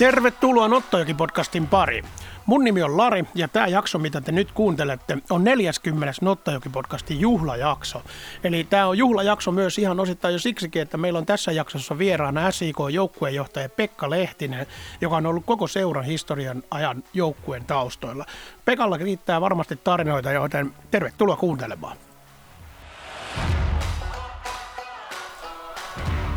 Tervetuloa Nottajoki-podcastin pariin. Mun nimi on Lari ja tämä jakso, mitä te nyt kuuntelette, on 40. Nottajoki-podcastin juhlajakso. Eli tämä on juhlajakso myös ihan osittain jo siksikin, että meillä on tässä jaksossa vieraana SIK-joukkueenjohtaja Pekka Lehtinen, joka on ollut koko seuran historian ajan joukkueen taustoilla. Pekalla riittää varmasti tarinoita, joten tervetuloa kuuntelemaan.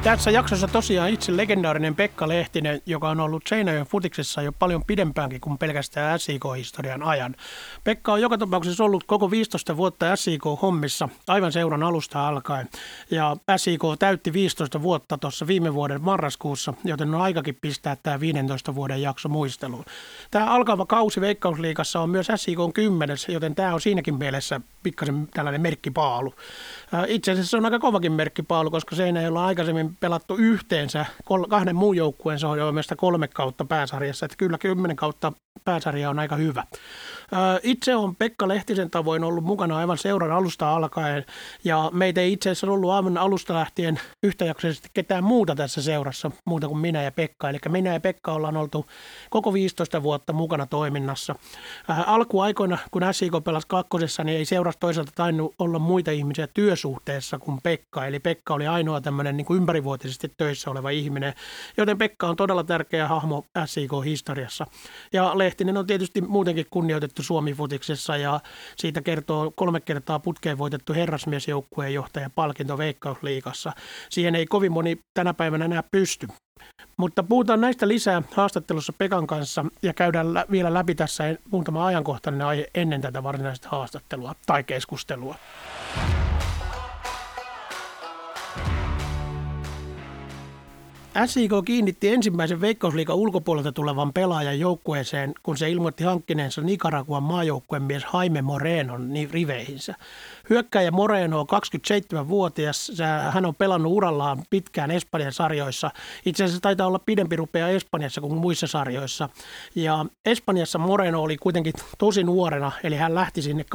Tässä jaksossa tosiaan itse legendaarinen Pekka Lehtinen, joka on ollut Seinäjoen futiksessa jo paljon pidempäänkin kuin pelkästään SIK-historian ajan. Pekka on joka tapauksessa ollut koko 15 vuotta SIK-hommissa aivan seuran alusta alkaen. Ja SIK täytti 15 vuotta tuossa viime vuoden marraskuussa, joten on aikakin pistää tämä 15 vuoden jakso muisteluun. Tämä alkava kausi Veikkausliikassa on myös SIK 10, joten tämä on siinäkin mielessä pikkasen tällainen merkkipaalu. Itse asiassa se on aika kovakin merkkipaalu, koska Seinäjoella on aikaisemmin pelattu yhteensä kahden muun joukkueen, jo kolme kautta pääsarjassa, että kyllä kymmenen kautta pääsarja on aika hyvä. Itse on Pekka Lehtisen tavoin ollut mukana aivan seuran alusta alkaen ja meitä ei itse asiassa ollut aivan alusta lähtien yhtäjaksoisesti ketään muuta tässä seurassa, muuta kuin minä ja Pekka. Eli minä ja Pekka ollaan oltu koko 15 vuotta mukana toiminnassa. Alkuaikoina, kun SIK pelasi kakkosessa, niin ei seurassa toisaalta tainnut olla muita ihmisiä työsuhteessa kuin Pekka. Eli Pekka oli ainoa tämmöinen niin kuin ympärivuotisesti töissä oleva ihminen, joten Pekka on todella tärkeä hahmo SIK-historiassa. Ja Lehtinen on tietysti muutenkin kunnioitettu Suomi-futiksessa ja siitä kertoo kolme kertaa putkeen voitettu herrasmiesjoukkueen johtaja palkinto Veikkausliigassa. Siihen ei kovin moni tänä päivänä enää pysty. Mutta puhutaan näistä lisää haastattelussa Pekan kanssa ja käydään vielä läpi tässä muutama ajankohtainen aihe ennen tätä varsinaista haastattelua tai keskustelua. SIK kiinnitti ensimmäisen Veikkausliikan ulkopuolelta tulevan pelaajan joukkueeseen, kun se ilmoitti hankkineensa Nicaraguan maajoukkueen mies Jaime Morenon riveihinsä. Hyökkäjä Moreno on 27-vuotias. Hän on pelannut urallaan pitkään Espanjan sarjoissa. Itse asiassa taitaa olla pidempi rupea Espanjassa kuin muissa sarjoissa. Ja Espanjassa Moreno oli kuitenkin tosi nuorena, eli hän lähti sinne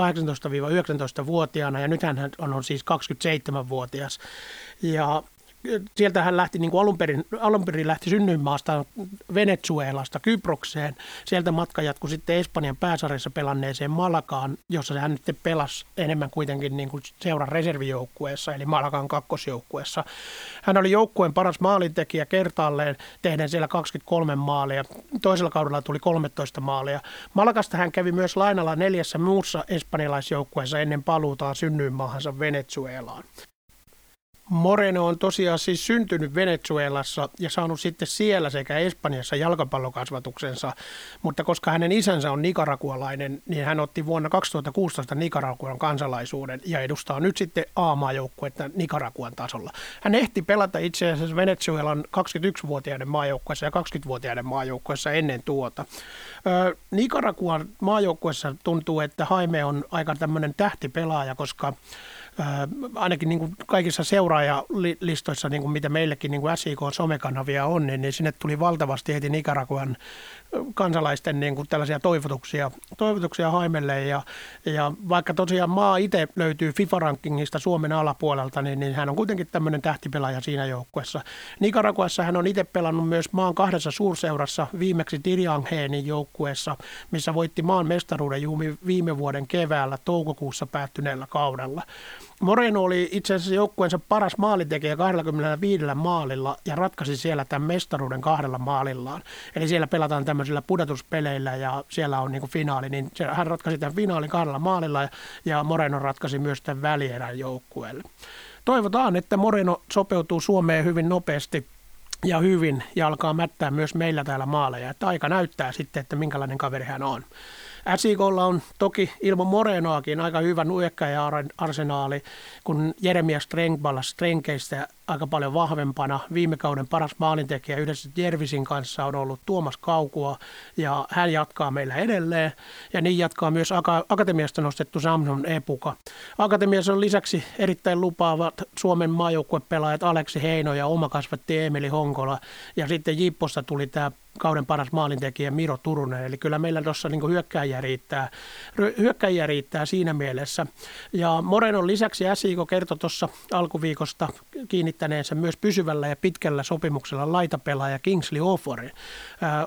18-19-vuotiaana ja nyt hän on siis 27-vuotias. Ja sieltä hän lähti niin kuin alun, perin, alun perin lähti synnyinmaasta Venezuelasta Kyprokseen. Sieltä matka jatkui sitten Espanjan pääsarjassa pelanneeseen Malakaan, jossa hän nyt pelasi enemmän kuitenkin niin kuin seuran reservijoukkueessa, eli Malakan kakkosjoukkueessa. Hän oli joukkueen paras maalintekijä kertaalleen, tehden siellä 23 maalia. Toisella kaudella tuli 13 maalia. Malakasta hän kävi myös lainalla neljässä muussa espanjalaisjoukkueessa ennen paluutaan synnyinmaahansa Venezuelaan. Moreno on tosiaan siis syntynyt Venezuelassa ja saanut sitten siellä sekä Espanjassa jalkapallokasvatuksensa, mutta koska hänen isänsä on nikarakualainen, niin hän otti vuonna 2016 Nikarakuan kansalaisuuden ja edustaa nyt sitten A-maajoukkuetta Nikarakuan tasolla. Hän ehti pelata itse asiassa Venezuelan 21-vuotiaiden maajoukkuessa ja 20-vuotiaiden maajoukkuessa ennen tuota. Nikarakuan maajoukkuessa tuntuu, että Haime on aika tämmöinen tähtipelaaja, koska ainakin niin kuin kaikissa seuraajalistoissa, niin kuin mitä meillekin niin kuin SIK-somekanavia on, niin, niin sinne tuli valtavasti heti Nicaraguan kansalaisten niin kuin tällaisia toivotuksia, toivotuksia Haimelle. Ja, ja vaikka tosiaan maa itse löytyy FIFA-rankingista Suomen alapuolelta, niin, niin hän on kuitenkin tämmöinen tähtipelaaja siinä joukkuessa. Nicaraguassa hän on itse pelannut myös maan kahdessa suurseurassa, viimeksi Diriangheenin joukkueessa, missä voitti maan mestaruuden juuri viime vuoden keväällä toukokuussa päättyneellä kaudella. Moreno oli itse asiassa joukkueensa paras maalintekijä 25 maalilla ja ratkaisi siellä tämän mestaruuden kahdella maalillaan. Eli siellä pelataan tämmöisillä pudotuspeleillä ja siellä on niin kuin finaali, niin hän ratkaisi tämän finaalin kahdella maalilla ja Moreno ratkaisi myös tämän välierän joukkueelle. Toivotaan, että Moreno sopeutuu Suomeen hyvin nopeasti ja hyvin ja alkaa mättää myös meillä täällä maaleja. Että aika näyttää sitten, että minkälainen kaveri hän on. SIKlla on toki ilman Morenoakin aika hyvä arsenaali, kun Jeremia Strengballa Strenkeistä aika paljon vahvempana. Viime kauden paras maalintekijä yhdessä Jervisin kanssa on ollut Tuomas Kaukua ja hän jatkaa meillä edelleen. Ja niin jatkaa myös Akatemiasta nostettu Samson Epuka. Akatemiassa on lisäksi erittäin lupaavat Suomen maajoukkuepelaajat Aleksi Heino ja omakasvatti Emeli Honkola. Ja sitten Jipposta tuli tämä kauden paras maalintekijä Miro Turunen. Eli kyllä meillä tuossa niin hyökkäjiä, riittää, hyökkäjiä riittää siinä mielessä. Ja Morenon lisäksi SIK kertoi tuossa alkuviikosta kiinnittäneensä myös pysyvällä ja pitkällä sopimuksella laitapelaaja Kingsley Ofori.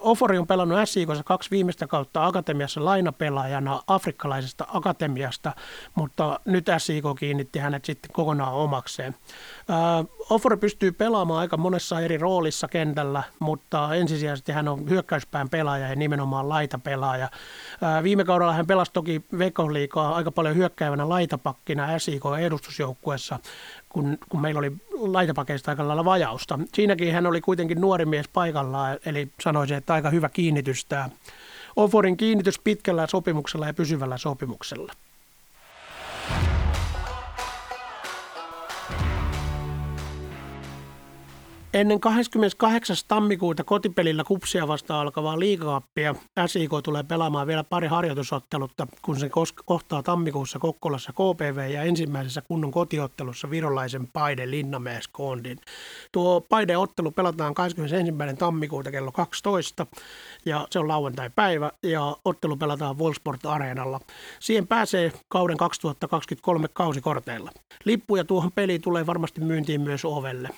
Ofori on pelannut SIKossa kaksi viimeistä kautta akatemiassa lainapelaajana afrikkalaisesta akatemiasta, mutta nyt SIK kiinnitti hänet sitten kokonaan omakseen. Ofori pystyy pelaamaan aika monessa eri roolissa kentällä, mutta ensisijaisesti hän on hyökkäyspään pelaaja ja nimenomaan laitapelaaja. Viime kaudella hän pelasi toki Veikkausliikaa aika paljon hyökkäävänä laitapakkina SIK-edustusjoukkuessa, kun, kun meillä oli laitapakeista aika lailla vajausta. Siinäkin hän oli kuitenkin nuori mies paikallaan, eli sanoisin, että aika hyvä kiinnitys tämä Oforin kiinnitys pitkällä sopimuksella ja pysyvällä sopimuksella. Ennen 28. tammikuuta kotipelillä kupsia vastaan alkavaa liigakappia SIK tulee pelaamaan vielä pari harjoitusottelutta, kun se kohtaa tammikuussa Kokkolassa KPV ja ensimmäisessä kunnon kotiottelussa virolaisen Paide Linnamäes Kondin. Tuo Paide-ottelu pelataan 21. tammikuuta kello 12 ja se on lauantai-päivä ja ottelu pelataan Wolfsport Areenalla. Siihen pääsee kauden 2023 kausikorteilla. Lippuja tuohon peliin tulee varmasti myyntiin myös ovelle.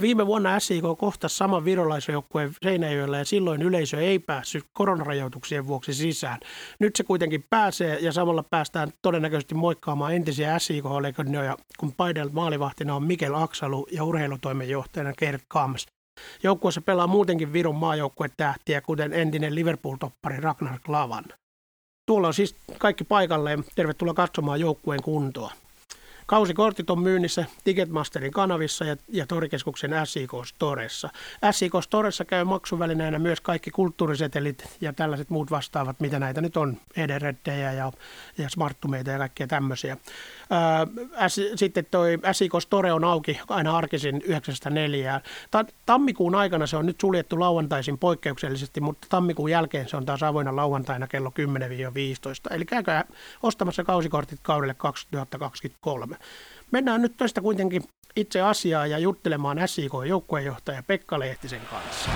Viime Viime vuonna SIK kohtasi saman virolaisjoukkueen Seinäjoella ja silloin yleisö ei päässyt koronarajoituksien vuoksi sisään. Nyt se kuitenkin pääsee ja samalla päästään todennäköisesti moikkaamaan entisiä SIK-legendoja, kun Paidel maalivahtina on Mikel Aksalu ja urheilutoimenjohtajana Kert Kams. Joukkueessa pelaa muutenkin Viron maajoukkuetähtiä, kuten entinen Liverpool-toppari Ragnar Klavan. Tuolla on siis kaikki paikalleen. Tervetuloa katsomaan joukkueen kuntoa. Kausikortit on myynnissä Ticketmasterin kanavissa ja, ja torikeskuksen SIK Storessa. SIK Storessa käy maksuvälineenä myös kaikki kulttuurisetelit ja tällaiset muut vastaavat, mitä näitä nyt on, ederettejä ja, ja smarttumeita ja kaikkea tämmöisiä. Ää, sitten toi SIK Store on auki aina arkisin 9.4. Ta- tammikuun aikana se on nyt suljettu lauantaisin poikkeuksellisesti, mutta tammikuun jälkeen se on taas avoinna lauantaina kello 10-15. Eli käykää ostamassa kausikortit kaudelle 2023. Mennään nyt tästä kuitenkin itse asiaa ja juttelemaan SIK-joukkueenjohtaja Pekka Lehtisen kanssa.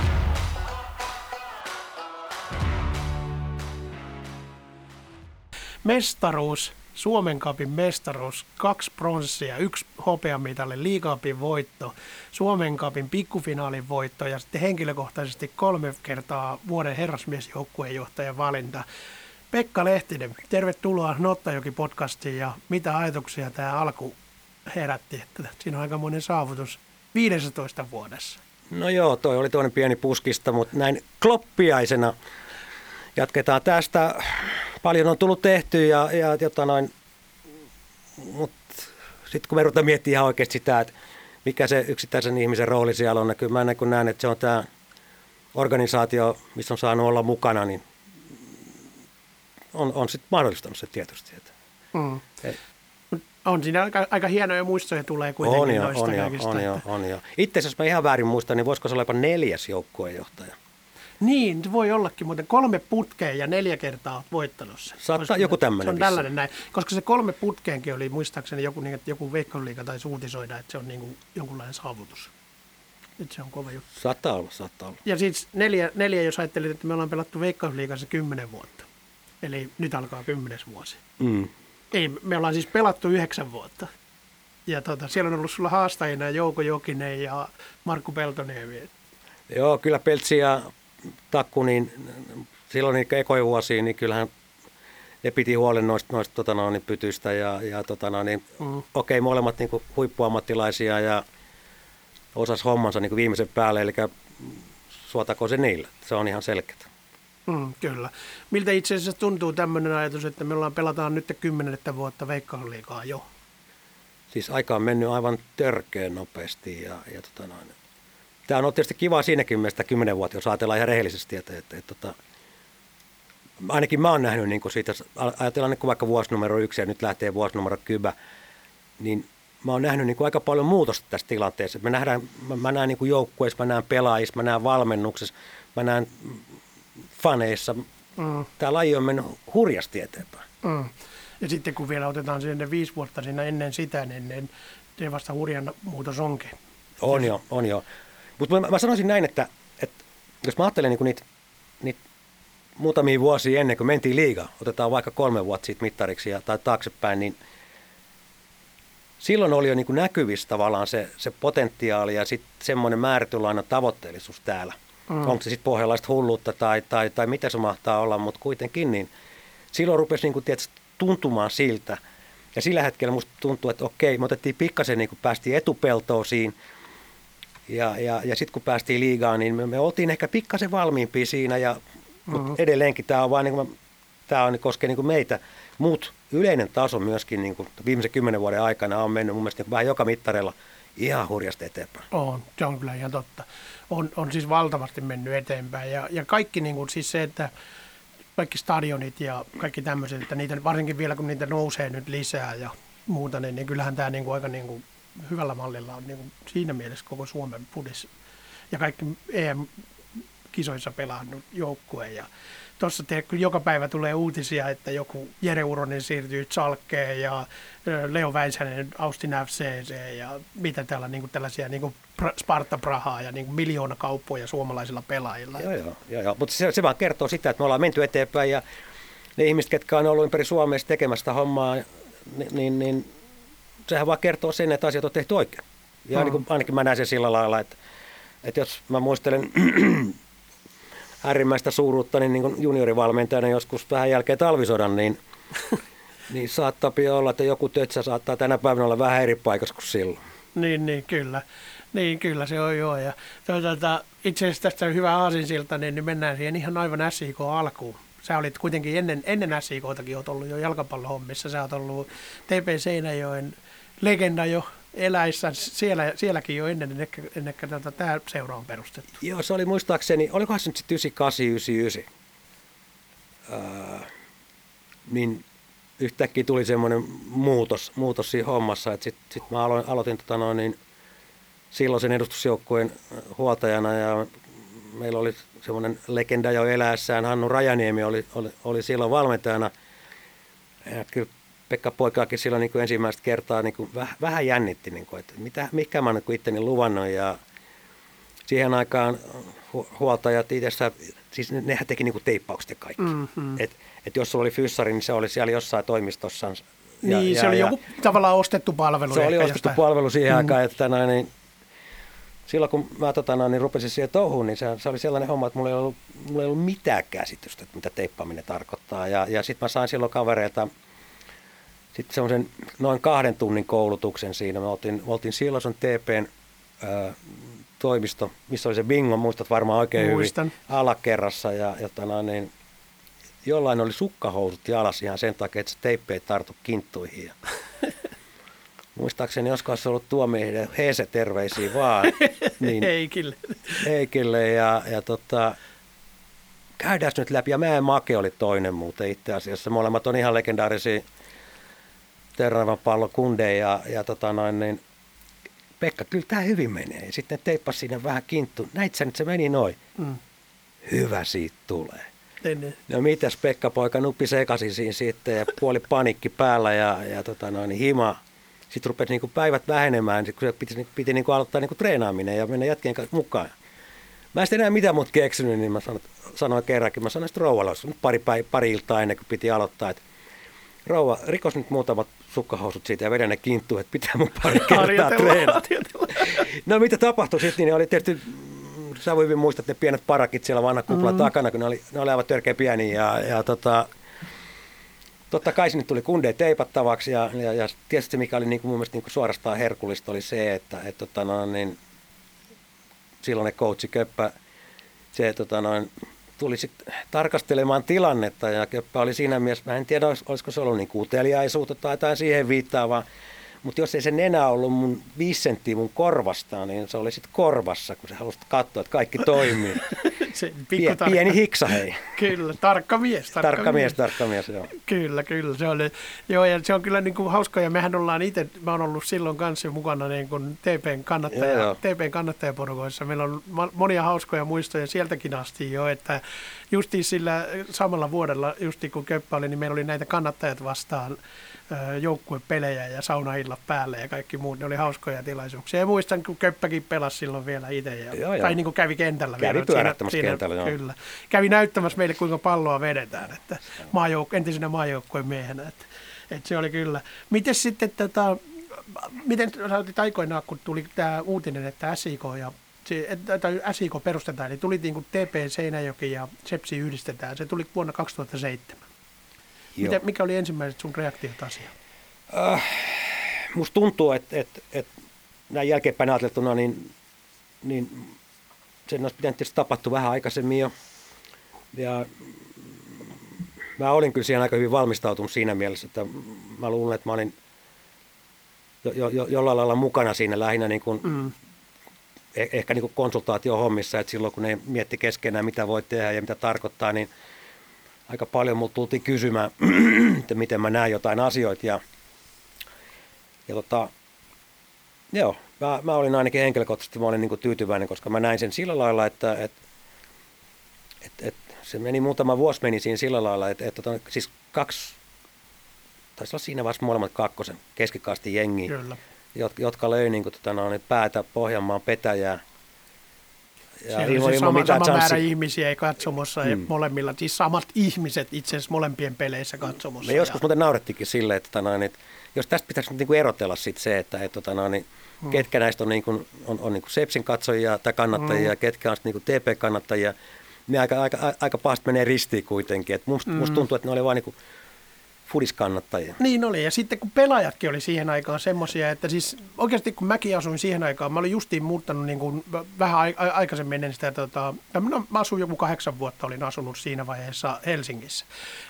Mestaruus, Suomen kapin mestaruus, kaksi pronssia, yksi hopeamitali, liigapin voitto, Suomen kapin pikkufinaalin voitto ja sitten henkilökohtaisesti kolme kertaa vuoden herrasmiesjoukkueenjohtajan valinta. Pekka Lehtinen, tervetuloa Nottajoki-podcastiin ja mitä ajatuksia tämä alku herätti, että siinä on aika monen saavutus 15 vuodessa. No joo, toi oli toinen pieni puskista, mutta näin kloppiaisena jatketaan tästä. Paljon on tullut tehty ja, ja jota noin, mutta sitten kun me ruvetaan miettimään ihan oikeasti sitä, että mikä se yksittäisen ihmisen rooli siellä on, niin kyllä mä näin, kun näen, että se on tämä organisaatio, missä on saanut olla mukana, niin on, on sitten mahdollistanut se tietysti. Että mm. On siinä aika, aika hienoja muistoja tulee kuitenkin on jo, noista on jo, on jo, on jo. Itse asiassa, jos mä ihan väärin muistan, niin voisiko se olla jopa neljäs joukkueenjohtaja? Niin, voi ollakin muuten kolme putkea ja neljä kertaa voittanut sen. Saattaa joku tämmöinen. Se on tällainen näin, koska se kolme putkeenkin oli muistaakseni joku, niin, että joku veikkausliiga tai uutisoida, että se on niin kuin jonkunlainen saavutus. Nyt se on kova juttu. Saattaa olla, saattaa olla. Ja siis neljä, neljä jos ajattelit, että me ollaan pelattu veikkausliigassa kymmenen vuotta. Eli nyt alkaa kymmenes vuosi. Mm. Ei, me ollaan siis pelattu yhdeksän vuotta. Ja tota, siellä on ollut sulla haastajina Jouko Jokinen ja Markku Peltoniemi. Joo, kyllä Peltsi ja Takku, niin silloin niin ekoja vuosia, niin kyllähän ne piti huolen noista, noista tota no, niin pytyistä ja, ja tota no, niin, mm. okei, okay, molemmat niin huippuammattilaisia ja osas hommansa niin viimeisen päälle, eli suotako se niille, se on ihan selkeä. Mm, kyllä. Miltä itse asiassa tuntuu tämmöinen ajatus, että me ollaan pelataan nyt kymmenettä vuotta Veikkausliigaa jo? Siis aika on mennyt aivan törkeän nopeasti ja, ja tota noin. Tämä on tietysti kiva siinäkin mielessä kymmenen vuotta, jos ajatellaan ihan rehellisesti, että, että, että, että ainakin mä oon nähnyt niin siitä, ajatellaan niin vaikka vuosi numero yksi ja nyt lähtee vuosi numero kybä, niin mä oon nähnyt niin kuin aika paljon muutosta tässä tilanteessa. Me nähdään, mä, mä näen niin joukkueissa, mä näen pelaajissa, mä näen valmennuksessa, mä näen faneissa. Mm. Tämä laji on mennyt hurjasti eteenpäin. Mm. Ja sitten kun vielä otetaan sinne viisi vuotta siinä ennen sitä, niin, niin se vasta hurjan muutos onkin. On jo, on jo. Mutta mä, mä sanoisin näin, että, että jos mä ajattelen niin niitä, niitä muutamia vuosia ennen kuin mentiin liigaan, otetaan vaikka kolme vuotta siitä mittariksi ja, tai taaksepäin, niin silloin oli jo niin näkyvissä tavallaan se, se potentiaali ja sitten semmoinen määrätynlainen tavoitteellisuus täällä. Mm. Onko se sitten pohjalaista hulluutta tai, tai, tai mitä se mahtaa olla, mutta kuitenkin niin silloin rupesi niin kuin, tietysti, tuntumaan siltä. Ja sillä hetkellä musta tuntuu, että okei, me otettiin pikkasen, niin kuin päästiin etupeltoon siinä. Ja, ja, ja sitten kun päästiin liigaan, niin me, me oltiin ehkä pikkasen valmiimpia siinä. Ja, mm-hmm. Mutta edelleenkin tämä on vain, niin kuin, tämä on, niin koskee niin kuin meitä. Muut yleinen taso myöskin niin kuin viimeisen kymmenen vuoden aikana on mennyt mun mielestä niin vähän joka mittarilla ihan hurjasti eteenpäin. On, se on kyllä ihan totta. On, on siis valtavasti mennyt eteenpäin ja, ja kaikki niin kuin siis se, että kaikki stadionit ja kaikki tämmöiset, että niitä varsinkin vielä kun niitä nousee nyt lisää ja muuta, niin, niin kyllähän tämä niin kuin aika niin kuin hyvällä mallilla on niin kuin siinä mielessä koko Suomen pudis ja kaikki EM-kisoissa pelannut joukkue ja tuossa joka päivä tulee uutisia, että joku Jere Uronen siirtyy Chalkeen ja Leo Väisänen Austin FCC ja mitä täällä niin kuin tällaisia niin kuin Sparta Prahaa ja niin miljoona kauppoja suomalaisilla pelaajilla. Joo, joo, joo, joo. mutta se, se vaan kertoo sitä, että me ollaan menty eteenpäin ja ne ihmiset, ketkä on ollut ympäri Suomea tekemästä hommaa, niin, niin, niin sehän vaan kertoo sen, että asiat on tehty oikein. Ja mm. ainakin, ainakin mä näen sen sillä lailla, että, että jos mä muistelen äärimmäistä suuruutta, niin, niin kuin juniorivalmentajana joskus vähän jälkeen talvisodan, niin, niin saattaa olla, että joku tötsä saattaa tänä päivänä olla vähän eri paikassa kuin silloin. Niin, niin kyllä. Niin, kyllä se on joo. Ja toisaalta itse asiassa tästä hyvä aasinsilta, niin, niin mennään siihen ihan aivan SIK alkuun. Sä olit kuitenkin ennen, ennen SIKtakin oot ollut jo jalkapallohommissa. Sä oot ollut TP Seinäjoen legenda jo eläissä siellä, sielläkin jo ennen, ennen, ennen tätä, tämä seura on perustettu. Joo, se oli muistaakseni, olikohan se nyt sitten 98, 99, öö, niin yhtäkkiä tuli semmoinen muutos, muutos siinä hommassa, että sitten sit mä aloin, aloitin tota noin, niin silloisen edustusjoukkueen huoltajana ja meillä oli semmoinen legenda jo eläessään, Hannu Rajaniemi oli, oli, oli silloin valmentajana. Ja kyllä Pekka Poikaakin silloin niin kuin ensimmäistä kertaa niin kuin vähän, vähän jännitti, niin kuin, että mitä, mikä mä niin itteni luvannut. Ja siihen aikaan huoltajat itsessä, siis nehän teki niin kuin teippaukset ja kaikki. Mm-hmm. Et, et jos sulla oli fyssari, niin se oli siellä jossain toimistossa. Ja, niin, ja, se oli ja, joku tavallaan ostettu palvelu. Se oli ostettu jostain. palvelu siihen mm. aikaan, että näin, niin silloin kun mä tota, niin rupesin siihen touhuun, niin se, se oli sellainen homma, että mulla ei ollut, mulla ei ollut mitään käsitystä, että mitä teippaaminen tarkoittaa. Ja, ja sitten mä sain silloin kavereilta sitten semmoisen noin kahden tunnin koulutuksen siinä. Me oltiin, me oltiin silloin TPn ää, toimisto, missä oli se bingo, muistat varmaan oikein Muistan. hyvin, alakerrassa. Ja, ja tana, niin, jollain oli sukkahousut jalassa ihan sen takia, että se teippi ei tartu kinttuihin. Ja Muistaakseni joskus olisi ollut tuomiehille heese terveisiä vaan. Niin, Heikille. Heikille ja, ja tota, käydään nyt läpi. Ja Mäen Make oli toinen muuten itse asiassa. Molemmat on ihan legendaarisia Terravan pallo kunde ja, ja tota noin, niin Pekka, kyllä tämä hyvin menee. Sitten teippas sinne vähän kinttu. Näit sä nyt se meni noin. Mm. Hyvä siitä tulee. Ennen. No mitäs Pekka poika nuppi sekaisin siinä sitten ja puoli panikki päällä ja, ja tota noin, hima sitten rupesi niin kuin päivät vähenemään, kun se piti, piti, niin kuin aloittaa niin kuin treenaaminen ja mennä jätkien kanssa mukaan. Mä en sitten enää mitään muuta keksinyt, niin mä sanoin, sanoin kerrankin, mä sanoin sitten rouvalle, pari, pari iltaa ennen kuin piti aloittaa, että rouva, rikos nyt muutamat sukkahousut siitä ja vedä ne kinttuun, että pitää mun pari kertaa treenata. No mitä tapahtui sitten, niin oli tietysti, sä voi hyvin muistaa, että ne pienet parakit siellä vanha kupla mm. takana, kun ne oli, ne oli aivan törkeä pieniä ja, ja tota, totta kai sinne tuli kundeja teipattavaksi ja, ja, ja tietysti mikä oli niin kuin mun mielestä niin kuin suorastaan herkullista oli se, että et, tota noin, niin, silloinen coachi Köppä, se tota noin, tuli sitten tarkastelemaan tilannetta ja Köppä oli siinä mielessä, mä en tiedä olisiko se ollut niin uteliaisuutta tai jotain siihen viittaavaa, mutta jos ei se nenä ollut mun viisi senttiä mun korvasta, niin se oli sitten korvassa, kun se halusi katsoa, että kaikki toimii. se Pie, pieni hiksa hei. Kyllä, tarkka mies. Tarkka, tarkka mies, mies, tarkka mies, joo. Kyllä, kyllä. Se, oli, joo, ja se on kyllä niin kuin hauska, ja mehän ollaan itse, mä oon ollut silloin kanssa mukana niin kuin TPn, kannattaja, joo, joo. TPn kannattajaporukoissa. Meillä on monia hauskoja muistoja sieltäkin asti jo, että justiin sillä samalla vuodella, justiin kun Köppä oli, niin meillä oli näitä kannattajat vastaan joukkuepelejä ja sauna illat päälle ja kaikki muut. Ne oli hauskoja tilaisuuksia. Ja muistan, kun Köppäkin pelasi silloin vielä itse. Ja, Joo, joo. tai niin kuin kävi kentällä Kävi vielä. kentällä, joo. Kyllä. Kävi näyttämässä meille, kuinka palloa vedetään. Että maajouk- entisenä maajoukkojen miehenä. Että, että se oli kyllä. Miten sitten tota, miten sä otit aikoinaan, kun tuli tämä uutinen, että SIK ja että- tai SIK perustetaan, niin tuli niin kuin TP Seinäjoki ja Sepsi yhdistetään. Se tuli vuonna 2007. Miten, mikä oli ensimmäiset sun reaktiot asiaan? musta tuntuu, että, että, että näin jälkeenpäin ajateltuna, niin, niin sen olisi pitänyt tietysti tapahtua vähän aikaisemmin jo. Ja mä olin kyllä siihen aika hyvin valmistautunut siinä mielessä, että mä luulen, että mä olin jo, jo, jo, jollain lailla mukana siinä lähinnä niin kuin, Mm. eh- ehkä niin kuin konsultaatiohommissa, että silloin kun ne mietti keskenään, mitä voi tehdä ja mitä tarkoittaa, niin aika paljon multa tultiin kysymään, että miten mä näen jotain asioita. Ja, ja tota, joo, mä, mä, olin ainakin henkilökohtaisesti mä olin niin tyytyväinen, koska mä näin sen sillä lailla, että et, et, et, se meni muutama vuosi meni siinä sillä lailla, että, että tota, siis kaksi, taisi olla siinä vaiheessa molemmat kakkosen keskikasti jengi, Kyllä. jotka, jotka löi niin kuin, tota, no, päätä Pohjanmaan petäjää. Ja Siellä oli se sama, sama määrä chanssi- ihmisiä ei katsomossa mm. ja Mm. molemmilla, siis samat ihmiset itse asiassa molempien peleissä katsomossa. Me joskus ja, muuten naurettikin silleen, että, tota, että jos tästä pitäisi nyt niin kuin erotella sit se, että, että tota, noin, niin, Mm. ketkä näistä on, niin kuin, on, on niin kuin Sepsin katsojia tai kannattajia, mm. ketkä on niin kuin TP-kannattajia, ne aika, aika, aika pahasti menee ristiin kuitenkin. Et musta, mm. musta tuntuu, että ne oli vain niin kuin fudiskannattajia. Niin oli, ja sitten kun pelaajatkin oli siihen aikaan semmoisia, että siis oikeasti kun mäkin asuin siihen aikaan, mä olin justiin muuttanut niin kuin vähän aikaisemmin ennen sitä, tota, no, mä asuin joku kahdeksan vuotta, olin asunut siinä vaiheessa Helsingissä.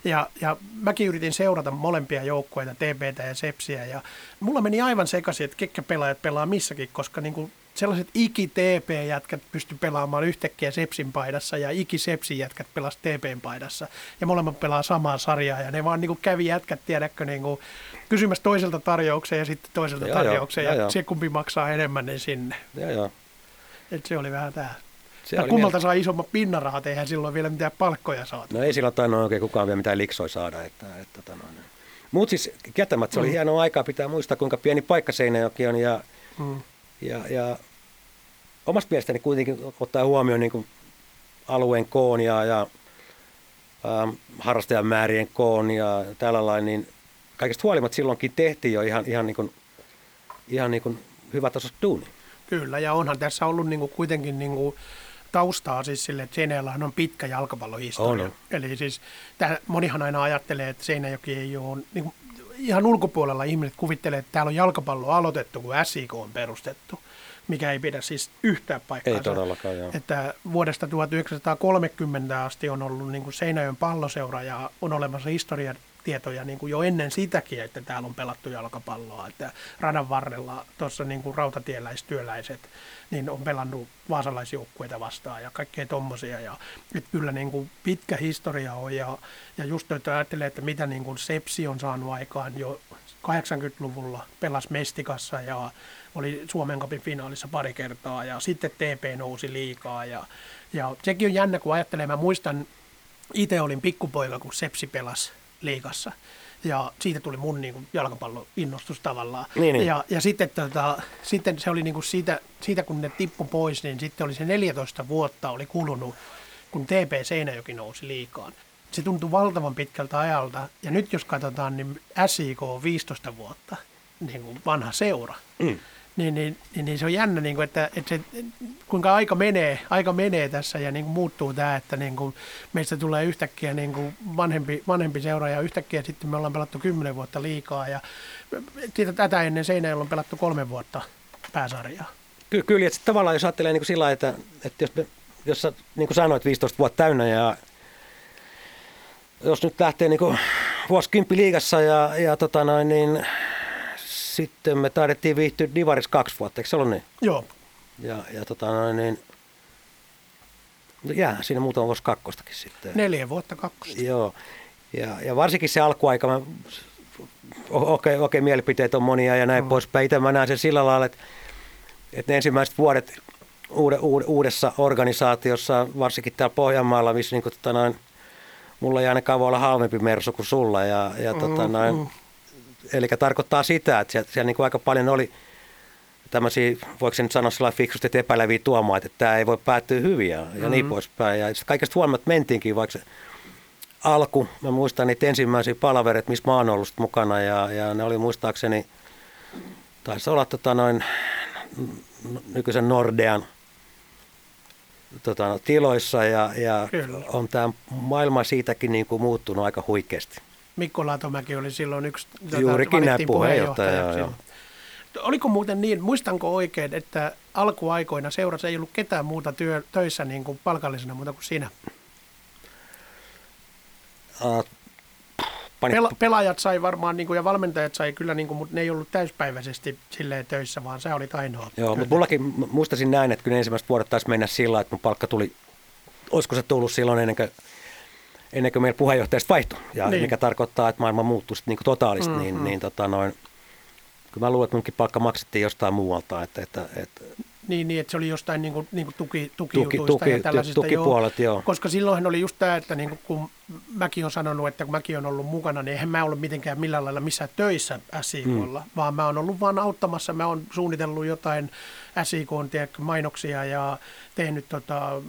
Ja, ja mäkin yritin seurata molempia joukkueita, TPtä ja Sepsiä, ja mulla meni aivan sekaisin, että ketkä pelaajat pelaa missäkin, koska niin kuin sellaiset iki-TP-jätkät pysty pelaamaan yhtäkkiä Sepsin paidassa ja iki-Sepsin jätkät pelas TPn paidassa. Ja molemmat pelaa samaa sarjaa ja ne vaan niin kuin kävi jätkät, tiedätkö, niin kuin kysymässä toiselta tarjouksen ja sitten toiselta joo, tarjouksen ja joo, joo. se kumpi maksaa enemmän, niin sinne. Joo, joo. Et se oli vähän tämä. Se Ja oli kummalta saa isommat pinnarahat, eihän silloin vielä mitään palkkoja saatu. No ei sillä tainnut oikein kukaan vielä mitään liksoi saada. Että, että, tota noin. Mutta siis kieltämättä se oli Mm. hienoa aikaa, pitää muistaa kuinka pieni paikka Seinäjoki on ja, Mm. ja, ja omasta mielestäni kuitenkin ottaa huomioon niin kuin alueen koon ja, ja ähm, harrastajamäärien koon ja tällä lailla, niin kaikesta huolimatta silloinkin tehtiin jo ihan, ihan, niin kuin, ihan niin kuin hyvä tasosta duuni. Kyllä, ja onhan tässä ollut niinku kuitenkin niinku taustaa siis sille, että Seinäjoellahan on pitkä jalkapallohistoria. On, on. Eli siis tää, monihan aina ajattelee, että Seinäjoki ei ole, niinku, ihan ulkopuolella ihmiset kuvittelee, että täällä on jalkapallo aloitettu, kun SIK on perustettu, mikä ei pidä siis yhtään paikkaansa. Ei todellakaan, joo. Että vuodesta 1930 asti on ollut niin kuin Seinäjoen palloseura ja on olemassa historiatietoja niin kuin jo ennen sitäkin, että täällä on pelattu jalkapalloa. Että radan varrella tuossa niin kuin rautatieläistyöläiset niin on pelannut vaasalaisjoukkueita vastaan ja kaikkea tommosia. Ja, että kyllä niin kuin pitkä historia on ja, ja just nyt ajattelee, että mitä niin kuin Sepsi on saanut aikaan jo 80-luvulla pelas Mestikassa ja oli Suomen Cupin finaalissa pari kertaa ja sitten TP nousi liikaa ja, ja sekin on jännä, kun ajattelee, mä muistan, itse olin pikkupoika, kun Sepsi pelasi liikassa ja siitä tuli mun niin kuin, jalkapalloinnostus tavallaan. Niin, niin. Ja, ja sitten, tota, sitten se oli niin kuin siitä, siitä, kun ne tippu pois, niin sitten oli se 14 vuotta oli kulunut, kun TP Seinäjoki nousi liikaan. Se tuntui valtavan pitkältä ajalta. Ja nyt jos katsotaan, niin SIK on 15 vuotta, niin kuin vanha seura. Mm. Niin, niin, niin, niin se on jännä, niin kuin, että, että se, kuinka aika menee, aika menee tässä ja niin kuin muuttuu tämä, että niin kuin meistä tulee yhtäkkiä niin kuin vanhempi, vanhempi seura ja yhtäkkiä sitten me ollaan pelattu 10 vuotta liikaa ja siitä tätä ennen Seinäjoella on pelattu kolme vuotta pääsarjaa. Ky- kyllä, että tavallaan jos ajattelee niin kuin sillä että, että jos, me, jos sä niin kuin sanoit 15 vuotta täynnä ja jos nyt lähtee niin kuin vuosikymppi liigassa ja, ja tota noin, niin sitten me taidettiin viihtyä Divaris kaksi vuotta, eikö se ollut niin? Joo, Ja, ja tota noin, niin no jää siinä muutama vuosi kakkostakin sitten. neljä vuotta kakkosta. Joo, ja, ja varsinkin se alkuaika, mä, okei, okei, mielipiteet on monia ja näin mm. poispäin. Itse mä näen sen sillä lailla, että, että ne ensimmäiset vuodet uude, uude, uudessa organisaatiossa, varsinkin täällä Pohjanmaalla, missä niin kuin, tota noin, mulla ei ainakaan voi olla halvempi mersu kuin sulla. Ja, ja tota Mm, noin, mm. Eli tarkoittaa sitä, että siellä, siellä niin kuin aika paljon oli tämmöisiä, voiko se nyt sanoa sellainen fiksusti, että epäileviä tuomaita, että tämä ei voi päättyä hyvin ja, mm-hmm. ja niin poispäin. Ja kaikesta huolimatta mentiinkin, vaikka se alku, mä muistan niitä ensimmäisiä palavereita, missä mä oon ollut mukana ja, ja ne oli muistaakseni, taisi olla tota noin nykyisen Nordean tota, tiloissa ja, ja on tämä maailma siitäkin niin kuin muuttunut aika huikeasti. Mikko Laatomäki oli silloin yksi tota, Juurikin näin puheenjohtaja. Joo, Oliko muuten niin, muistanko oikein, että alkuaikoina seurassa ei ollut ketään muuta työ, töissä niin kuin palkallisena muuta kuin sinä? Uh, Pela, pelaajat sai varmaan niin kuin, ja valmentajat sai kyllä, niin kuin, mutta ne ei ollut täyspäiväisesti silleen töissä, vaan se oli ainoa. Joo, mutta mullakin muistasin näin, että kyllä ensimmäiset vuodet taisi mennä sillä, että mun palkka tuli, olisiko se tullut silloin ennen kuin, ennen kuin meillä puheenjohtajasta vaihtui, ja niin. mikä tarkoittaa, että maailma muuttui niin kuin totaalisti, mm-hmm. niin, niin tota noin, kyllä mä luulen, että munkin palkka maksettiin jostain muualta, että, että, että niin, niin, että se oli jostain niin kuin, niin kuin tuki, tukijutuista tuki, ja tällaisista. Tukipuolet, joo. joo. Koska silloinhan oli just tämä, että niin kuin, kun mäkin on sanonut, että kun mäkin on ollut mukana, niin eihän mä ollut mitenkään millään lailla missään töissä SIKlla, mm. vaan mä oon ollut vaan auttamassa. Mä oon suunnitellut jotain SIK mainoksia ja tehnyt tota,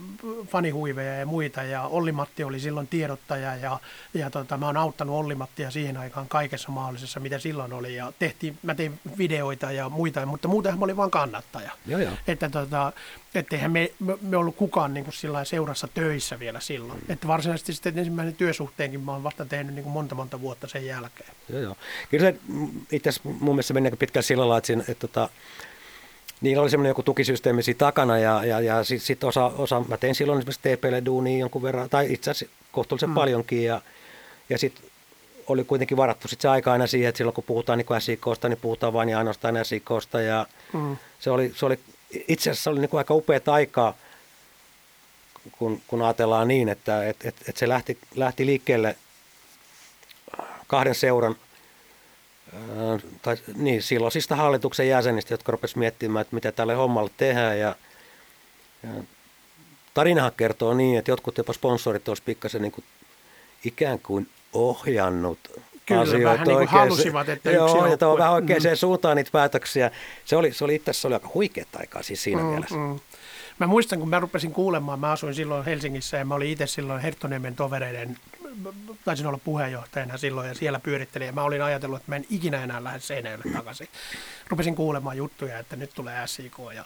fanihuiveja ja muita. Ja Olli-Matti oli silloin tiedottaja ja, ja tota, mä oon auttanut Olli-Mattia siihen aikaan kaikessa mahdollisessa, mitä silloin oli. Ja tehtiin, mä tein videoita ja muita, mutta muutenhan mä olin vaan kannattaja. Joo, joo. Että tota, eihän me, me, me ollut kukaan niin kuin seurassa töissä vielä silloin. Mm. Että varsinaisesti sitten ensimmäinen työsuhteenkin mä oon vasta tehnyt niin kuin monta monta vuotta sen jälkeen. Joo, joo. Kyllä se itse asiassa mun mielestä meni pitkään sillä lailla, että, siinä, että tota, Niillä oli semmoinen joku tukisysteemi siinä takana ja, ja, ja sitten sit osa, osa, mä tein silloin esimerkiksi TPlle duunia jonkun verran, tai itse asiassa kohtuullisen mm. paljonkin ja, ja sitten oli kuitenkin varattu sit se aika aina siihen, että silloin kun puhutaan niin SIKosta, niin puhutaan vain ja ainoastaan SIKosta ja mm. se, oli, se oli, itse asiassa oli niin kuin aika upea aikaa, kun, kun ajatellaan niin, että et, et, et se lähti, lähti liikkeelle kahden seuran – tai niin, silloisista hallituksen jäsenistä, jotka rupesivat miettimään, että mitä tälle hommalle tehdään. Ja, ja tarinahan kertoo niin, että jotkut jopa sponsorit olisivat pikkasen niin kuin, ikään kuin ohjannut Kyllä, asioita vähän niin kuin halusivat, että Joo, yksi ja tuo vähän oikeaan mm. suuntaan niitä päätöksiä. Se oli, se oli itse asiassa oli aika huikeat aikaa siis siinä mm, mielessä. Mm. Mä muistan, kun mä rupesin kuulemaan, mä asuin silloin Helsingissä ja mä olin itse silloin Herttoniemen tovereiden taisin olla puheenjohtajana silloin ja siellä pyörittelin ja mä olin ajatellut, että mä en ikinä enää lähde Seinäjoelle takaisin. Rupesin kuulemaan juttuja, että nyt tulee SIK ja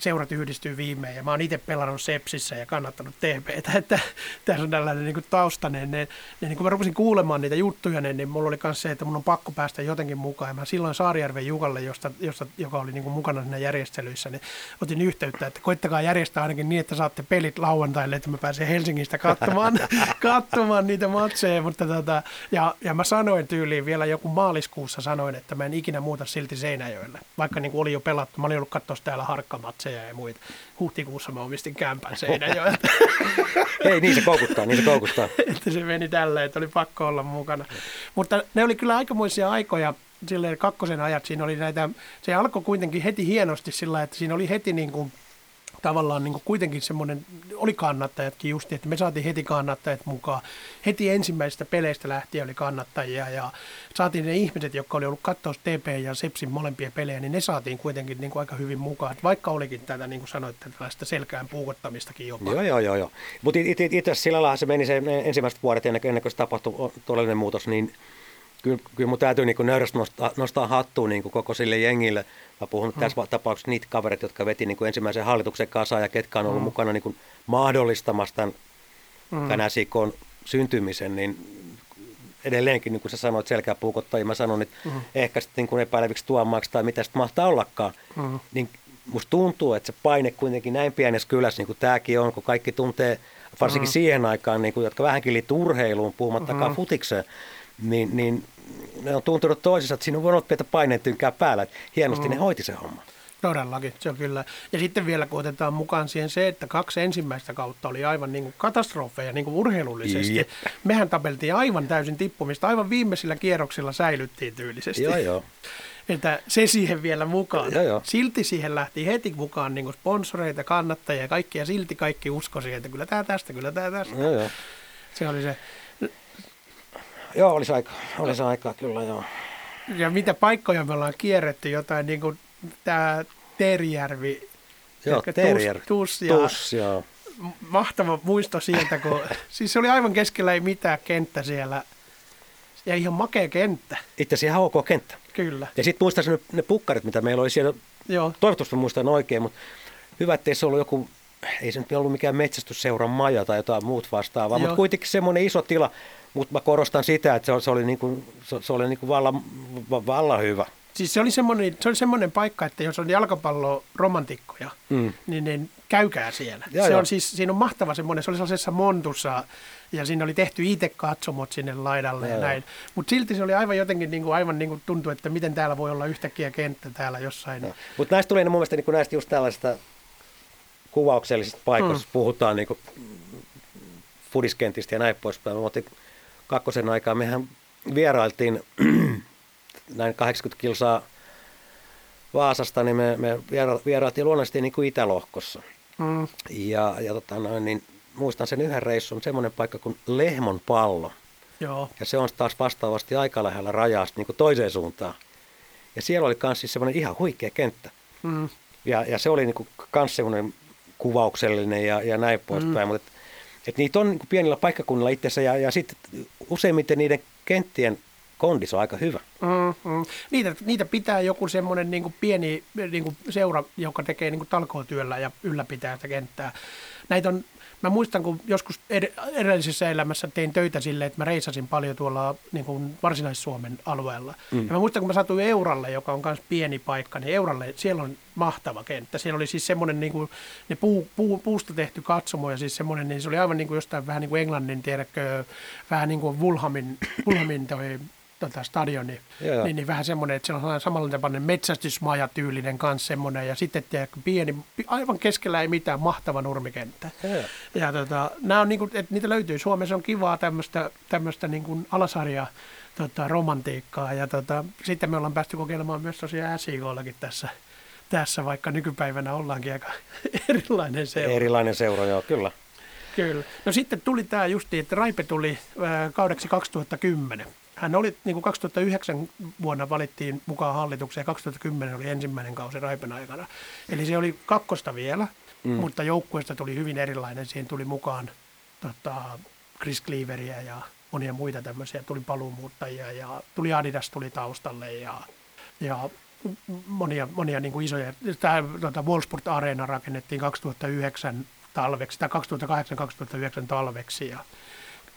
seurat yhdistyy viimein ja mä oon itse pelannut Sepsissä ja kannattanut TPtä, että tässä on tällainen niin taustainen. Ne, ne, niin kun mä rupesin kuulemaan niitä juttuja, niin, niin mulla oli myös se, että mun on pakko päästä jotenkin mukaan. Ja mä silloin Saarijärven Jukalle, josta, josta, joka oli niin mukana siinä järjestelyissä, niin otin yhteyttä, että koittakaa järjestää ainakin niin, että saatte pelit lauantaille, että mä pääsen Helsingistä katsomaan, katsomaan niitä matseja. Mutta tota, ja, ja mä sanoin tyyliin vielä joku maaliskuussa sanoin, että mä en ikinä muuta silti Seinäjoelle, vaikka niin kuin oli jo pelattu. Mä olin ollut katsoa täällä har- harkkamatseja ja muita. Huhtikuussa mä omistin kämpän Seinäjoelta. Ei, niin se koukuttaa, niin se koukuttaa. että se meni tälleen, että oli pakko olla mukana. Mutta ne oli kyllä aikamoisia aikoja, silleen kakkosen ajat siinä oli näitä, se alkoi kuitenkin heti hienosti sillä, että siinä oli heti niin kuin tavallaan niin kuin kuitenkin semmoinen, oli kannattajatkin just, että me saatiin heti kannattajat mukaan. Heti ensimmäisistä peleistä lähtien oli kannattajia ja saatiin ne ihmiset, jotka oli ollut katsoa TP ja Sepsin molempia pelejä, niin ne saatiin kuitenkin niin kuin aika hyvin mukaan. Että vaikka olikin tätä, niin kuin sanoitte, tällaista selkään puukottamistakin jopa. Joo, joo, joo. joo. Mutta itse asiassa sillä lailla se meni se ensimmäiset vuodet ennen, ennen kuin se tapahtui todellinen muutos, niin kyllä, kyllä mun täytyy niin nöyrästi nostaa, nostaa hattua niin koko sille jengille. Mä puhun hmm. tässä tapauksessa niitä kavereita, jotka veti niin kuin ensimmäisen hallituksen kasaan ja ketkä on ollut hmm. mukana niin kuin mahdollistamassa tämän, hmm. tämän SIKon syntymisen, niin edelleenkin, niin kuin sä sanoit, selkeä puukottajia, mä sanon, että hmm. ehkä sitten niin epäileviksi tuomaksi tai mitä sitten mahtaa ollakaan, hmm. niin musta tuntuu, että se paine kuitenkin näin pienessä kylässä, niin kuin tämäkin on, kun kaikki tuntee, varsinkin hmm. siihen aikaan, niin kuin, jotka vähänkin liittyy urheiluun, puhumattakaan hmm. futikseen, niin, niin ne on tuntunut toisissa, että siinä on voinut pientä painetynkää päällä. Että hienosti mm. ne hoiti se homma. Todellakin, se on kyllä. Ja sitten vielä kun otetaan mukaan siihen se, että kaksi ensimmäistä kautta oli aivan niin kuin katastrofeja niin kuin urheilullisesti. Jep. Mehän tapeltiin aivan täysin tippumista, aivan viimeisillä kierroksilla säilyttiin tyylisesti. Joo, joo. Että se siihen vielä mukaan. Joo, joo. Silti siihen lähti heti mukaan niin kuin sponsoreita, kannattajia ja kaikki, ja silti kaikki uskosi, että kyllä tämä tästä, kyllä tämä tästä. Joo, joo. Se oli se Joo, olisi aika, olisi aika kyllä joo. ja mitä paikkoja me ollaan kierretty, jotain niin kuin tämä Teerijärvi, Joo, ehkä Teerijärvi. Tus, tus ja Tus, joo. mahtava muisto sieltä, kun siis se oli aivan keskellä ei mitään kenttä siellä. Ja ihan makea kenttä, Itse asiassa ihan ok kenttä. kyllä. Ja sitten muistaisin ne, ne pukkarit, mitä meillä oli siellä. Joo, Toivottavasti muistan oikein, mutta hyvä, ettei se ollut joku, ei se nyt ollut mikään metsästysseuran maja tai jotain muut vastaavaa, Joo. mutta kuitenkin semmoinen iso tila. Mutta mä korostan sitä, että se, oli- se oli, niinku, se, se oli niinku vallan, va- vallan hyvä. siis se oli semmoinen, se oli semmoinen paikka, että jos on jalkapallo romantikkoja, Mm. niin, niin käykää siellä. Joo, se joo. on siis, siinä on mahtava semmoinen, se oli sellaisessa montussa ja siinä oli tehty itse katsomot sinne laidalle ja Joo. näin. Mutta silti se oli aivan jotenkin niin kuin, aivan niin kuin tuntui, että miten täällä voi olla yhtäkkiä kenttä täällä jossain. Mutta näistä tuli mun mielestä niin näistä just tällaisista kuvauksellisista paikoista, mm. puhutaan niin fudiskentistä ja näin poispäin. Kakkosen aikaa, mehän vierailtiin näin 80 kilsaa Vaasasta, niin me, me viera- vierailtiin luonnollisesti niin kuin Itälohkossa. Mm, Ja, ja tota noin, niin muistan sen yhden reissun, semmoinen paikka kuin Lehmon pallo. joo, Ja se on taas vastaavasti aika lähellä rajaa niin kuin toiseen suuntaan. Ja siellä oli myös siis semmoinen ihan huikea kenttä. mm, Ja, ja se oli niinku kans semmoinen kuvauksellinen ja, ja näin poispäin. Mm. Mutta et, niitä on niinku pienillä paikkakunnilla itsessä ja, ja sitten useimmiten niiden kenttien kondis on aika hyvä. mm, mm. Niitä, niitä pitää joku semmoinen niin pieni niin seura, joka tekee niin talkootyöllä ja ylläpitää sitä kenttää. Näitä on, mä muistan, kun joskus ed- edellisessä elämässä tein töitä silleen, että mä reisasin paljon tuolla niin kuin Varsinais-Suomen alueella. Mm. Ja mä muistan, kun mä satuin Euralle, joka on myös pieni paikka, niin Euralle, siellä on mahtava kenttä. Siellä oli siis semmoinen niin kuin, ne puu, puu, puusta tehty katsomo ja siis semmoinen, niin se oli aivan niin kuin jostain vähän niin kuin Englannin, tiedätkö, vähän niin kuin Wulhamin, Wulhamin toi tota stadioni, Joo, joo. niin, niin vähän semmoinen, että se on sellainen samanlainen metsästysmajatyylinen kanssa semmoinen, ja sitten tiedätkö, pieni, pi- aivan keskellä ei mitään, mahtava nurmikenttä. Joo. Ja tota, nämä on niinku, että niitä löytyy Suomessa, on kivaa tämmöistä, tämmöistä niinku alasarja tota, romantiikkaa, ja tota, sitten me ollaan päästy kokeilemaan myös tosiaan SIKllakin tässä, tässä, vaikka nykypäivänä ollaankin aika erilainen seura. Erilainen seura, joo, kyllä. Kyllä. No sitten tuli tämä justi, että Raipe tuli ää, kaudeksi 2010. Hän oli, niin kuin 2009 vuonna valittiin mukaan hallitukseen ja 2010 oli ensimmäinen kausi Raipen aikana. Eli se oli kakkosta vielä, mm. mutta joukkueesta tuli hyvin erilainen. Siihen tuli mukaan tota, Chris Cleaveria ja monia muita tämmöisiä. Tuli paluumuuttajia ja tuli Adidas tuli taustalle ja, ja monia, monia niin kuin isoja. Tämä tota, Wallsport Arena rakennettiin 2009 talveksi tai 2008-2009 talveksi ja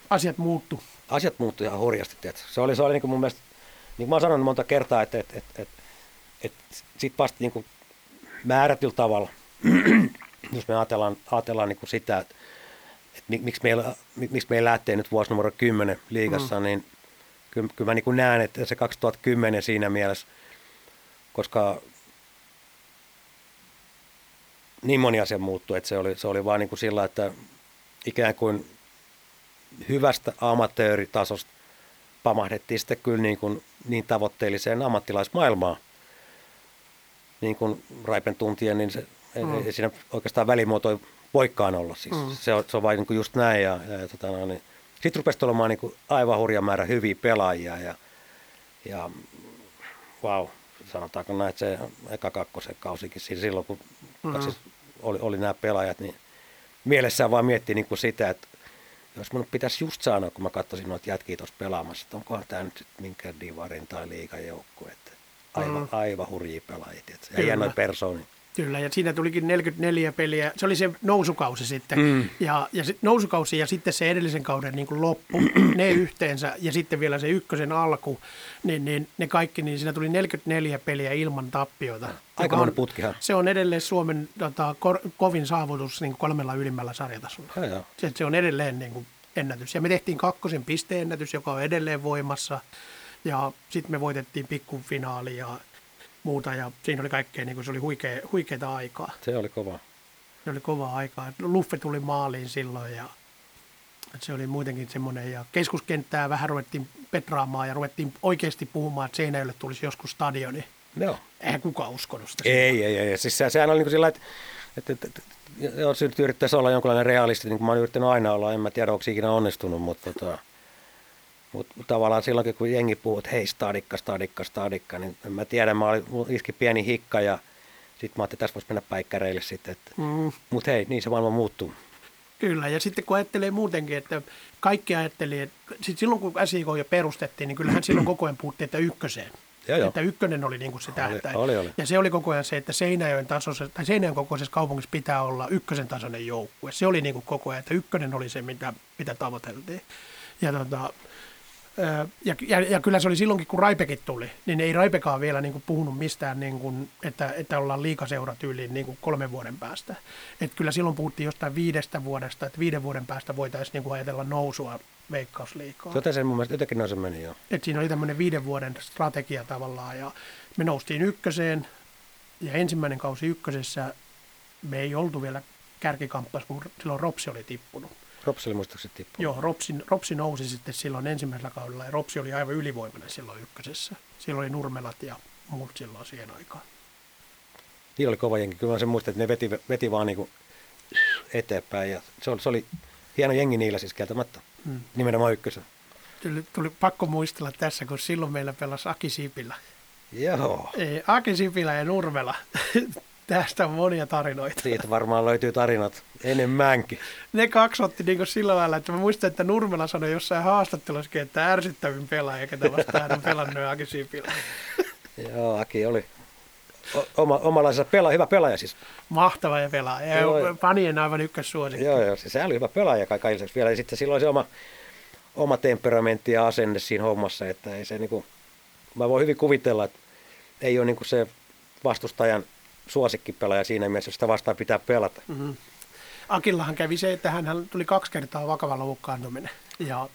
asiat muuttu. Asiat muuttui ihan hurjasti, tiedätkö? Se oli, se oli niin kuin mun mielestä, niin kuin mä oon sanonut monta kertaa, että, että, että, että, että sit vasta niin kuin määrätyllä tavalla, jos me ajatellaan, ajatellaan niin kuin sitä, että, että mik- miksi meillä, mik- miksi meillä lähtee nyt vuosi numero 10 liigassa, mm. niin kyllä, kyllä mä niin kuin näen, että se 2010 siinä mielessä, koska niin moni asia muuttui, että se oli, se oli vaan niin kuin sillä, että ikään kuin hyvästä amatööritasosta pamahdettiin sitten kyllä niin, kuin niin tavoitteelliseen ammattilaismaailmaan. Niin kuin Raipen tuntien, niin se, mm. ei, ei siinä oikeastaan välimuotoja voikaan olla. Siis. Mm. Se, on, se on vain niin kuin just näin. Ja, ja, ja tota, no, niin. Sitten rupesi olemaan niin kuin aivan hurja määrä hyviä pelaajia ja, ja wow, sanotaanko näin, että se eka kakkosen kausikin siis silloin, kun mm. siis oli, oli nämä pelaajat, niin mielessään vaan miettii niin kuin sitä, että jos mun pitäisi just sanoa, kun mä katsoisin noita jätkiä tuossa pelaamassa, että onkohan tämä nyt sitten minkä divarin tai liigan joukkue, että aivan, mm. aivan hurjia pelaajia, että ei Kyllä. noin persooni. Kyllä, ja siinä tulikin 44 peliä. Se oli se nousukausi sitten. Mm. Ja, ja sit nousukausi ja sitten se edellisen kauden niin kuin loppu, ne yhteensä, ja sitten vielä se ykkösen alku, niin, niin ne kaikki, niin siinä tuli 44 peliä ilman tappiota. joka Aika on- putkihan. Se on edelleen Suomen tota, kor, kovin saavutus niin kuin kolmella ylimmällä sarjatasolla. Se, se on edelleen niin kuin ennätys. Ja me tehtiin kakkosen pisteennätys, joka on edelleen voimassa. Ja sitten me voitettiin pikkufinaali ja muuta. Ja siinä oli kaikkea, niin kuin se oli huikea, huikeata aikaa. Se oli kova. Se oli kovaa aikaa. Luffe tuli maaliin silloin ja se oli muutenkin semmoinen. Ja keskuskenttää vähän ruvettiin petraamaan ja ruvettiin oikeasti puhumaan, että Seinäjölle tulisi joskus stadioni. Joo. Eihän kukaan uskonut sitä. Ei, ei, ei. Siis se, sehän oli niin kuin sillä, että, että, että, että jos yrittäisi olla jonkinlainen realisti, niin kuin mä oon yrittänyt aina olla, en mä tiedä, onko se ikinä onnistunut, mutta, tota, Mutta tavallaan silloin, kun jengi puhuu, että hei stadikka, stadikka, stadikka, niin en mä tiedä, mä olin, iski pieni hikka ja sitten mä ajattelin, että tässä voisi mennä päikkäreille sitten. Mm. Mutta hei, niin se maailma muuttuu. Kyllä, ja sitten kun ajattelee muutenkin, että kaikki ajatteli, että sit silloin kun SIK jo perustettiin, niin kyllähän silloin koko ajan puhuttiin, että ykköseen. Joo, joo. Että ykkönen oli niin kuin se tähtäin. Oli, oli. Ja se oli koko ajan se, että Seinäjoen, tasossa, tai Seinäjoen kokoisessa kaupungissa pitää olla ykkösen tasoinen joukkue. Se oli niin kuin koko ajan, että ykkönen oli se, mitä, mitä tavoiteltiin. Ja tota, ja, ja, ja kyllä se oli silloinkin, kun Raipekit tuli, niin ei Raipekaan vielä niin kuin puhunut mistään, niin kuin, että, että ollaan liikaseura tyyliin niin kuin kolmen vuoden päästä. Et kyllä silloin puhuttiin jostain viidestä vuodesta, että viiden vuoden päästä voitaisiin niin kuin ajatella nousua veikkausliikaa. Tota se mun mielestä jotenkin noin se meni jo. Et siinä oli tämmöinen viiden vuoden strategia tavallaan ja me noustiin ykköseen ja ensimmäinen kausi ykkösessä me ei oltu vielä kärkikamppais, kun silloin Ropsi oli tippunut. Ropsi oli muistaakseni tippunut. Joo, Ropsi, Ropsi nousi sitten silloin ensimmäisellä kaudella ja Ropsi oli aivan ylivoimainen silloin ykkösessä. Silloin oli Nurmelat ja muut silloin siihen aikaan. Niin oli kova jengi. Kyllä mä sen muistan, että ne veti, veti vaan niin kuin eteenpäin ja se oli, se oli hieno jengi niillä siis kieltämättä. Hmm. Nimenomaan ykkösen. Tuli, tuli pakko muistella tässä, kun silloin meillä pelasi Aki Sipilä. Joo. Aki Sipilä ja Nurmela. Tästä on monia tarinoita. Siitä varmaan löytyy tarinat enemmänkin. Ne kaksi otti niin sillä lailla, että mä muistan, että Nurmela sanoi jossain haastattelussakin, että ärsyttävin pelaaja, ketä vastaan hän on pelannut Aki Sipilä. Joo, Aki oli oma, omalaisensa pelaaja, hyvä pelaaja siis. Mahtava ja pelaaja. Ja panien aivan ykkössuosikki. Joo, joo, se oli hyvä pelaaja kaikille vielä. Ja sitten silloin se oma, oma temperamentti ja asenne siinä hommassa, että ei se niinku, mä voin hyvin kuvitella, että ei ole niinku se vastustajan suosikkipelaaja siinä mielessä, jos sitä vastaan pitää pelata. Mm-hmm. Akillahan kävi se, että hän tuli kaksi kertaa vakava loukkaantuminen ja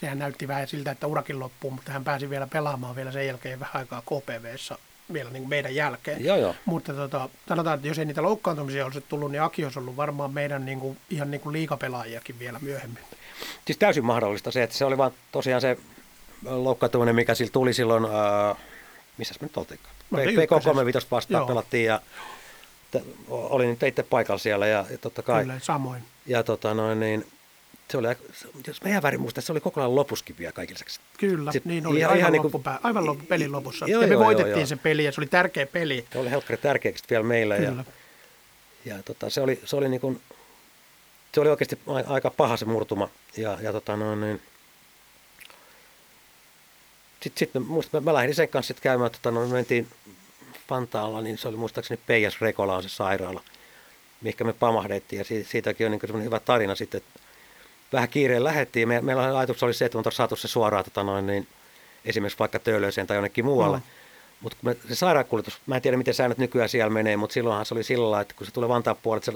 sehän näytti vähän siltä, että urakin loppuu, mutta hän pääsi vielä pelaamaan vielä sen jälkeen vähän aikaa KPVssä vielä niin kuin meidän jälkeen. Joo, joo. Mutta tota, sanotaan, että jos ei niitä loukkaantumisia olisi tullut, niin Aki olisi ollut varmaan meidän niin kuin, ihan niin kuin liikapelaajiakin vielä myöhemmin. Siis täysin mahdollista se, että se oli vaan tosiaan se loukkaantuminen, mikä sillä tuli silloin, äh, missä me nyt oltiin? PK35 vastaan Joo. pelattiin ja olin nyt itse paikalla siellä ja, ja totta kai. Kyllä, samoin. Ja tota noin, niin, se oli, jos meidän väärin muista, se oli koko ajan lopuskin vielä kaikille Kyllä, Sitten niin oli ihan, aivan, ihan niin kuin, aivan loppu, pelin lopussa. Joo, ja me joo, voitettiin joo, se peli ja se oli tärkeä peli. Se oli helkkari tärkeä vielä meillä. Kyllä. Ja, ja tota, se oli, se oli niin kuin, se oli oikeasti aika paha se murtuma. Ja, ja tota noin, niin, sitten sit mä, mä, lähdin sen kanssa sitten käymään, tota, no, me mentiin Vantaalla, niin se oli muistaakseni Peijas Rekola on se sairaala, mihinkä me pamahdettiin. Ja siitä, siitäkin on niin hyvä tarina sitten, että vähän kiireen lähettiin. Me, meillä ajatus oli se, että me on saatu se suoraan tota noin, niin, esimerkiksi vaikka Töölöiseen tai jonnekin muualle. Mm. Mutta se sairaankuljetus, mä en tiedä miten säännöt nykyään siellä menee, mutta silloinhan se oli sillä lailla, että kun se tulee Vantaan puolelle, se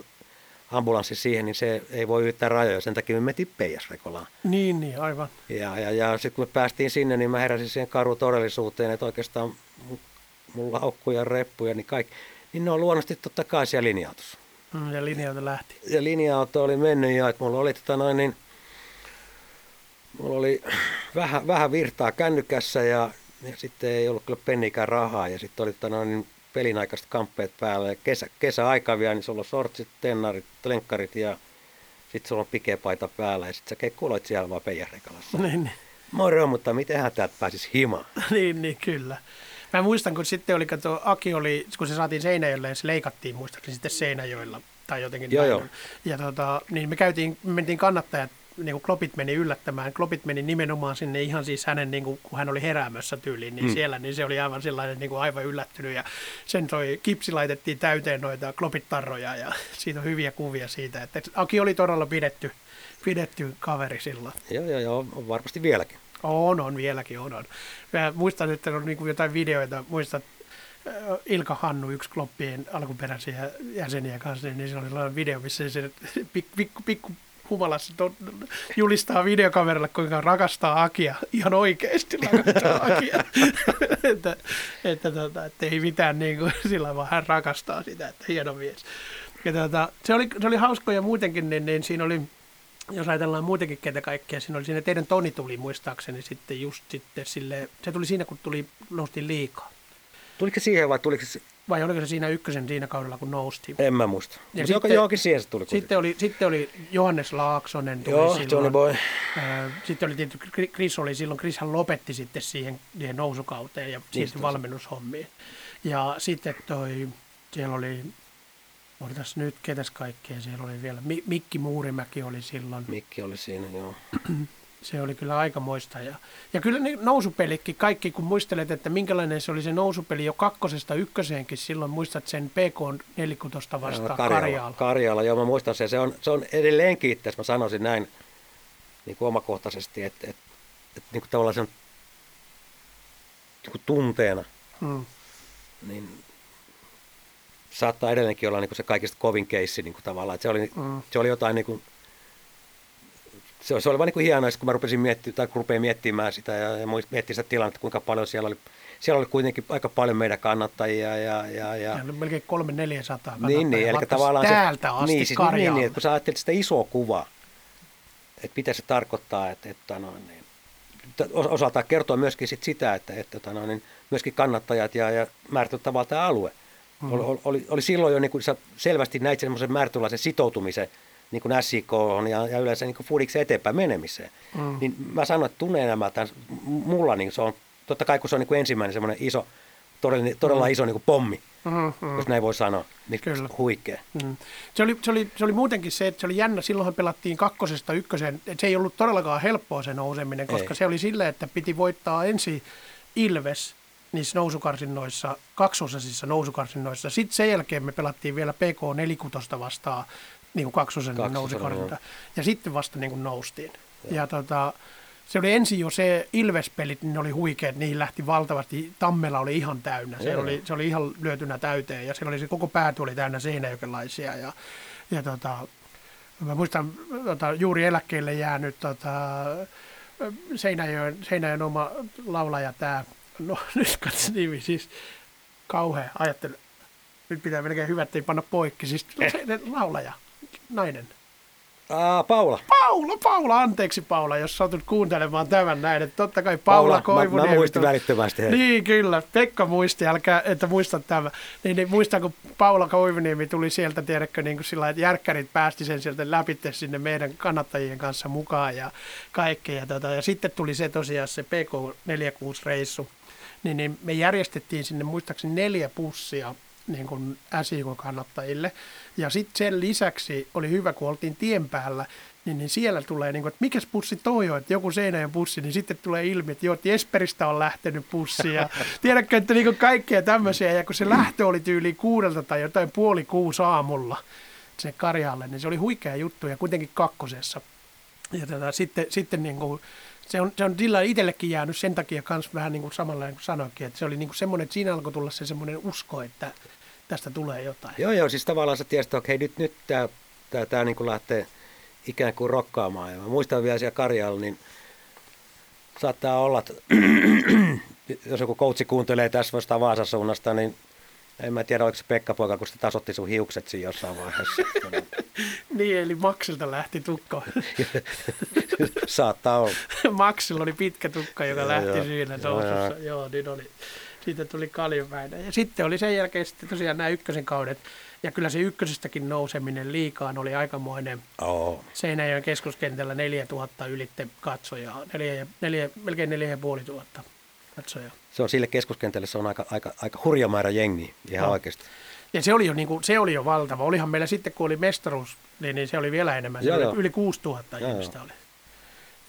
ambulanssi siihen, niin se ei voi yrittää rajoja. Sen takia me mentiin Peijasrekolaan. Niin, niin, aivan. Ja, ja, ja sitten kun me päästiin sinne, niin mä heräsin siihen karuun todellisuuteen, että oikeastaan mulla haukkuja, reppuja, niin kaikki. Niin ne on luonnollisesti totta kai siellä linja-autossa. Mm, ja linja-auto lähti. Ja linja-auto oli mennyt ja että mulla oli tota noin niin, mulla oli vähän, vähän virtaa kännykässä ja, ja sitten ei ollut kyllä pennikään rahaa ja sitten oli tota noin niin pelin aikaista kamppeet päällä ja kesä, kesäaika vielä, niin sulla on sortsit, tennarit, lenkkarit ja sitten sulla on pikepaita päällä ja sitten sä kekkuloit siellä vaan Peijarekalassa. Niin, niin. Moro, mutta mitenhän täältä pääsisi himaan? niin, niin, kyllä. Mä muistan, kun sitten oli, kato, Aki oli, kun se saatiin Seinäjoelle ja se leikattiin muistaakseni sitten Seinäjoella tai jotenkin joo, Joo. Ja tota, niin me käytiin, me mentiin kannattajat niin kuin Klopit meni yllättämään. Klopit meni nimenomaan sinne ihan siis hänen, niin kuin, kun hän oli heräämössä tyyliin, niin mm. siellä, niin se oli aivan sellainen niin kuin aivan yllättynyt. Ja sen toi kipsi laitettiin täyteen noita Klopit-tarroja ja siitä on hyviä kuvia siitä, että Aki oli todella pidetty, pidetty kaveri silloin. Joo, joo, joo, varmasti vieläkin. On, on, vieläkin on. on. Mä muistan, että on niin kuin jotain videoita, muistat, Ilka Hannu, yksi Kloppien alkuperäisiä jäseniä kanssa, niin se oli sellainen video, missä se pikku, pikku, pikku humalassa to, julistaa videokameralla, kuinka rakastaa Akia. Ihan oikeasti rakastaa Akia. että, että, tota, että ei mitään niin kuin, sillä vaan hän rakastaa sitä, että hieno mies. Ja, tota, se, oli, se oli hauskoja muutenkin, niin, niin siinä oli, jos ajatellaan muutenkin ketä kaikkea, siinä oli siinä teidän Toni tuli muistaakseni sitten just sitten sille, se tuli siinä kun tuli, noustiin liikaa. Tuliko siihen vai tuliko se vai oliko se siinä ykkösen siinä kaudella, kun noustiin? En mä muista. Ja sitten- sitten, johonkin siihen se tuli. kuitenkin. Sitten oli, sitten oli Johannes Laaksonen tuli Joo, silloin. Johnny Boy. Sitten oli tietysti, Chris oli silloin, Chrishan lopetti sitten siihen, siihen nousukauteen ja siirtyi valmennushommiin. Ja sitten toi, siellä oli, odotas nyt, ketäs kaikkea siellä oli vielä. Mi- Mikki Muurimäki oli silloin. Mikki oli siinä, joo. Se oli kyllä aikamoista. Ja, ja kyllä ne nousupelikin, kaikki kun muistelet, että minkälainen se oli se nousupeli jo kakkosesta ykköseenkin, silloin muistat sen PK 46 vastaan Karjaalla. Karjala, joo, mä muistan sen. Se on, se on edelleenkin itse, mä sanoisin näin niin kuin omakohtaisesti, että, että, että niin kuin tavallaan sen niin kuin tunteena, Mm. niin saattaa edelleenkin olla niin kuin se kaikista kovin keissi niin kuin tavallaan. Että se, oli, Mm. se oli jotain niin kuin, se, se oli vaan niin kuin hienoa, kun mä rupesin miettimään, tai kun rupein miettimään sitä ja, ja miettimään sitä tilannetta, kuinka paljon siellä oli, siellä oli kuitenkin aika paljon meidän kannattajia ja, ja, ja Ja oli melkein 300 niin, niin, eli tavallaan täältä se, asti niin, siis, Karjaalle. niin, niin, että kun sä ajattelet sitä isoa kuvaa, että mitä se tarkoittaa, että, että noin, niin, osaltaan kertoo myöskin sit sitä, että, että noin, niin, myöskin kannattajat ja, ja määrätyllä tavalla tämä alue. Mm. Oli, oli, oli, silloin jo niin kuin sä selvästi näit semmoisen määrätynlaisen sitoutumisen niin kuin SIK ja, ja yleensä niin kuin eteenpäin menemiseen. Mm. Niin mä sanoin, että tunneennämältään mulla niin se on, totta kai kun se on niin kuin ensimmäinen semmoinen iso, todella, todella iso niin kuin pommi, Mm-hmm. jos näin voi sanoa, niin Kyllä. huikea. Mm. Se, oli, se, oli, se oli muutenkin se, että se oli jännä. Silloinhan pelattiin kakkosesta ykköseen. Et se ei ollut todellakaan helppoa se nouseminen, koska Ei. se oli silleen, että piti voittaa ensin Ilves niissä nousukarsinnoissa, kaksosaisissa nousukarsinnoissa. Sitten sen jälkeen me pelattiin vielä PK 46 vastaan niin kuin kaksosen Kaksosen, nousukarsinta. Ja sitten vasta niin kuin noustiin. Ja tota, se oli ensin jo se Ilves-pelit, niin ne oli huikeat, niihin lähti valtavasti. Tammela oli ihan täynnä, se Joo. oli, se oli ihan lyötynä täyteen ja siellä oli se koko pääty oli täynnä seinäjokelaisia ja, ja tota, mä muistan tota, juuri eläkkeelle jäänyt tota, Seinäjoen, Seinäjoen oma laulaja tämä, no nyt katso nimi, siis kauhea, ajattelen, nyt pitää melkein hyvä, ettei panna poikki, siis se, laulaja, nainen. Aa, Paula. Paula, Paula, anteeksi Paula, jos satut kuuntelemaan tämän näin, että totta kai Paula, Paula, mä- mä Koivuniemi. muistin välittömästi heitä. Niin, kyllä. Pekka muisti, älkää, että muistat tämä. Niin, niin muistan, kun Paula Koivuniemi tuli sieltä, tiedätkö, niin kuin sillä että järkkärit päästi sen sieltä läpi sinne meidän kannattajien kanssa mukaan ja kaikkea. Ja, tota, ja sitten tuli se tosiaan se PK46-reissu. Niin, niin me järjestettiin sinne muistaakseni neljä pussia niin kuin SIK-kannattajille. Ja sitten sen lisäksi oli hyvä, kun oltiin tien päällä, niin, niin siellä tulee, niin kuin, että mikäs pussi toi on, että joku Seinäjön pussi, niin sitten tulee ilmi, että joo, että Esperistä on lähtenyt pussi. Ja tiedätkö, että niin kuin kaikkea tämmöisiä. Ja kun se lähtö oli tyyli kuudelta tai jotain puoli kuusi aamulla sinne Karjaalle, niin se oli huikea juttu ja kuitenkin kakkosessa. Ja tota, sitten, sitten niin kuin, se on, se on sillä itsellekin jäänyt sen takia myös vähän niin kuin samalla kuin sanoinkin, että se oli niin kuin semmoinen, että siinä alkoi tulla se semmoinen usko, että tästä tulee jotain. Joo, joo, siis tavallaan sä tiesit, että okei, nyt, nyt tämä tää, tää niin lähtee ikään kuin rokkaamaan. Ja mä muistan vielä siellä Karjalla, niin saattaa olla, että jos joku koutsi kuuntelee tässä vasta Vaasan suunnasta, niin en mä tiedä, oliko se Pekka poika, kun se tasotti sun hiukset siinä jossain vaiheessa. Niin, eli Maxilta lähti tukko. saattaa olla. Maxilla oli pitkä tukka, joka Joo, lähti joo. siinä Joo, nousussa. joo. Joo, niin oli. Siitä tuli kaljupäinen. Ja sitten oli sen jälkeen sitten tosiaan nämä ykkösen kaudet. Ja kyllä se ykkösestäkin nouseminen liikaan oli aikamoinen. Oo. Seinäjoen keskuskentällä 4000 ylitte katsojaa. Neljä, neljä, melkein 4500 katsojaa. Se on sille keskuskentälle se on aika, aika, aika hurja määrä jengiä, ihan No. oikeasti. Ja se oli, jo, niin kuin, se oli jo valtava. Olihan meillä sitten, kun oli mestaruus, niin, niin se oli vielä enemmän. Se Joo, oli joo. yli 6000 Joo, ihmistä oli.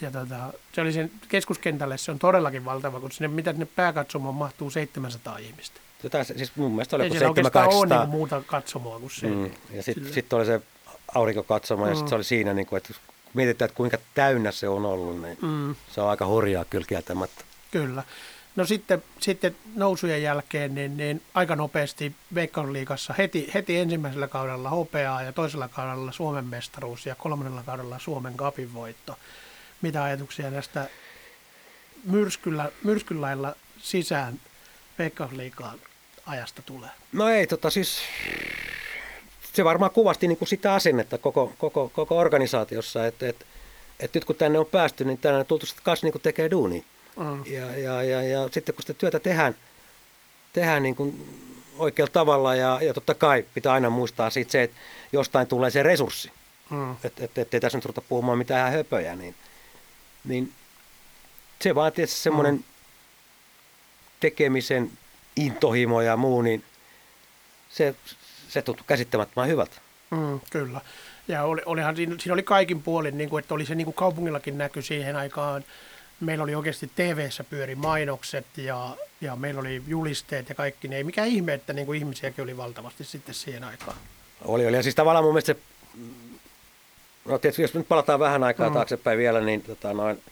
Ja tota, se oli sen keskuskentälle, se on todellakin valtava, kun sinne, mitä sinne pääkatsomoon mahtuu 700 ihmistä. Jotain, se- siis mun mielestä oli Ei joku siellä oikeastaan ole 700 niin muuta katsomoa kuin se. Mm. Ja sitten sit oli se aurinkokatsoma ja Mm. sitten se oli siinä, niin kuin, että mietitään, että kuinka täynnä se on ollut, niin Mm, se on aika hurjaa kyllä kieltämättä. kyllä. No sitten, sitten nousujen jälkeen niin, niin aika nopeasti Veikkausliigassa heti, heti ensimmäisellä kaudella hopeaa ja toisella kaudella Suomen mestaruus ja kolmannella kaudella Suomen kapin voitto. Mitä ajatuksia tästä myrskyllä, myrskylailla sisään Veikkausliigaan ajasta tulee? No ei, tota siis se varmaan kuvasti niin kuin sitä asennetta koko, koko, koko organisaatiossa, että, että, että nyt kun tänne on päästy, niin tänne on tultu sitten kanssa niin kuin tekee duunia. Mm. Ja, ja, ja, ja sitten kun sitä työtä tehdään, tehdään niin kuin oikealla tavalla ja, ja totta kai pitää aina muistaa siitä se, että jostain tulee se resurssi. Mm. Että et, et, ei tässä nyt ruveta puhumaan mitään höpöjä, niin, niin se vaan tietysti semmoinen mm. tekemisen intohimo ja muu, niin se, se tuntuu käsittämättömän hyvältä. Mm, kyllä. Ja oli, olihan siinä, siinä oli kaikin puolin, niin kuin, että oli se niin kuin kaupungillakin näky siihen aikaan. Meillä oli oikeasti tv pyöri mainokset ja, ja meillä oli julisteet ja kaikki. Ne ei mikään ihme, että niin kuin ihmisiäkin oli valtavasti sitten siihen aikaan. Oli, oli. Ja siis tavallaan mun mielestä se, no tietysti jos nyt palataan vähän aikaa mm. taaksepäin vielä, niin tota noin,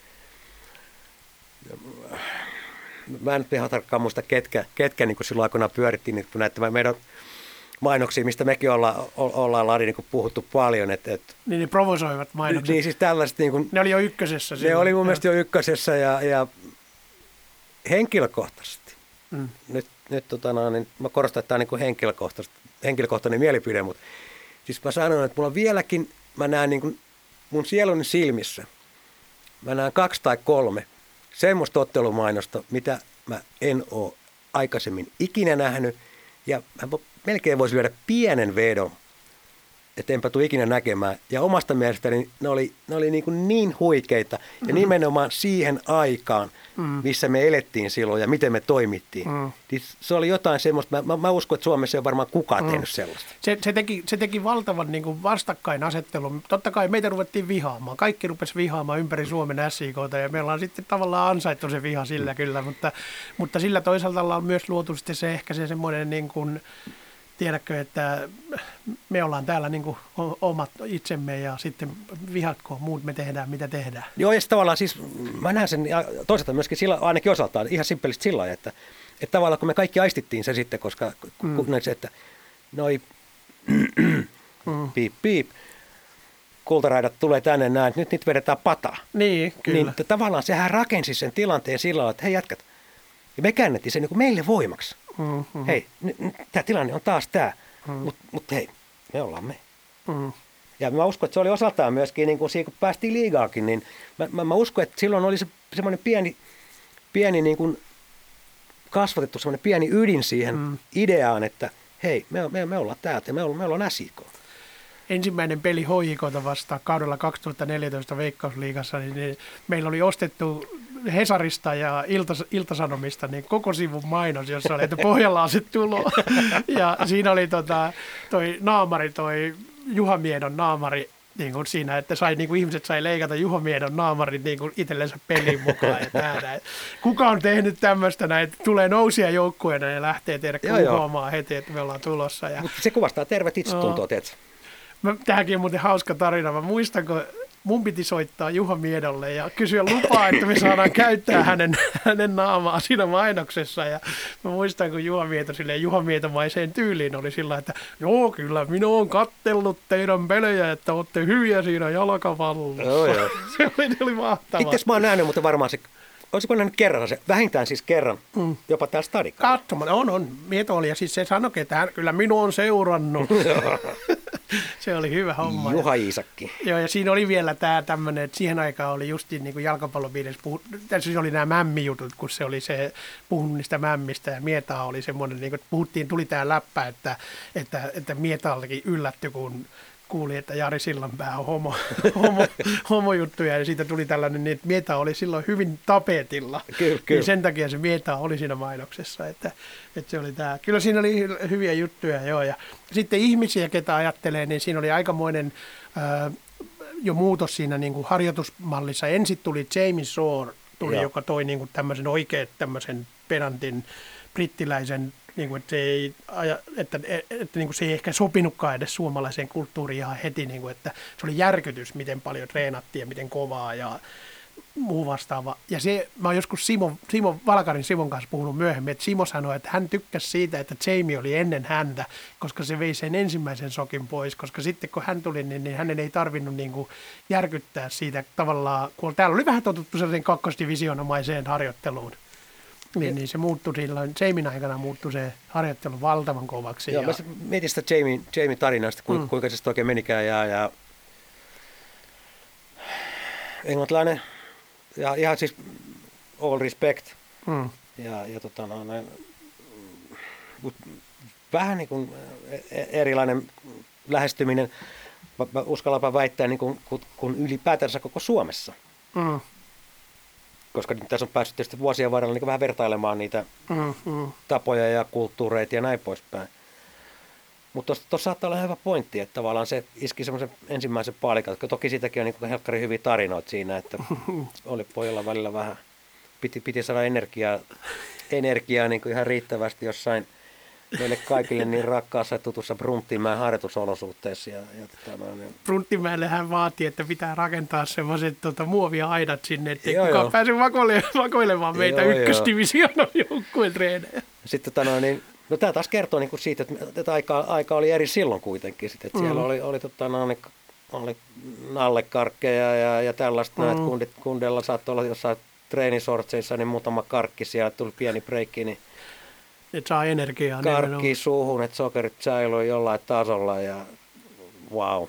mä en nyt ihan tarkkaan muista, ketkä, ketkä niin silloin aikoinaan pyörittiin niin näitä meidän mainoksia, mistä mekin olla, ollaan Lari niin puhuttu paljon. Et, et, niin ne provosoivat mainokset. Niin siis tällaiset. Niin kuin, ne oli jo ykkösessä. Ne oli mun mielestä jo ykkösessä ja, ja henkilökohtaisesti. Mm. Nyt, nyt tota, no, niin mä korostan, että tämä on niin henkilökohtainen mielipide, mutta siis mä sanon, että mulla on vieläkin, mä näen niin kuin mun sieluni silmissä, mä näen kaksi tai kolme semmoista ottelumainosta, mitä mä en ole aikaisemmin ikinä nähnyt. Ja mä melkein voisi lyödä pienen vedon, että enpä tule ikinä näkemään. Ja omasta mielestäni ne oli, ne oli niin, kuin niin huikeita. Ja mm-hmm. nimenomaan siihen aikaan, mm. missä me elettiin silloin ja miten me toimittiin. Mm. Niin se oli jotain semmoista, mä, mä, mä uskon, että Suomessa ei ole varmaan kukaan mm. tehnyt sellaista. Se, se, teki, se teki valtavan niin kuin vastakkainasettelun. Totta kai meitä ruvettiin vihaamaan. Kaikki rupesi vihaamaan ympäri Suomen SIKta ja me ollaan sitten tavallaan ansaittu se viha sillä mm. kyllä. Mutta, mutta sillä toisaalta on myös luotu sitten se ehkä se semmoinen niin kuin, tiedätkö, että me ollaan täällä niin omat itsemme ja sitten vihatko muut me tehdään, mitä tehdään. Joo, ja tavallaan siis mä näen sen toisaalta myöskin sillä, ainakin osaltaan ihan simppelisti sillä lailla, että, että tavallaan kun me kaikki aistittiin se sitten, koska mm. kun se, että noi mm. piip piip, kultaraidat tulee tänne näin, nyt niitä vedetään pataa. Niin, kyllä. Niin tavallaan sehän rakensi sen tilanteen sillä lailla, että hei jätkät, ja me käännettiin sen niin kuin meille voimaksi. Mm-hmm. Hei, n- tämä tilanne on taas tämä, mm-hmm. mutta mut hei, me ollaan me. Mm-hmm. Ja mä uskon, että se oli osaltaan myöskin, niin kun, kun päästiin liigaakin, niin mä, mä, mä uskon, että silloin oli se semmoinen pieni, pieni niin kuin kasvatettu semmoinen pieni ydin siihen mm. ideaan, että hei, me, me, me ollaan täältä ja me ollaan, me ollaan SIK. Ensimmäinen peli hoikota vasta kaudella 2014 Veikkausliigassa, niin meillä oli ostettu Hesarista ja Iltas, Iltasanomista niin koko sivun mainos, jossa oli, että Pohjalla on se tulo. Ja siinä oli tota, toi naamari, toi Juha Miedon naamari, niin kuin siinä, että sai, niin kuin ihmiset sai leikata Juha Miedon naamarit niin kuin itsellensä pelin mukaan. Ja tää, Kuka on tehnyt tämmöistä näin, tulee nousia joukkueena ja lähtee tehdä huomaa heti, että me ollaan tulossa. Ja... Mutta se kuvastaa tervet itsetuntoa, no. tiedätkö? Tämäkin on muuten hauska tarina. Mä muistan, kun mun piti soittaa Juha Miedolle ja kysyä lupaa, että me saadaan käyttää hänen, hänen naamaa siinä mainoksessa. Ja mä muistan, kun Juha Mieto silleen Juha Mietomaiseen tyyliin oli sillä, että joo, kyllä minä olen kattellut teidän pelejä, että olette hyviä siinä jalkapallossa. Joo, joo. se oli, oli mahtavaa. Itse mä oon nähnyt, mutta varmaan se Olisiko nähnyt kerran se, vähintään siis kerran, mm. jopa täällä stadikalla? Katsomaan, on, on. Mieto oli, ja siis se sanoi, että hän kyllä minua on seurannut. se oli hyvä homma. Juha Iisakki. Joo, ja siinä oli vielä tämä tämmöinen, että siihen aikaan oli just niin kuin jalkapallopiirissä, puhu, siis oli nämä mämmijutut, kun se oli se puhunut niistä mämmistä, ja Mietaa oli semmoinen, niin kuin, että puhuttiin, tuli tämä läppä, että, että, että Mietaallekin yllätty, kun kuuli, että Jari Sillanpää on homo, homo, homojuttuja ja siitä tuli tällainen, niin että Mieta oli silloin hyvin tapetilla. Kyllä, niin kyllä. Niin sen takia se Mieta oli siinä mainoksessa, että, että se oli tämä. Kyllä siinä oli hyviä juttuja joo ja sitten ihmisiä, ketä ajattelee, niin siinä oli aikamoinen ää, jo muutos siinä niin kuin harjoitusmallissa. Ensin tuli Jamie Shore, tuli, joka toi niin kuin tämmöisen oikein tämmöisen penantin brittiläisen niin kuin, että, se ei, että, että, niin kuin se ei ehkä sopinutkaan edes suomalaiseen kulttuuriin ihan heti, niin kuin, että se oli järkytys, miten paljon treenattiin ja miten kovaa ja muu vastaava. Ja se, mä oon joskus Simo, Simo Valkarin Simon kanssa puhunut myöhemmin, että Simo sanoi, että hän tykkäsi siitä, että Jamie oli ennen häntä, koska se vei sen ensimmäisen sokin pois, koska sitten kun hän tuli, niin, niin hänen ei tarvinnut niin kuin järkyttää siitä tavallaan, kun täällä oli vähän totuttu sellaisen kakkosdivisionomaiseen harjoitteluun. Niin, niin se muuttui silloin, Jamin aikana muuttui se harjoittelu valtavan kovaksi. Joo, ja... mä mietin sitä Jamie, Jamie tarinasta, kuinka, mm. kuinka se oikein menikään. Ja, ja... Englantilainen, ja ihan siis all respect. Mm. Ja, ja tota, no, ne, vähän niin kuin erilainen lähestyminen, uskallanpa väittää, niin kuin, kun ylipäätänsä koko Suomessa. Mm. Koska tässä on päässyt tietysti vuosien varrella niin vähän vertailemaan niitä mm, mm. tapoja ja kulttuureita ja näin poispäin. Mutta tuossa saattaa olla hyvä pointti, että tavallaan se iski semmoisen ensimmäisen paalikan. Toki siitäkin on niin helkkari hyviä tarinoita siinä, että oli pojalla välillä vähän, piti, piti saada energiaa, energiaa niin kuin ihan riittävästi jossain meille kaikille niin rakkaassa ja tutussa Brunttimäen harjoitusolosuhteissa. Ja, ja tota, no, niin. Brunttimäelle hän vaatii, että pitää rakentaa semmoiset tota, muovia aidat sinne, että joo, kukaan joo. pääse vakoilemaan, vakoilemaan meitä ykkösdivisioon joukkueen treenejä. Sitten tota, no, niin, No tämä taas kertoo niin kuin siitä, että, että aika, aika oli eri silloin kuitenkin. Sit, että mm. Siellä oli, oli, tota, no, oli, oli nallekarkkeja ja, ja tällaista. Mm. Näet, kundit, kundella saattoi olla jossain treenisortseissa, niin muutama karkki siellä, tuli pieni breikki, niin että saa energiaa. Karkki suuhun, että sokerit säilyy jollain tasolla ja wow.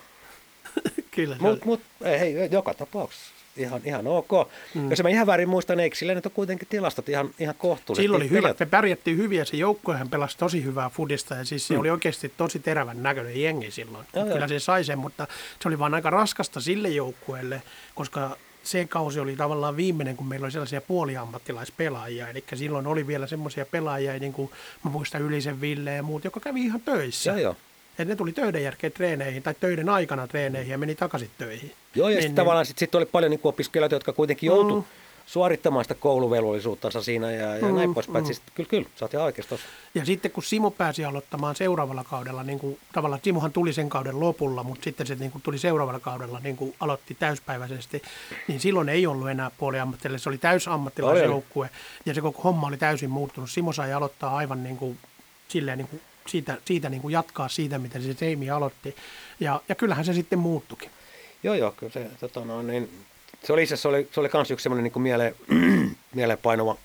Kyllä. Mutta mut, ei, joka tapauksessa ihan, ihan ok. Mm. Jos mä ihan väärin muistan, eikö sillä nyt on kuitenkin tilastot ihan, ihan kohtuullisesti? Silloin oli hyvä, me pärjättiin hyvin ja se joukkuehan pelasi tosi hyvää fudista ja siis se mm. oli oikeasti tosi terävän näköinen jengi silloin. Joo, Kyllä jo. se sai sen, mutta se oli vaan aika raskasta sille joukkueelle, koska se kausi oli tavallaan viimeinen, kun meillä oli sellaisia puoliammattilaispelaajia. Eli silloin oli vielä semmoisia pelaajia, niin kuin mä muistan Ylisen Ville ja muut, joka kävi ihan töissä. Joo, joo. Et ne tuli töiden jälkeen treeneihin tai töiden aikana treeneihin ja meni takaisin töihin. Joo, ja niin, sitten niin, tavallaan sit, sit oli paljon niin opiskelijoita, jotka kuitenkin mm. Suorittamaan sitä kouluvelvollisuuttansa siinä ja, ja mm, näin poispäin. Mm. Siis, kyllä, kyllä, sä oot ihan oikeassa Ja sitten kun Simo pääsi aloittamaan seuraavalla kaudella, niin kuin, tavallaan Simohan tuli sen kauden lopulla, mutta sitten se niin kuin, tuli seuraavalla kaudella, niin kuin aloitti täyspäiväisesti, niin silloin ei ollut enää puoliammattilainen, se oli täysammattilaisjoukkue ja se koko homma oli täysin muuttunut. Simo sai aloittaa aivan niin kuin, silleen niin kuin siitä, siitä niin kuin jatkaa siitä, miten se Teimi aloitti. Ja, ja kyllähän se sitten muuttukin. Joo, joo, kyllä se, tota, no, niin, se oli, se oli, se oli kans yksi semmoinen niin mieleen, mieleen painuva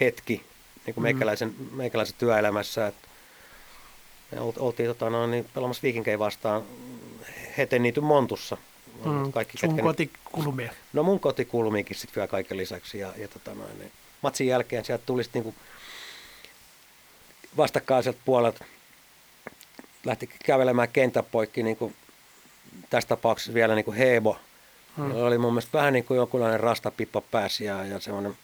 hetki niin kuin mm. meikäläisen, meikäläisen työelämässä. Että me oltiin tota, no, niin, pelaamassa viikinkei vastaan heten niity Montussa. Mm. Kaikki, Sun ketkä, kotikulmia. No mun kotikulmiikin sitten vielä kaiken lisäksi. Ja, ja tota, no, niin, matsin jälkeen sieltä tuli sitten niin vastakkaiselta puolelta lähti kävelemään kentän poikki niin kuin tässä tapauksessa vielä niin kuin Hebo. Hmm. oli mun mielestä vähän niin kuin jonkunlainen rastapippa pääsi ja, ja semmoinen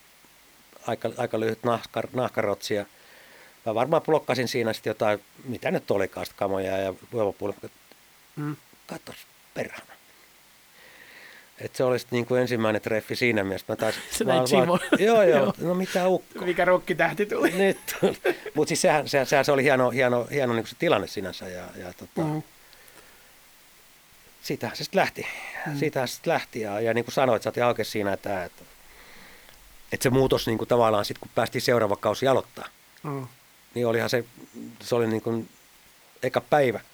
aika, aika lyhyt nahka, nahkarotsi. Ja mä varmaan blokkasin siinä sitten jotain, mitä nyt olikaan kamoja ja voimapuolella. Hmm. Katos perhana. Et se olisi niin kuin ensimmäinen treffi siinä mielessä. Mä taisin, se vaan, vaan, joo, joo, no mitä ukko. Mikä rokkitähti tuli. Nyt Mutta siis sehän, sehän, sehän, se oli hieno, hieno, hieno niin se tilanne sinänsä. Ja, ja tota, mm. Siitähän se sitten lähti. Mm. Siitähän se sitten lähti. Ja, ja niin kuin sanoit, sä oot oikein siinä, että, että, että se muutos niin kuin tavallaan sitten, kun päästiin seuraava kausi aloittaa, mm. niin olihan se, se oli niin kuin eka päivä –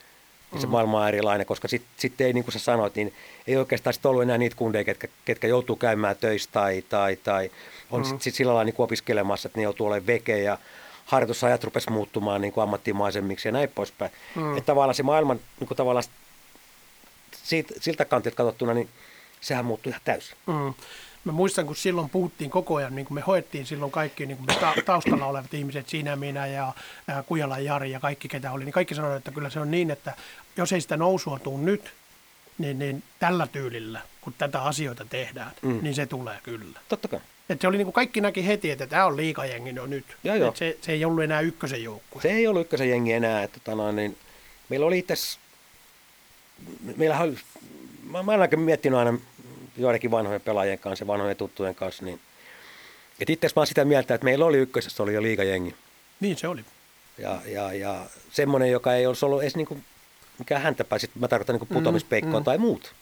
niin se maailma on erilainen, koska sitten sit ei, niin kuin sä sanoit, niin ei oikeastaan sit ollut enää niitä kundeja, ketkä, ketkä joutuu käymään töissä tai, tai, tai on mm. sitten sit sillä lailla niin opiskelemassa, että ne joutuu olemaan veke ja harjoitusajat rupesi muuttumaan niin kuin ammattimaisemmiksi ja näin poispäin. Mm. Että tavallaan se maailman, niin kuin tavallaan siitä, siltä kantilta katsottuna, niin sehän muuttui ihan täysin. Mm. Mä muistan, kun silloin puhuttiin koko ajan, niin kuin me hoettiin silloin kaikki niin kuin me ta- taustalla olevat ihmiset, siinä minä ja ää, Kujalan Jari ja kaikki ketä oli, niin kaikki sanoivat, että kyllä se on niin, että jos ei sitä nousua tule nyt, niin, niin tällä tyylillä, kun tätä asioita tehdään, mm. niin se tulee kyllä. Totta kai. Et se oli niin kuin kaikki näki heti, että tämä on liikajengi jo nyt. Joo, joo. se, se ei ollut enää ykkösen joukkue. Se ei ollut ykkösen jengi enää. Että, tota, niin, meillä oli itse, meillä oli, mä, mä olen miettinyt aina joidenkin vanhojen pelaajien kanssa vanhojen tuttujen kanssa, niin että itse mä sitä mieltä, että meillä oli ykkösessä oli jo liikajengi. Niin se oli. Ja, ja, ja semmoinen, joka ei olisi ollut edes niin kuin mikä häntä pääsi, mä tarkoitan niin putoamispeikkoa mm, tai muut.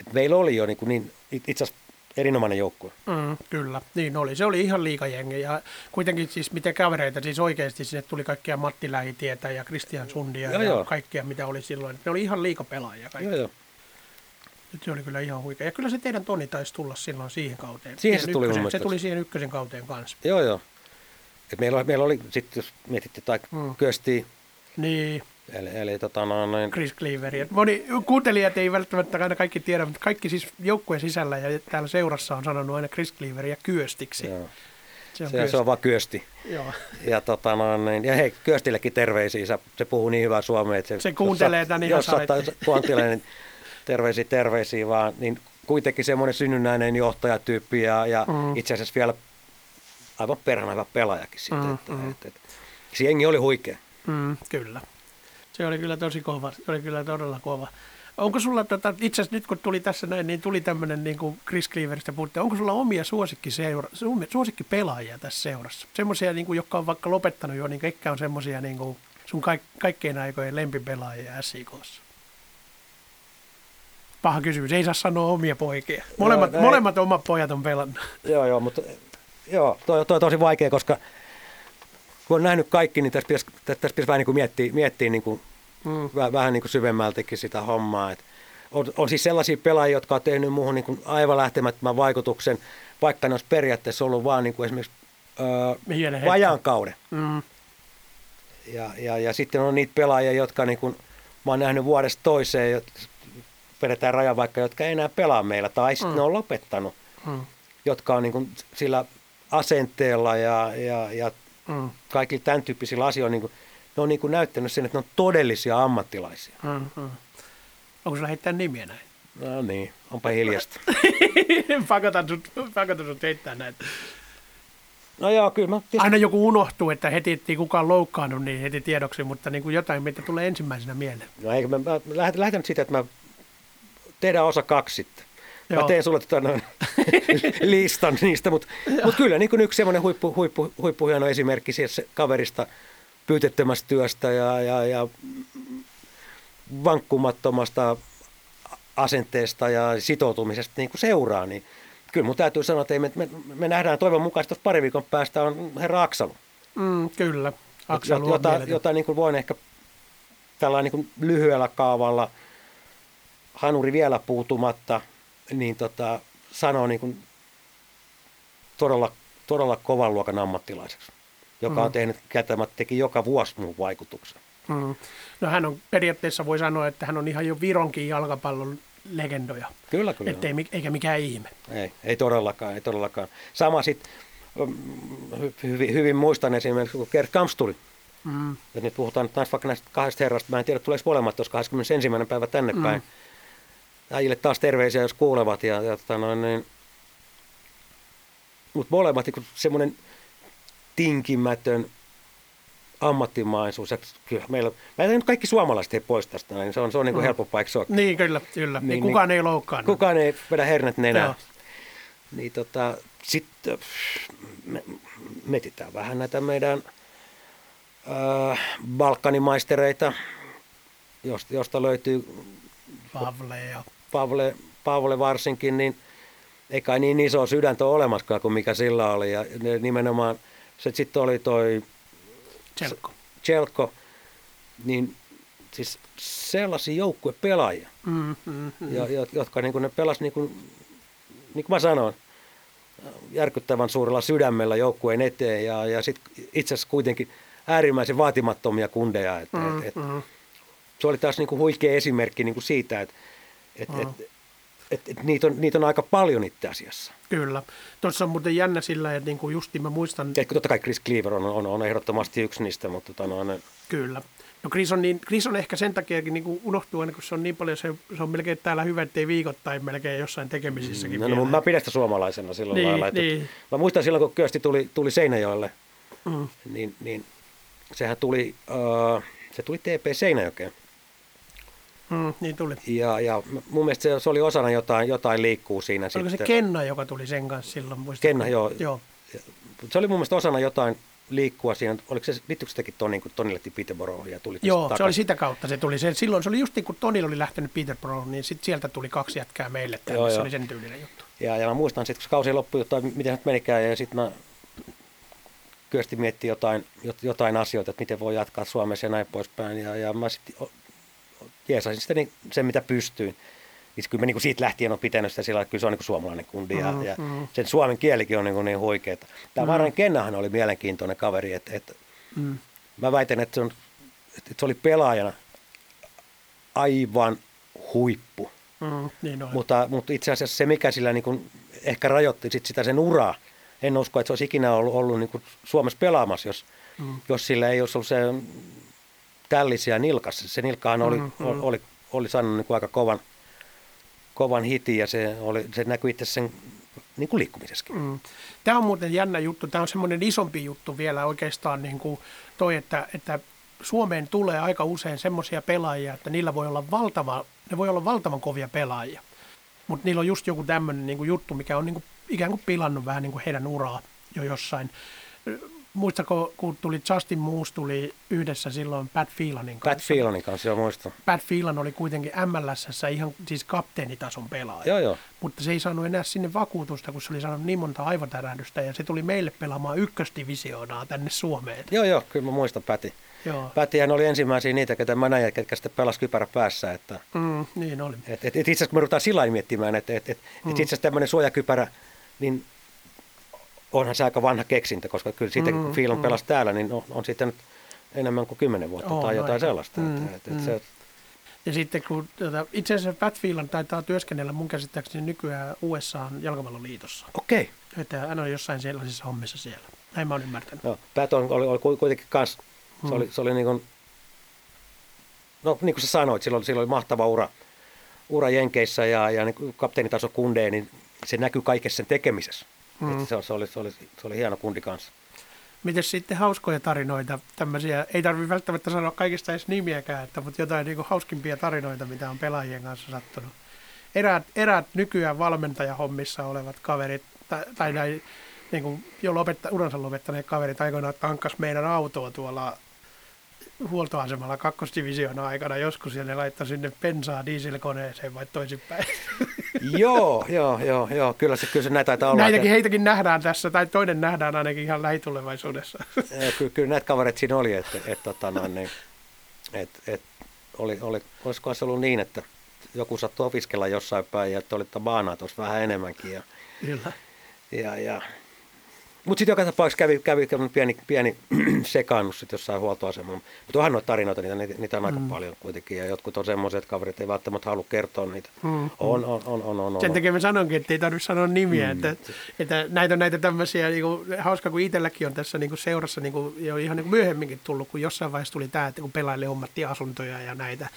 Et meillä oli jo niin, kuin niin itse asiassa erinomainen joukkue. Mm, kyllä, niin oli. Se oli ihan liikajengi ja kuitenkin siis miten kavereita, siis oikeasti sinne tuli kaikkia Matti Lähitietä ja Christian Sundia joo, ja joo. kaikkia mitä oli silloin. Ne oli ihan liikapelaajia kaikki. Joo, joo. Nyt se oli kyllä ihan huikea. Ja kyllä se teidän Toni taisi tulla silloin siihen kauteen. Siihen se tuli ykkösen, Se tuli siihen ykkösen kauteen kanssa. Joo, joo. Et meillä, meillä oli sitten, jos mietitte, tai mm. Kösti, niin. Eli, eli tota no, noin... Chris Cleaveri. Moni kuuntelijat ei välttämättä aina kaikki tiedä, mutta kaikki siis joukkueen sisällä ja täällä seurassa on sanonut aina Chris Cleaveria kyöstiksi. Joo. Se on, se, se on vaan Kyösti. Joo. Ja, tota, no, niin, ja hei, Kyöstillekin terveisiä. Se, puhuu niin hyvää suomea. Että se, se kuuntelee tämän ihan Jos kuuntelee, niin terveisiä, terveisiä vaan. Niin kuitenkin semmoinen synnynnäinen johtajatyyppi ja, ja mm. itse asiassa vielä aivan perhana pelaajakin sitten. Mm, että, mm. Että, että, se jengi oli huikea. Mm, kyllä. Se oli kyllä tosi kova. Se oli kyllä todella kova. Onko sulla, tota, itse asiassa nyt kun tuli tässä näin, niin tuli tämmöinen niin kuin Chris Cleaverista puhutte, onko sulla omia suosikkiseura, suosikkipelaajia tässä seurassa? Semmoisia, niin kuin, jotka on vaikka lopettanut jo, niin ketkä on semmoisia niin kuin sun kaik, kaikkein aikojen lempipelaajia SIKssa? Paha kysymys, ei saa sanoa omia poikia. Molemmat, joo, molemmat omat pojat on pelannut. Joo, joo, mutta joo, toi, toi on tosi vaikea, koska kun on nähnyt kaikki, niin tässä pitäisi, tässä pitäisi vähän niin kuin miettiä, miettiä niin kuin mm. vähän, vähän niin kuin syvemmältäkin sitä hommaa. Et on, on siis sellaisia pelaajia, jotka on tehnyt muuhun niin kuin aivan lähtemättömän vaikutuksen, vaikka ne olisi periaatteessa ollut vaan niin kuin esimerkiksi öö, vajaan kauden. Mm. Ja, ja, ja sitten on niitä pelaajia, jotka niin kuin, mä oon nähnyt vuodesta toiseen, vedetään raja vaikka, jotka ei enää pelaa meillä, tai sitten mm. ne on lopettanut, mm. jotka on niin kuin sillä asenteella ja, ja, ja mm. kaikilla tämän tyyppisillä asioilla niin kuin, ne on niin kuin näyttänyt sen, että ne on todellisia ammattilaisia. Mm-hmm. Onko sulla heittää nimiä näin? No niin, onpa hiljasta. pakotan, sut, pakotan sut heittää näitä. No joo, kyllä mä... Aina joku unohtuu, että heti ettei kukaan loukkaannut, niin heti tiedoksi, mutta niin kuin jotain, mitä tulee ensimmäisenä mieleen. No eikö mä, mä lähdetään, lähdetään siitä, että mä tehdään osa kaksi sitten. Joo. Mä teen sulle tota noin listan niistä, mutta mut kyllä niin kuin yksi semmoinen huippu, huippu, huippu hieno esimerkki siitä kaverista – pyytettömästä työstä ja, ja, ja vankkumattomasta asenteesta ja sitoutumisesta niin kuin seuraa, niin kyllä mun täytyy sanoa, että me, me, me nähdään toivon mukaan, että pari viikon päästä on herra Aksalu. Mm, kyllä, Aksalu jota, jota, jota niin kuin voin ehkä tällä niin lyhyellä kaavalla, hanuri vielä puutumatta, niin tota, sanoo niin kuin todella, todella kovan luokan ammattilaiseksi joka mm. on tehnyt kätämät, teki joka vuosi mun vaikutuksen. Mm. No hän on periaatteessa voi sanoa, että hän on ihan jo Vironkin jalkapallon legendoja. Kyllä, kyllä. Ettei, eikä mikään ihme. Ei, ei todellakaan, ei todellakaan. Sama sitten, mm, hyvin, hyvin muistan esimerkiksi, kun Gerd Kamps tuli. Mm. Ja nyt puhutaan taas vaikka näistä kahdesta herrasta. Mä en tiedä, tuleeko molemmat tuossa 21. päivä tänne mm. Äijille taas terveisiä, jos kuulevat. Ja, ja tota noin, niin, mutta molemmat niin semmoinen – tinkimätön ammattimaisuus. Ja kyllä meillä, mä en nyt kaikki suomalaiset ei pois tästä, niin se on, se on niin kuin mm. helpompaa, eikö se Niin, kyllä, kyllä. Niin, niin kukaan niin, ei loukkaan. Kukaan ei vedä hernet nenään. Joo. Niin tota, sitten me, metitään vähän näitä meidän äh, Balkanimaistereita, josta, josta löytyy Pavle, ja... Pavle, Pavle varsinkin, niin ei kai niin iso sydäntä ole olemaskaan kuin mikä sillä oli. Ja nimenomaan se sitten oli toi Chelko. Chelko, niin siis sellaisia joukkuepelaajia, mm, mm, mm. Ja, jotka niin kuin ne pelasivat, niin kuin, niin kuin mä sanoin, järkyttävän suurella sydämellä joukkueen eteen ja, ja sit itse asiassa kuitenkin äärimmäisen vaatimattomia kundeja. Että, mm, et, et, mm. Se oli taas niin kuin huikea esimerkki niin kuin siitä, että et, mm. et, et, et niitä, on, niitä on aika paljon itse asiassa. Kyllä. Tuossa on muuten jännä sillä, että niin kuin justi mä muistan... Ja totta kai Chris Cleaver on, on, on ehdottomasti yksi niistä, mutta tota, no, ne... Kyllä. No Chris on, niin, Chris on ehkä sen takia niin kuin unohtuu aina, kun se on niin paljon, se, se on melkein täällä hyvä, ettei viikoittain melkein jossain tekemisissäkin. Mm, no, no, mä pidän sitä suomalaisena silloin niin, lailla. Että, niin. Mä muistan silloin, kun Kyösti tuli, tuli Seinäjoelle, mm. niin, niin sehän tuli, uh, se tuli TP Seinäjokeen. Mm, niin tuli. Ja, ja mun mielestä se, se oli osana jotain, jotain liikkuu siinä Oliko sitten. se Kenna, joka tuli sen kanssa silloin? Muistatko? Kenna, joo. joo. Se oli mun mielestä osana jotain liikkua siinä. Oliko se, liittyykö sitäkin Toni, kun Toni lähti Peterboroughiin ja tuli Joo, takaisin. se oli sitä kautta se tuli. Se, silloin se oli just niin kun Toni oli lähtenyt Peterboroughiin, niin sit sieltä tuli kaksi jätkää meille. Tänne. Joo, se joo. oli sen tyylinen juttu. Ja, ja mä muistan sitten, kun kausi loppui, jotain, miten nyt menikään, ja sitten mä kyösti miettii jotain, jotain asioita, että miten voi jatkaa Suomessa ja näin poispäin. Ja, ja mä sitten jeesasin sitä niin, sen, mitä pystyin. Niin kyllä mä niin kuin siitä lähtien on pitänyt sitä sillä että kyllä se on niin kuin suomalainen kundi ja, mm, ja mm. sen suomen kielikin on niin, kuin niin huikeeta. Tämä mm. Varainen Kennahan oli mielenkiintoinen kaveri, että, että mm. mä väitän, että se, on, että se oli pelaajana aivan huippu. Mm, niin mutta, mutta itse asiassa se, mikä sillä niin kuin ehkä rajoitti sit sitä sen uraa, en usko, että se olisi ikinä ollut, ollut niin kuin Suomessa pelaamassa, jos, mm. jos sillä ei olisi ollut se tällisiä nilkassa. Se nilkkahan oli, mm, mm. oli, oli saanut niin kuin aika kovan, kovan hitin ja se, oli, se näkyi itse sen niin kuin liikkumisessakin. Mm. Tämä on muuten jännä juttu. Tämä on semmoinen isompi juttu vielä oikeastaan niin kuin toi, että, että Suomeen tulee aika usein semmoisia pelaajia, että niillä voi olla valtava, ne voi olla valtavan kovia pelaajia. Mutta niillä on just joku tämmöinen niin juttu, mikä on niin kuin, ikään kuin pilannut vähän niin kuin heidän uraa jo jossain muistako, kun tuli Justin Moose tuli yhdessä silloin Pat Pheelanin kanssa. Pat Pheelanin kanssa, joo muistan. Pat Phelan oli kuitenkin MLS ihan siis kapteenitason pelaaja. Joo, joo. Mutta se ei saanut enää sinne vakuutusta, kun se oli saanut niin monta aivotärähdystä ja se tuli meille pelaamaan ykkösdivisioonaa tänne Suomeen. Joo, joo, kyllä mä muistan Päti. Joo. Pätihän oli ensimmäisiä niitä, ketä mä näin, ketkä sitten pelasi kypärä päässä. Että, mm, niin oli. Et, et, et itse asiassa kun me ruvetaan sillä miettimään, että et, et, mm. et itse asiassa tämmöinen suojakypärä, niin onhan se aika vanha keksintö, koska kyllä siitä mm, kun Fiilon mm. pelasi täällä, niin on, on sitten nyt kuin kymmenen vuotta oh, tai jotain noin. sellaista. Mm, että, että mm. se, ja sitten kun tuota, itse asiassa Pat Phelan taitaa työskennellä mun käsittääkseni nykyään USA jalkapalloliitossa. Okei. Okay. Että hän on jossain sellaisissa hommissa siellä. Näin mä oon ymmärtänyt. No, Pat on, oli, oli kuitenkin kans, se mm. oli, se oli niin kuin, no niin kuin sä sanoit, sillä oli, sillä oli mahtava ura, ura Jenkeissä ja, ja niin kapteenitaso kundeen, niin se näkyy kaikessa sen tekemisessä. Mm. Se, se, oli, se, oli, se oli hieno kundi kanssa. Miten sitten hauskoja tarinoita, tämmöisiä, ei tarvitse välttämättä sanoa kaikista edes nimiäkään, että, mutta jotain niin kuin hauskimpia tarinoita, mitä on pelaajien kanssa sattunut. Eräät, eräät nykyään valmentajahommissa olevat kaverit, tai, tai näin, niin kuin jo lopetta, uransa lopettaneet kaverit aikoinaan tankkas meidän autoa tuolla huoltoasemalla kakkosdivisioona aikana joskus ja ne laittoi sinne pensaa dieselkoneeseen vai toisinpäin. joo, joo, joo, joo. Kyllä se, kyllä se näitä taitaa olla. Näitäkin heitäkin nähdään tässä, tai toinen nähdään ainakin ihan lähitulevaisuudessa. kyllä, kyllä näitä kavereita siinä oli, että, että, tota että, niin, että, että oli, oli, olisiko se ollut niin, että joku sattui opiskella jossain päin ja että olitte baanaa tuossa vähän enemmänkin. Ja, Kyllä. Ja, ja mutta sitten joka tapauksessa kävi, kävi pieni, pieni sekaannus sitten jossain huoltoasemalla. Mutta onhan noita tarinoita, niitä, niitä on aika mm. paljon kuitenkin. Ja jotkut on semmoiset kaverit, ei välttämättä halua kertoa niitä. Mm. On, on, on, on, on, Sen takia mä sanonkin, että ei tarvitse sanoa nimiä. Mm. Että, että näitä on näitä tämmöisiä, niin kuin, hauska kun itselläkin on tässä niin kuin seurassa niin kuin, jo ihan niin kuin myöhemminkin tullut, kun jossain vaiheessa tuli tämä, että kun pelaajille hommattiin asuntoja ja näitä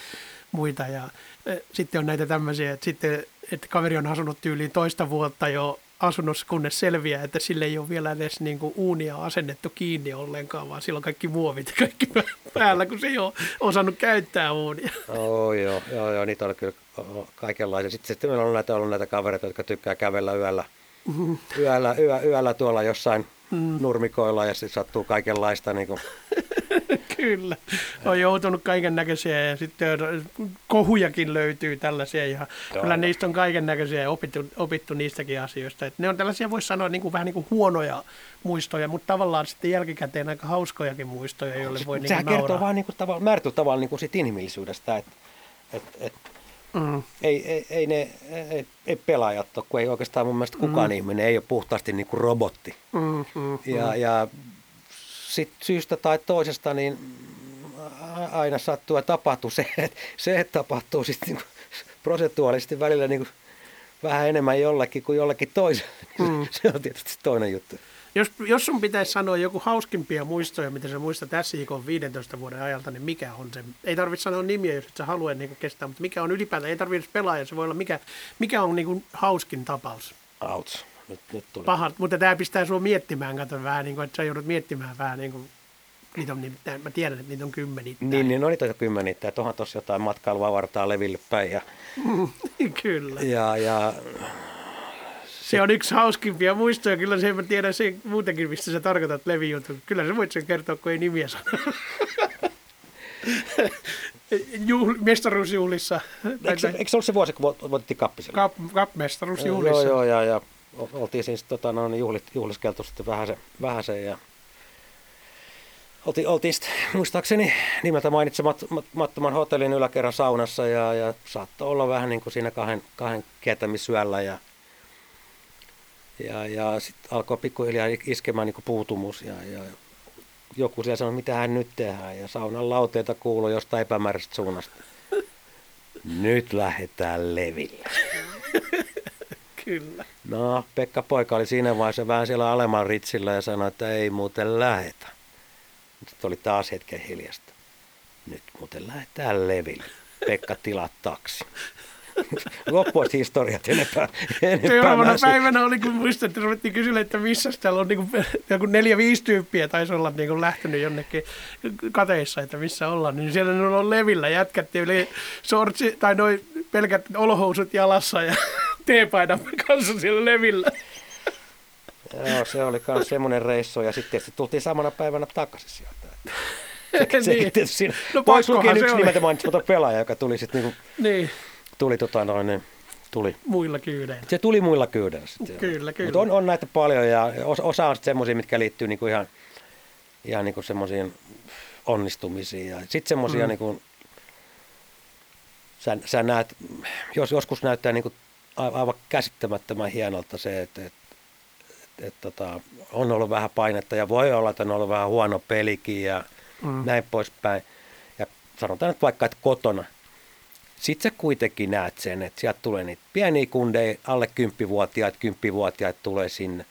muita. Ja, e, sitten on näitä tämmöisiä, että sitten että kaveri on asunut tyyliin toista vuotta jo asunnossa, kunnes selviää, että sille ei ole vielä edes niin kuin uunia asennettu kiinni ollenkaan, vaan sillä on kaikki muovit ja kaikki päällä, kun se ei ole osannut käyttää uunia. Oh, joo, joo, joo, niitä on kyllä kaikenlaisia. Sitten, sitten meillä on näitä, ollut näitä kavereita, jotka tykkää kävellä yöllä, mm-hmm. yöllä, yö, yöllä tuolla jossain mm. nurmikoilla ja sitten sattuu kaikenlaista. Niin kuin. Kyllä, on joutunut kaiken näköisiä ja sitten kohujakin löytyy tällaisia ja Joo. kyllä niistä on kaiken näköisiä ja opittu, opittu niistäkin asioista. Et ne on tällaisia, voisi sanoa, niin kuin, vähän niin kuin huonoja muistoja, mutta tavallaan sitten jälkikäteen aika hauskojakin muistoja, joille voi niin Sehän kertoo vaan niin kuin, tavallaan, määrätyllä tavalla niin kuin siitä inhimillisyydestä, että et, et, Mm. Ei, ei, ei, ne, ei, ei pelaajat ole, kun ei oikeastaan mun mielestä kukaan mm. ihminen ei ole puhtaasti niin kuin robotti. Mm, mm, ja, mm. ja sit syystä tai toisesta niin aina sattuu ja tapahtuu se, että se tapahtuu sitten niin prosentuaalisesti välillä niin kuin vähän enemmän jollekin kuin jollekin toiselle. Mm. se on tietysti toinen juttu. Jos, jos sun pitäisi sanoa joku hauskimpia muistoja, mitä sä muistat SIK 15 vuoden ajalta, niin mikä on se? Ei tarvitse sanoa nimiä, jos et sä halua niin kestää, mutta mikä on ylipäätään, ei tarvitse pelaaja, se voi olla mikä, mikä on niin kuin hauskin tapaus? Outs. Nyt, nyt tuli. Pahat, mutta tämä pistää sinua miettimään, kato vähän, niin kuin, että sä joudut miettimään vähän niin kuin, niitä on nimittäin, mä tiedän, että niitä on kymmenittäin. Niin, niin no niitä on kymmenittäin. Tuohan tuossa jotain matkailua vartaa leville päin. Ja, Kyllä. Ja, ja se on yksi hauskimpia muistoja. Kyllä se, mä tiedän se muutenkin, mistä sä tarkoitat Levi juttu. Kyllä sä voit sen kertoa, kun ei nimiä sano. Juhl, mestaruusjuhlissa. Eikö, eikö se ollut se vuosi, kun voitettiin kappisella? Kap, kap-mestaruusjuhlissa. Joo, joo, ja, ja oltiin siis tota, no, juhlit, juhliskeltu sitten vähän se, vähän se ja oltiin, oltiin sitten, muistaakseni nimeltä mainitsemattoman hotellin yläkerran saunassa ja, ja saattoi olla vähän niin kuin siinä kahden, kahden kietämisyöllä ja ja, ja sitten alkoi pikkuhiljaa iskemään niin puutumus ja, ja joku siellä sanoi, mitä hän nyt tehdään. Ja saunan lauteita kuului jostain epämääräisestä suunnasta. Nyt lähdetään leville. Kyllä. No, Pekka Poika oli siinä vaiheessa vähän siellä alemman ritsillä ja sanoi, että ei muuten lähetä. Sitten oli taas hetken hiljasta. Nyt muuten lähdetään leville. Pekka tilaa taksi. Loppuisi historiat enempää. enempää Seuraavana päivänä oli, kun muistan, että ruvettiin kysyä, että missä täällä on niin kuin, joku neljä, viisi tyyppiä taisi olla niin kuin lähtenyt jonnekin kateissa, että missä ollaan. Niin siellä ne on levillä jätkät, yli sortsi, tai noin pelkät olohousut jalassa ja teepaidan kanssa siellä levillä. Joo, se oli myös semmoinen reissu ja sitten tietysti tultiin samana päivänä takaisin sieltä. Se, se niin. siinä. No Pois lukien yksi nimeltä mainitsematon pelaaja, joka tuli sitten niinku, niin, tuli tota noin, niin, tuli. muilla kyydeillä. Se tuli muilla kyydeillä sitten. Kyllä, kyllä. Mutta on, on, näitä paljon ja osa, on semmoisia, mitkä liittyy niinku ihan, ihan niinku semmoisiin onnistumisiin. Ja sitten semmoisia, mm. niinku, sä, sä näet, jos, joskus näyttää niinku aivan käsittämättömän hienolta se, että et, et, et, tota, on ollut vähän painetta ja voi olla, että on ollut vähän huono pelikin ja mm. näin poispäin. Ja sanotaan nyt vaikka, että kotona sitten sä kuitenkin näet sen, että sieltä tulee niitä pieniä kundeja, alle kymppivuotiaat, kymppivuotiaat tulee sinne.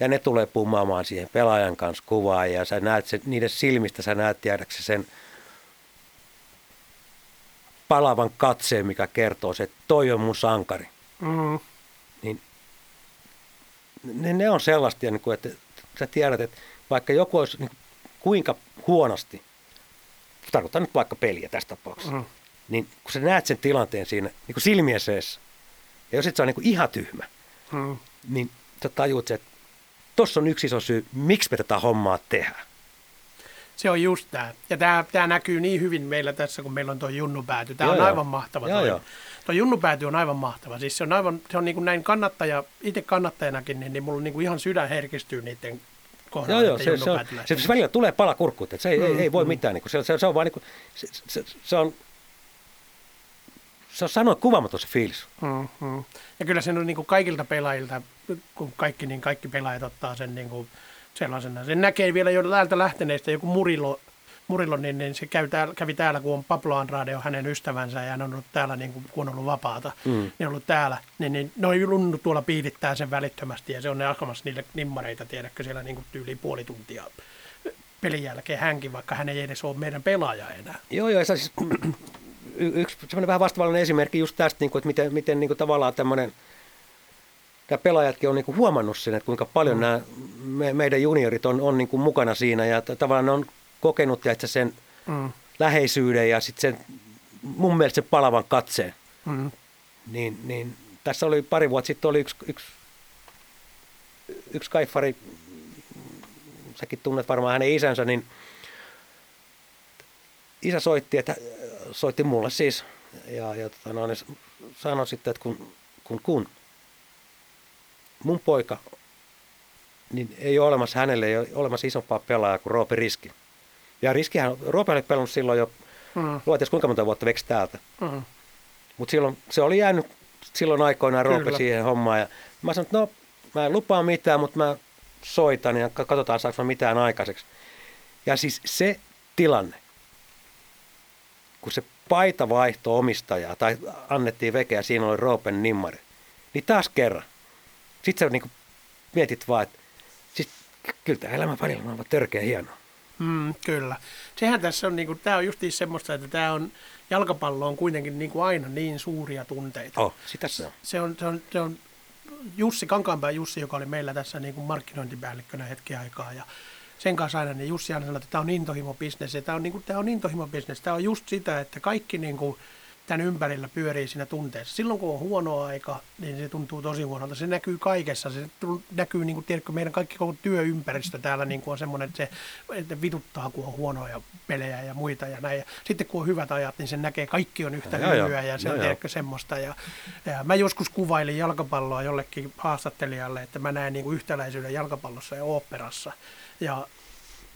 Ja ne tulee pumaamaan siihen pelaajan kanssa kuvaa ja sä näet sen, niiden silmistä, sä näet tiedäksä sen palavan katseen, mikä kertoo se, että toi on mun sankari. Mm. Niin ne, ne on sellaista, niin kuin, että sä tiedät, että vaikka joku olisi niin kuin, kuinka huonosti, tarkoitan nyt vaikka peliä tässä tapauksessa, Mm. Niin kun sä näet sen tilanteen siinä niin kuin silmien seessä, ja jos et sä ole niin ihan tyhmä, Mm. niin sä tajuut sen, että tossa on yksi iso syy, miksi me tätä hommaa tehdään. Se on just tämä. Ja tämä, tämä näkyy niin hyvin meillä tässä, kun meillä on tuo junnupääty. Tämä Joo, on joo. aivan mahtava. Joo, Tuo, joo. tuo junnupääty on aivan mahtava. Siis se on aivan, se on niin kuin näin kannattaja, itse kannattajanakin, niin, niin mulla niin kuin ihan sydän herkistyy niiden kohdalla. Joo, joo, se, se, on, se, se välillä tulee pala kurkkuun, että se ei, Mm, ei, ei voi mm. mitään. Niin kuin, se, se, se, on vaan niin kuin, se, se, se, on, se on sanoa kuvaamaton se fiilis. Mm, mm. Ja kyllä sen on niin kuin kaikilta pelaajilta, kun kaikki, niin kaikki pelaajat ottaa sen niin kuin sellaisena. Sen näkee vielä jo täältä lähteneistä joku Murilo, Murilo niin, niin se käy täällä, kävi täällä, kun on Pablo Andrade on hänen ystävänsä ja hän on ollut täällä, niin kuin, kun on ollut vapaata, Mm. niin on ollut täällä. Niin, niin noin lunnut tuolla piirittää sen välittömästi ja se on ne alkamassa niille nimmareita, tiedätkö, siellä niin kuin tyyliin puoli tuntia pelin jälkeen hänkin, vaikka hän ei edes ole meidän pelaaja enää. Joo, joo, siis yksi semmoinen vähän vastavallinen esimerkki just tästä, niin kuin, että miten, miten niin kuin tavallaan tämmöinen, nämä pelaajatkin on niin kuin huomannut sen, että kuinka paljon mm. nämä me, meidän juniorit on, on niin kuin mukana siinä ja tavallaan ne on kokenut että sen Mm, läheisyyden ja sitten sen mun mielestä sen palavan katseen. mm, Niin, niin tässä oli pari vuotta sitten oli yksi, yksi, yksi kaifari, säkin tunnet varmaan hänen isänsä, niin isä soitti, että soitti mulle siis ja, ja tota, no, niin sanoi sitten, että kun, kun, kun mun poika, niin ei ole olemassa hänelle ei ole olemassa isompaa pelaajaa kuin Roope Riski. Ja Riskihän, Roope oli pelannut silloin jo, mm, luotais kuinka monta vuotta veksi täältä. mm. Mutta silloin se oli jäänyt silloin aikoinaan Roope Kyllä. siihen hommaan. Ja mä sanoin, että no mä en lupaa mitään, mutta mä soitan ja ka- katsotaan saanko mä mitään aikaiseksi. Ja siis se tilanne, kun se paita vaihtoi omistajaa tai annettiin vekeä ja siinä oli Roopen nimmari, niin taas kerran. Sitten sä niin mietit vaan, että siis kyllä tämä elämä välillä on törkeä hienoa. Mm, kyllä. Sehän tässä on, niinku, tämä on justiin semmoista, että tämä on, jalkapallo on kuitenkin niinku aina niin suuria tunteita. Oh, sitä se on. Se on, se on, se on Jussi, Kankaanpää Jussi, joka oli meillä tässä niin kuin markkinointipäällikkönä hetki aikaa ja sen kanssa aina, niin Jussi aina sanoi, että tämä on intohimobisnes ja tämä on, niin kuin, tämä on intohimobisnes. Tämä on just sitä, että kaikki niin kuin, tämän ympärillä pyörii siinä tunteessa. Silloin kun on huono aika, niin se tuntuu tosi huonolta. Se näkyy kaikessa. Se näkyy, niin kuin, tiedätkö, meidän kaikki koko työympäristö täällä niin kuin on semmoinen, että se että vituttaa, kun on huonoja pelejä ja muita ja näin. Ja sitten kun on hyvät ajat, niin sen näkee, kaikki on yhtä hyvyä ja se on, tiedätkö, semmoista. Ja, ja mä joskus kuvailin jalkapalloa jollekin haastattelijalle, että mä näen niin kuin yhtäläisyyden jalkapallossa ja oopperassa. Ja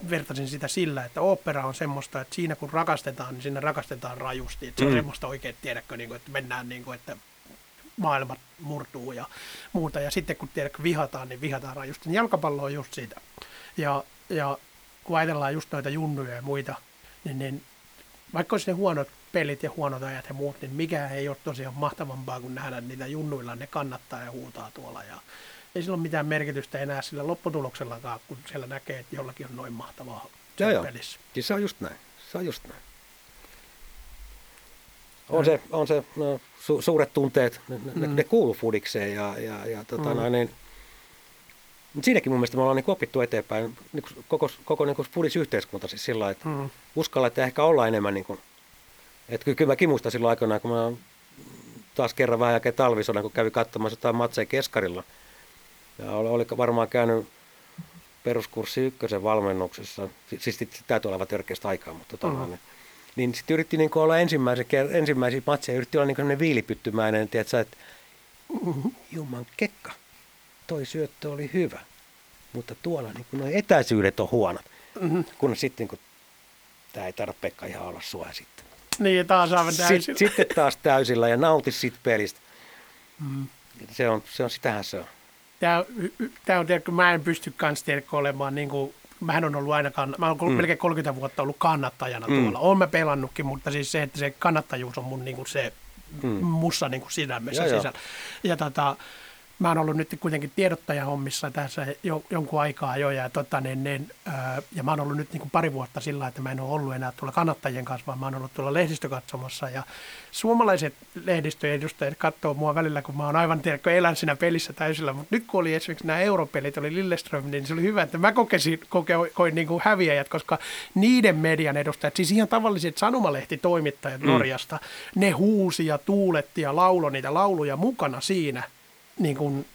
vertasin sitä sillä, että opera on semmoista, että siinä kun rakastetaan, niin siinä rakastetaan rajusti. Että se on Mm. semmoista oikein, tiedätkö, niin kuin, että mennään niin kuin, että maailma murtuu ja muuta. Ja sitten kun tiedätkö, vihataan, niin vihataan rajusti. Niin jalkapallo on just sitä. Ja, ja kun ajatellaan just noita junnuja ja muita, niin, niin vaikka olisi ne huonot pelit ja huonot ajat ja muut, niin mikä ei ole tosiaan mahtavampaa kuin nähdä niitä junnuilla, ne kannattaa ja huutaa tuolla. Ja ei sillä ole mitään merkitystä enää sillä lopputuloksellakaan, kun siellä näkee, että jollakin on noin mahtavaa Joo, joo. pelissä. Siis se on just näin. Se on just näin. On se, on se no, su, suuret tunteet, ne, ne, Mm. ne kuuluu fudikseen ja, ja, ja tota, Mm. niin, siinäkin mun mielestä me ollaan niin opittu eteenpäin niin kuin koko, koko niin kuin fudisyhteiskunta siis sillä että Mm. uskalla, että ehkä olla enemmän niin kuin, että kyllä, kyllä mäkin muistan silloin aikoinaan, kun mä taas kerran vähän jälkeen talvisodan, kun kävin katsomassa jotain matseja keskarilla. Ja oli, oli varmaan käynyt peruskurssi ykkösen valmennuksessa, Si- siis sit, sit täytyy olla törkeästä aikaa, mutta tota, Mhm. mm. niin, niin sitten yritti niin olla ensimmäisen, ensimmäisiä matseja, yritti olla niin sellainen viilipyttymäinen, tiedätkö, että Juman kekka, toi syöttö oli hyvä, mutta tuolla niin nuo etäisyydet on huonot. Mhm. Kun sitten, kun tämä ei tarvitse Pekka ihan olla sua sitten. Niin, taas aivan täysin. Sitten, sitten taas täysillä ja nauti siitä pelistä. Mm. Se on, se on, sitähän se on. Tämä, tämä on, tiedätkö, mä en pysty kans tiedätkö, olemaan niin kuin, mähän on ollut aina, kann- mä olen mm. melkein 30 vuotta ollut kannattajana Mm. tuolla. Olen mä pelannutkin, mutta siis se, että se kannattajuus on mun niin kuin se Mm. mussa niin kuin sydämessä joo. sisällä. Ja tota, mä oon ollut nyt kuitenkin tiedottajahommissa tässä jo, jonkun aikaa jo, ja, tota, niin, niin, ää, ja mä oon ollut nyt niin kuin pari vuotta sillä, että mä en ole ollut enää tuolla kannattajien kanssa, vaan mä oon ollut tuolla lehdistökatsomassa, ja suomalaiset lehdistöjen edustajat katsoo mua välillä, kun mä oon aivan tiedätkö, elän siinä pelissä täysillä, mutta nyt kun oli esimerkiksi nämä europelit, oli Lilleström, niin se oli hyvä, että mä kokesin, koke, koin niin kuin häviäjät, koska niiden median edustajat, siis ihan tavalliset sanomalehtitoimittajat mm. Norjasta, ne huusi ja tuuletti ja lauloi niitä lauluja mukana siinä niin kuin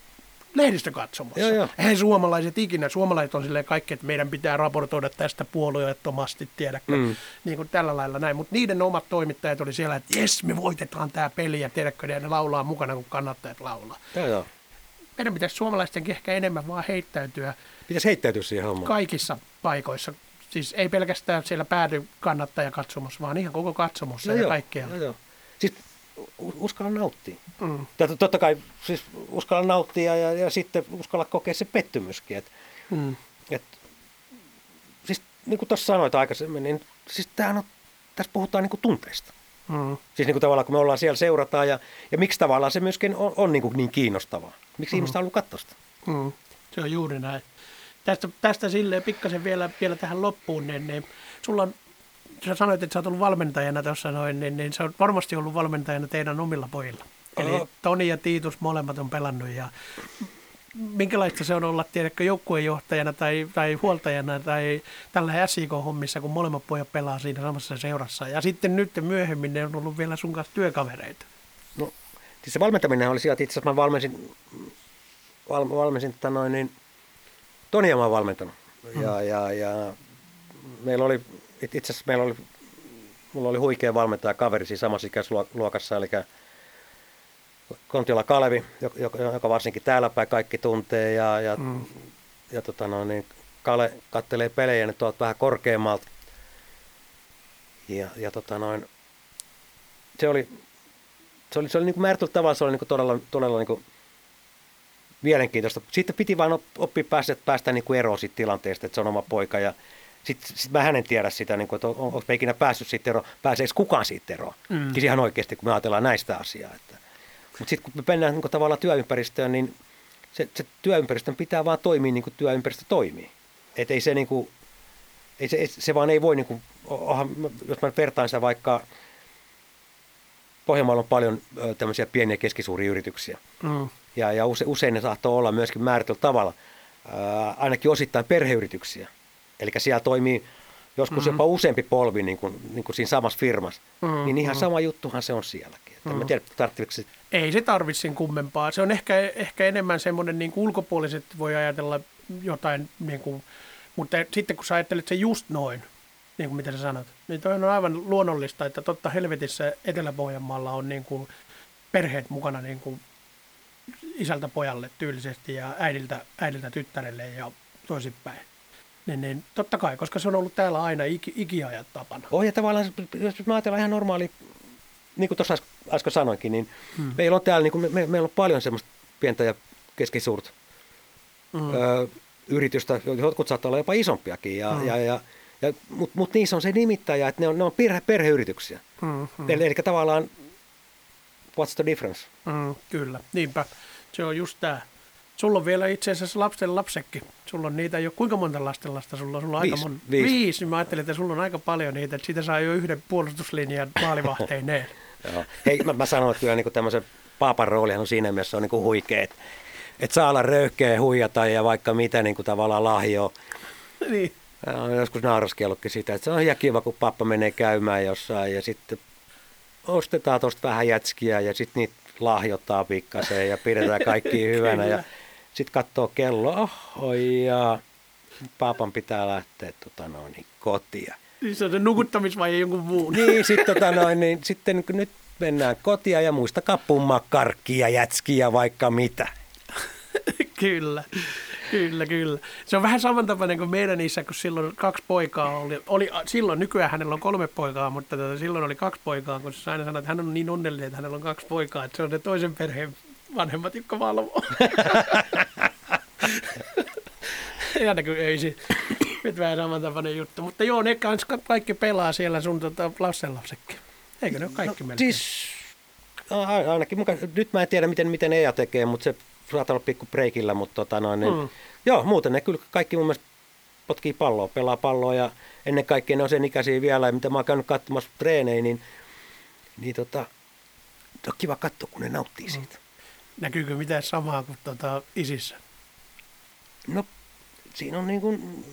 lehdistökatsomassa. Joo, joo. Eihän suomalaiset ikinä, suomalaiset on silleen kaikki, että meidän pitää raportoida tästä puolueettomasti, tiedätkö, Mm. niin kuin tällä lailla näin. Mutta niiden omat toimittajat oli siellä, että jes, me voitetaan tämä peli ja tiedätkö, ja ne laulaa mukana, kun kannattajat laulaa. Joo, joo. Meidän pitäisi suomalaistenkin ehkä enemmän vaan heittäytyä Pitäisi heittäytyä siihen hommaan. kaikissa paikoissa. Siis ei pelkästään siellä päädy kannattaja katsomassa, vaan ihan koko katsomossa ja kaikkea. Joo, joo. Siis uskalla nauttia. Mm. To- totta kai siis uskalla nauttia ja, ja sitten uskalla kokea se pettymyskin. Et, Mm. et, siis niin kuin tuossa sanoit aikaisemmin, niin siis tämähän on, tässä puhutaan niin kuin tunteista. Mm. Siis niin kuin tavallaan, kun me ollaan siellä seurataan ja, ja miksi tavallaan se myöskin on, on niin, kuin niin kiinnostavaa. Miksi mm. ihmiset haluaa katsoa sitä? Mm, se on juuri näin. Tästä, tästä silleen pikkasen vielä, vielä tähän loppuun, niin, niin sulla on, sä sanoit, että sä oot ollut valmentajana tuossa noin, niin, niin sä oot varmasti ollut valmentajana teidän omilla pojilla. Eli. Toni ja Tiitus molemmat on pelannut ja minkälaista se on olla, tiedätkö, joukkueenjohtajana tai, tai huoltajana tai tällä SIK-hommissa, kun molemmat pojat pelaa siinä samassa seurassa. Ja sitten nyt myöhemmin ne on ollut vielä sun kanssa työkavereita. No, siis se valmentaminen oli sieltä, itse asiassa mä valmensin, val, valmensin tota noin, niin, Tonia mä oon valmentanut. Ja, ja, ja meillä oli, itse asiassa meillä oli, mulla oli huikea valmentaja kaveri siinä samassa ikäisluokassa, eli Kontiola Kalevi, joka, varsinkin täällä päin kaikki tuntee, ja, ja, Mm. ja tota noin, niin Kale kattelee pelejä nyt tuolta vähän korkeammalta. Ja, ja tota noin, se oli, se oli, se oli niin kuin määrätyllä tavalla se oli niin kuin todella, todella niin kuin mielenkiintoista. Sitten piti vain op- oppia päästä, päästä niin kuin eroon siitä tilanteesta, että se on oma poika. Ja sitten sit mä hänen tiedä sitä, niin kuin, että on, onko me ikinä päässyt siitä eroon, pääseekö kukaan siitä eroon. Mm. Siis ihan oikeasti, kun me ajatellaan näistä asiaa. Että. Mutta sitten kun me mennään niin kuin tavallaan työympäristöön, niin se, se työympäristön pitää vaan toimia niin kuin työympäristö toimii. Et ei se, niin kuin, ei se, se vaan ei voi, niin kuin, onhan, jos mä vertaan sitä vaikka, Pohjanmaalla on paljon tämmöisiä pieniä ja keskisuuria yrityksiä. Mm. Ja, ja use, usein ne tahtoo olla myöskin määritellyllä tavalla, ää, ainakin osittain perheyrityksiä. Eli siellä toimii joskus mm-hmm. jopa useampi polvi niin kuin, niin kuin siinä samassa firmassa. Mm, Niin ihan mm. sama juttuhan se on sielläkin. Että mm. Mä tiedän, tarvitseeko se Ei se tarvitse sen kummempaa. Se on ehkä, ehkä enemmän semmoinen, niin kuin ulkopuoliset voi ajatella jotain, niin kuin, mutta sitten kun sä ajattelet se just noin, niin kuin mitä sä sanot, niin toi on aivan luonnollista, että totta helvetissä Etelä-Pohjanmaalla on niin kuin perheet mukana niin kuin isältä pojalle tyylisesti ja äidiltä, äidiltä tyttärelle ja toisinpäin. Niin, niin, totta kai, koska se on ollut täällä aina iki, ikiajat tapana. Oh, ja tavallaan, jos me ajatellaan ihan normaali, niin kuin tuossa äs- äsken sanoinkin, niin hmm. meillä on täällä, niin kuin me, me, meillä on paljon semmoista pientä ja keskisuurta Mm. ö, yritystä, jotkut saattaa olla jopa isompiakin, ja, Mm. mm. ja, ja, ja, mutta mut niissä on se nimittäjä, että ne on, ne on perhe, perheyrityksiä. Mm, Eli, eli tavallaan, what's the difference? mm, kyllä, niinpä. Se on just tämä. Sulla on vielä itse asiassa lapsen lapsekki. Sulla on niitä jo, kuinka monta lasten lasta sulla on? Sulla on Viisi. aika monta. Viisi. Viisi. Niin Mä ajattelin, että sulla on aika paljon niitä, että siitä saa jo yhden puolustuslinjan maalivahteineen. Joo. Hei, mä, mä sanon, että kyllä niin tämmöisen paapan roolihan on siinä mielessä on niin kuin huikea, että, että saa olla röyhkeä, huijata ja vaikka mitä niin kuin tavallaan lahjoa. niin. Mä joskus nauraskellutkin sitä, että se on ihan kiva, kun pappa menee käymään jossain ja sitten ostetaan tuosta vähän jätskiä ja sitten niitä lahjoittaa pikkasen ja pidetään kaikki hyvänä ja. Sitten katsoo kello, oho ja papan pitää lähteä tota noin, niin kotia. Siis se on se nukuttamisvaihe jonkun muun. Niin, sitten tota noin, niin sitten nyt mennään kotia ja muistakaa pummaa karkkia, jätskiä, vaikka mitä. kyllä, kyllä, kyllä. Se on vähän samantapainen kuin meidän isä, kun silloin kaksi poikaa oli. oli silloin, nykyään hänellä on kolme poikaa, mutta tota, silloin oli kaksi poikaa, kun se aina sanoi, että hän on niin onnellinen, että hänellä on kaksi poikaa, että se on ne toisen perheen vanhemmat, jotka valvoo. ja näkyy öisin. Nyt vähän samantapainen juttu. Mutta joo, ne kans kaikki pelaa siellä sun tota, lapsenlapsekin. Eikö ne ole kaikki no, melkein? Siis ainakin mukaan, nyt mä en tiedä miten, miten Eija tekee, mutta se saattaa olla pikku breikillä, mutta tota noin, niin, Mm. mm. joo, muuten ne kyllä kaikki mun mielestä potkii palloa, pelaa palloa ja ennen kaikkea ne on sen ikäisiä vielä, ja mitä mä oon käynyt katsomassa treenejä, niin, niin tota, on kiva katsoa, kun ne nauttii siitä. Näkyykö mitään samaa kuin tota, isissä? No, siinä on niin kuin,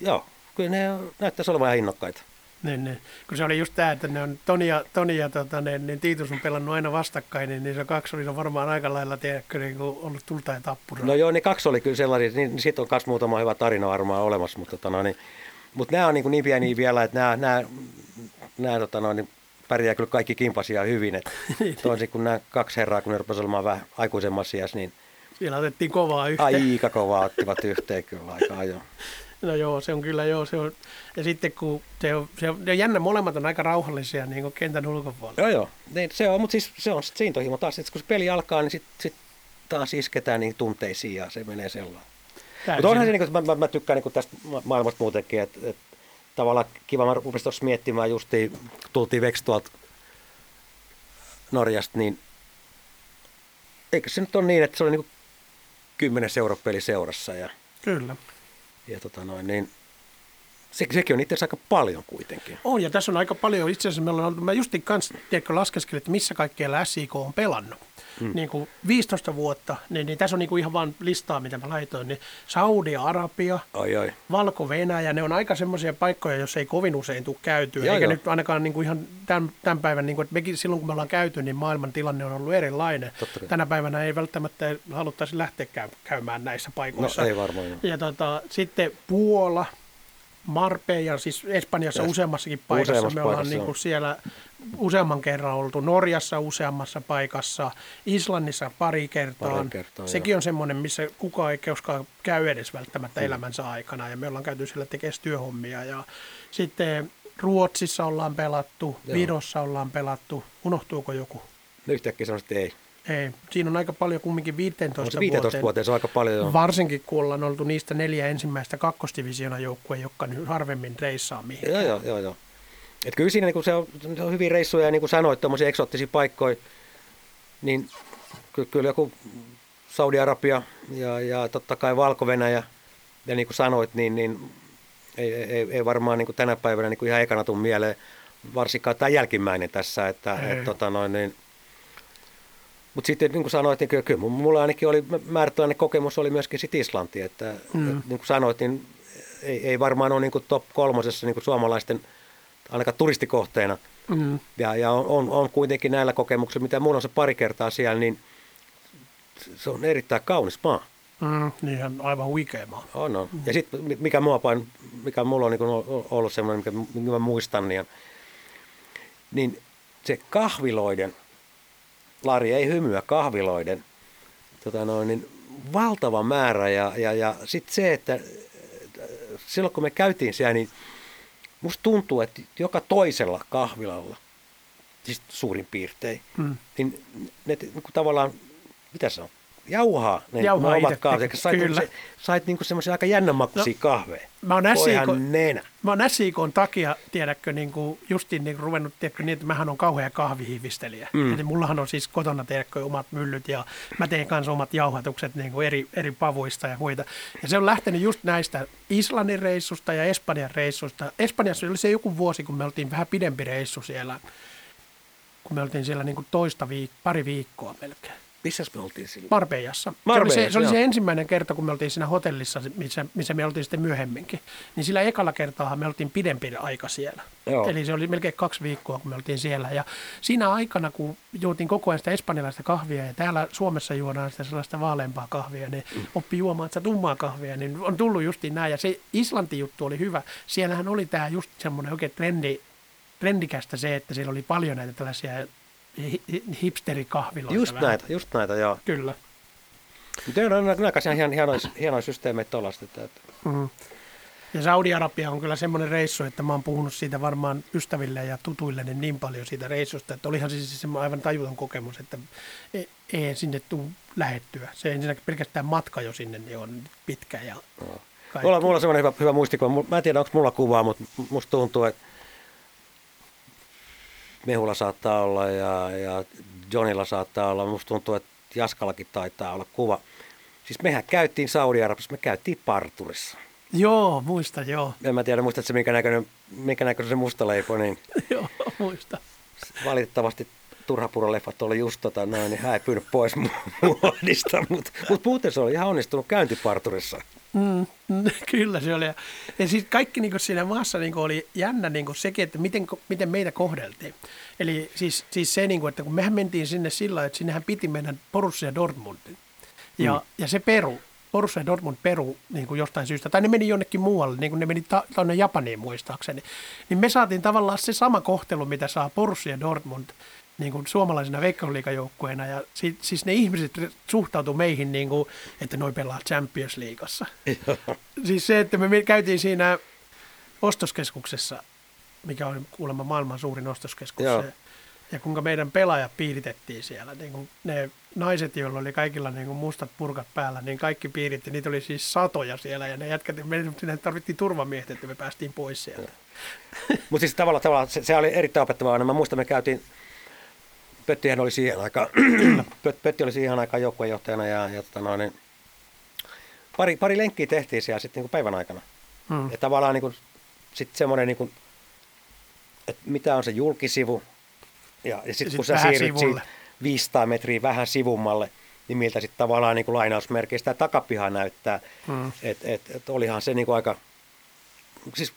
joo, kyllä ne näyttäisi olevan ihan innokkaita. Niin, niin. Kun se oli just tämä, että ne on Toni ja, Toni ja tota, ne, niin Tiitus on pelannut aina vastakkain, niin, niin se kaksi oli varmaan aika lailla, tiedätkö, niin kuin ollut tulta ja tappuraa. No joo, ne kaksi oli kyllä sellaisia, niin, niin siitä on myös muutama hyvä tarina varmaan olemassa, mutta, tota, no, niin, mutta nämä on niin, niin pieniä vielä, että nämä, nämä, nämä tota, no, niin pärjää kyllä kaikki kimpasia hyvin. Että toisin kuin nämä kaksi herraa, kun ne rupesivat olemaan vähän aikuisemmassa iässä, niin Siellä otettiin kovaa yhteen. aika kovaa ottivat yhteen kyllä aika ajoin. No joo, se on kyllä joo. Se on. Ja sitten kun se on, se on, ja jännä, molemmat on aika rauhallisia niin kuin kentän ulkopuolella. Joo, joo. Niin, se on, mutta siis se on sit intohimo taas, että kun se peli alkaa, niin sitten sit taas isketään niin tunteisiin ja se menee sellainen. Mutta onhan se, niin kuin, mä, mä, mä tykkään niin tästä ma- maailmasta muutenkin, että, että tavallaan kiva, mä rupesin tuossa miettimään justiin, tultiin veksi tuolta Norjasta, niin eikö se nyt ole niin, että se oli niin kymmenen seuropeli seurassa ja, Kyllä. ja tota noin, niin se, sekin on itse asiassa aika paljon kuitenkin. On, ja tässä on aika paljon, itse asiassa meillä on ollut, mä justin kanssa, tiedätkö, laskeskelin, että missä kaikkialla SIK on pelannut. Mm. Niin kuin 15 vuotta, niin, niin tässä on niin kuin ihan vaan listaa, mitä mä laitoin, niin Saudi-Arabia, Oi, oi. Valko-Venäjä, ne on aika semmoisia paikkoja, jos ei kovin usein tule käytyä, Joo, eikä joo. nyt ainakaan niin kuin ihan tämän, tämän päivän, niin kuin, että mekin silloin kun me ollaan käyty, niin maailman tilanne on ollut erilainen. Totta. Tänä päivänä ei välttämättä haluttaisi lähteä käy- käymään näissä paikoissa. No ei varmaan. Ja tota, sitten Puola, Marbella, siis Espanjassa Ja useammassakin paikassa. useammassa me ollaan paikassa, niin kuin siellä useamman kerran oltu. Norjassa useammassa paikassa, Islannissa pari kertaa. Pari kertaa, Sekin on semmoinen, missä kukaan ei koskaan käy edes välttämättä elämänsä aikana. Ja me ollaan käyty siellä tekemään työhommia. Ja sitten Ruotsissa ollaan pelattu, Joo. Virossa ollaan pelattu. Unohtuuko joku? Yhtäkkiä sanoisin, että ei. Ei. Siinä on aika paljon kumminkin 15 On se 15 vuoteen. vuoteen, se on aika paljon. Varsinkin kun ollaan oltu niistä neljä ensimmäistä kakkosdivisioona joukkueen, jotka nyt harvemmin reissaa mihinkään. Joo, joo, joo. joo. Et kyllä siinä niin se, on, se on hyvin reissuja ja niin kuin sanoit, tuommoisia eksoottisia paikkoja, niin ky, kyllä joku Saudi-Arabia ja, ja totta kai Valko-Venäjä, ja niin kuin sanoit, niin, niin ei, ei, ei varmaan niin kuin tänä päivänä niin kuin ihan ekana tule mieleen, varsinkaan tämä jälkimmäinen tässä, että Ei. et, tota noin, niin, mutta sitten niin kuin sanoit, niin kyllä, mulla ainakin oli määrätynlainen kokemus oli myöskin sit Islanti, että Mm. et, niin kuin sanoit, niin ei, ei varmaan ole niin kuin top kolmosessa niin kuin suomalaisten ainakaan turistikohteena. Mm. Ja, ja on, on, on kuitenkin näillä kokemuksilla, mitä mulla on se pari kertaa siellä, niin se on erittäin kaunis maa. Mm, niin aivan huikea maa. On, on. Ja sitten mikä, mua pain, mikä mulla on niin kuin ollut semmoinen, mikä, mikä mä muistan, niin, niin se kahviloiden, Lari ei hymyä, kahviloiden, tota noin, niin valtava määrä. Ja, ja, ja sitten se, että silloin kun me käytiin siellä, niin musta tuntuu, että joka toisella kahvilalla, siis suurin piirtein, Mm. niin ne niin kuin tavallaan, mitä se on, jauhaa ne Jauhaa ne omat itse kahvit. Sait, kyllä. se, sait niinku semmoisia aika jännänmakuisia no, kahveja. Mä oon Voihan SIK nenä. Mä oon SIKn takia, tiedätkö, niin kuin justiin niin kuin ruvennut, tiedätkö, niin, että mähän on kauhea kahvihivistelijä. Mm. Eli mullahan on siis kotona, tiedätkö, omat myllyt ja mä teen kanssa omat jauhatukset niin kuin eri, eri pavuista ja muita. Ja se on lähtenyt just näistä Islannin reissusta ja Espanjan reissusta. Espanjassa oli se joku vuosi, kun me oltiin vähän pidempi reissu siellä, kun me oltiin siellä niin kuin toista viik- pari viikkoa melkein. Missäs me oltiin silloin? Marbejassa. se oli, Marbejassa, se, se, oli se ensimmäinen kerta, kun me oltiin siinä hotellissa, missä, missä me oltiin sitten myöhemminkin. Niin sillä ekalla kertaa me oltiin pidempi aika siellä. Joo. Eli se oli melkein kaksi viikkoa, kun me oltiin siellä. Ja siinä aikana, kun juotiin koko ajan sitä espanjalaista kahvia ja täällä Suomessa juodaan sitä sellaista vaaleampaa kahvia, niin oppi juomaan sitä tummaa kahvia, niin on tullut justiin näin. Ja se Islanti-juttu oli hyvä. Siellähän oli tämä just semmoinen oikein trendi, trendikästä se, että siellä oli paljon näitä tällaisia hipsterikahviloita. Just vähän. näitä, just näitä, joo. Kyllä. Mutta on, on, aika ihan hienoja, hienoja systeemeitä tuollaista. Että. Mm. Ja Saudi-Arabia on kyllä semmoinen reissu, että mä oon puhunut siitä varmaan ystäville ja tutuille niin paljon siitä reissusta, että olihan se siis semmoinen aivan tajuton kokemus, että ei, ei sinne tule lähettyä. Se ensinnäkin pelkästään matka jo sinne niin on pitkä ja kaikki. Mulla, mulla on semmoinen hyvä, hyvä muistikuva. Mä en tiedä, onko mulla kuvaa, mutta musta tuntuu, että Mehulla saattaa olla ja, ja Johnilla saattaa olla. Musta tuntuu, että Jaskallakin taitaa olla kuva. Siis mehän käytiin Saudi-Arabiassa, me käytiin parturissa. Joo, muista, joo. En mä tiedä, muistatko se minkä näköinen, minkä näköinen se musta leipo, niin joo, muista. valitettavasti turhapuroleffat oli just tota noin, niin häipynyt pois mu- muodista, mutta mut muuten se oli ihan onnistunut käyntiparturissa. Mm, mm, kyllä se oli. Ja, siis kaikki niin siinä maassa niin oli jännä niin sekin, että miten, miten meitä kohdeltiin. Eli siis, siis se, niin kuin, että kun mehän mentiin sinne sillä että sinnehän piti mennä Borussia Dortmundin. Ja, mm. ja se peru, Borussia Dortmund peru niin kuin jostain syystä, tai ne meni jonnekin muualle, niin kuin ne meni ta- tuonne Japaniin muistaakseni. Niin me saatiin tavallaan se sama kohtelu, mitä saa Borussia Dortmund niin kuin suomalaisena veikkausliigajoukkueena. Ja si- siis ne ihmiset suhtautu meihin, niin kuin, että noi pelaa Champions Leagueassa. Siis se, että me käytiin siinä ostoskeskuksessa, mikä on kuulemma maailman suurin ostoskeskus. Joo. Se, ja kuinka meidän pelaajat piiritettiin siellä. Niin kuin ne naiset, joilla oli kaikilla niin kuin mustat purkat päällä, niin kaikki piiritti. Niitä oli siis satoja siellä ja ne jätkät, me sinne tarvittiin turvamiehet, että me päästiin pois sieltä. Mutta siis tavallaan, tavallaan se, se, oli erittäin opettavaa. Mä muistan, me käytiin, Pöttihän oli siihen aikaan, Pöt- Pötti oli siihen aikaan joukkueenjohtajana ja, ja tota noin, niin pari, pari lenkkiä tehtiin siellä sitten niin päivän aikana. Hmm. Ja tavallaan niin kuin, sitten semmoinen, niin kuin, että mitä on se julkisivu, ja, ja sitten sit kun sä siirryt siitä 500 metriä vähän sivummalle, niin miltä sitten tavallaan niin kuin lainausmerkeistä takapiha näyttää. Hmm. Että et, et olihan se niin kuin aika, siis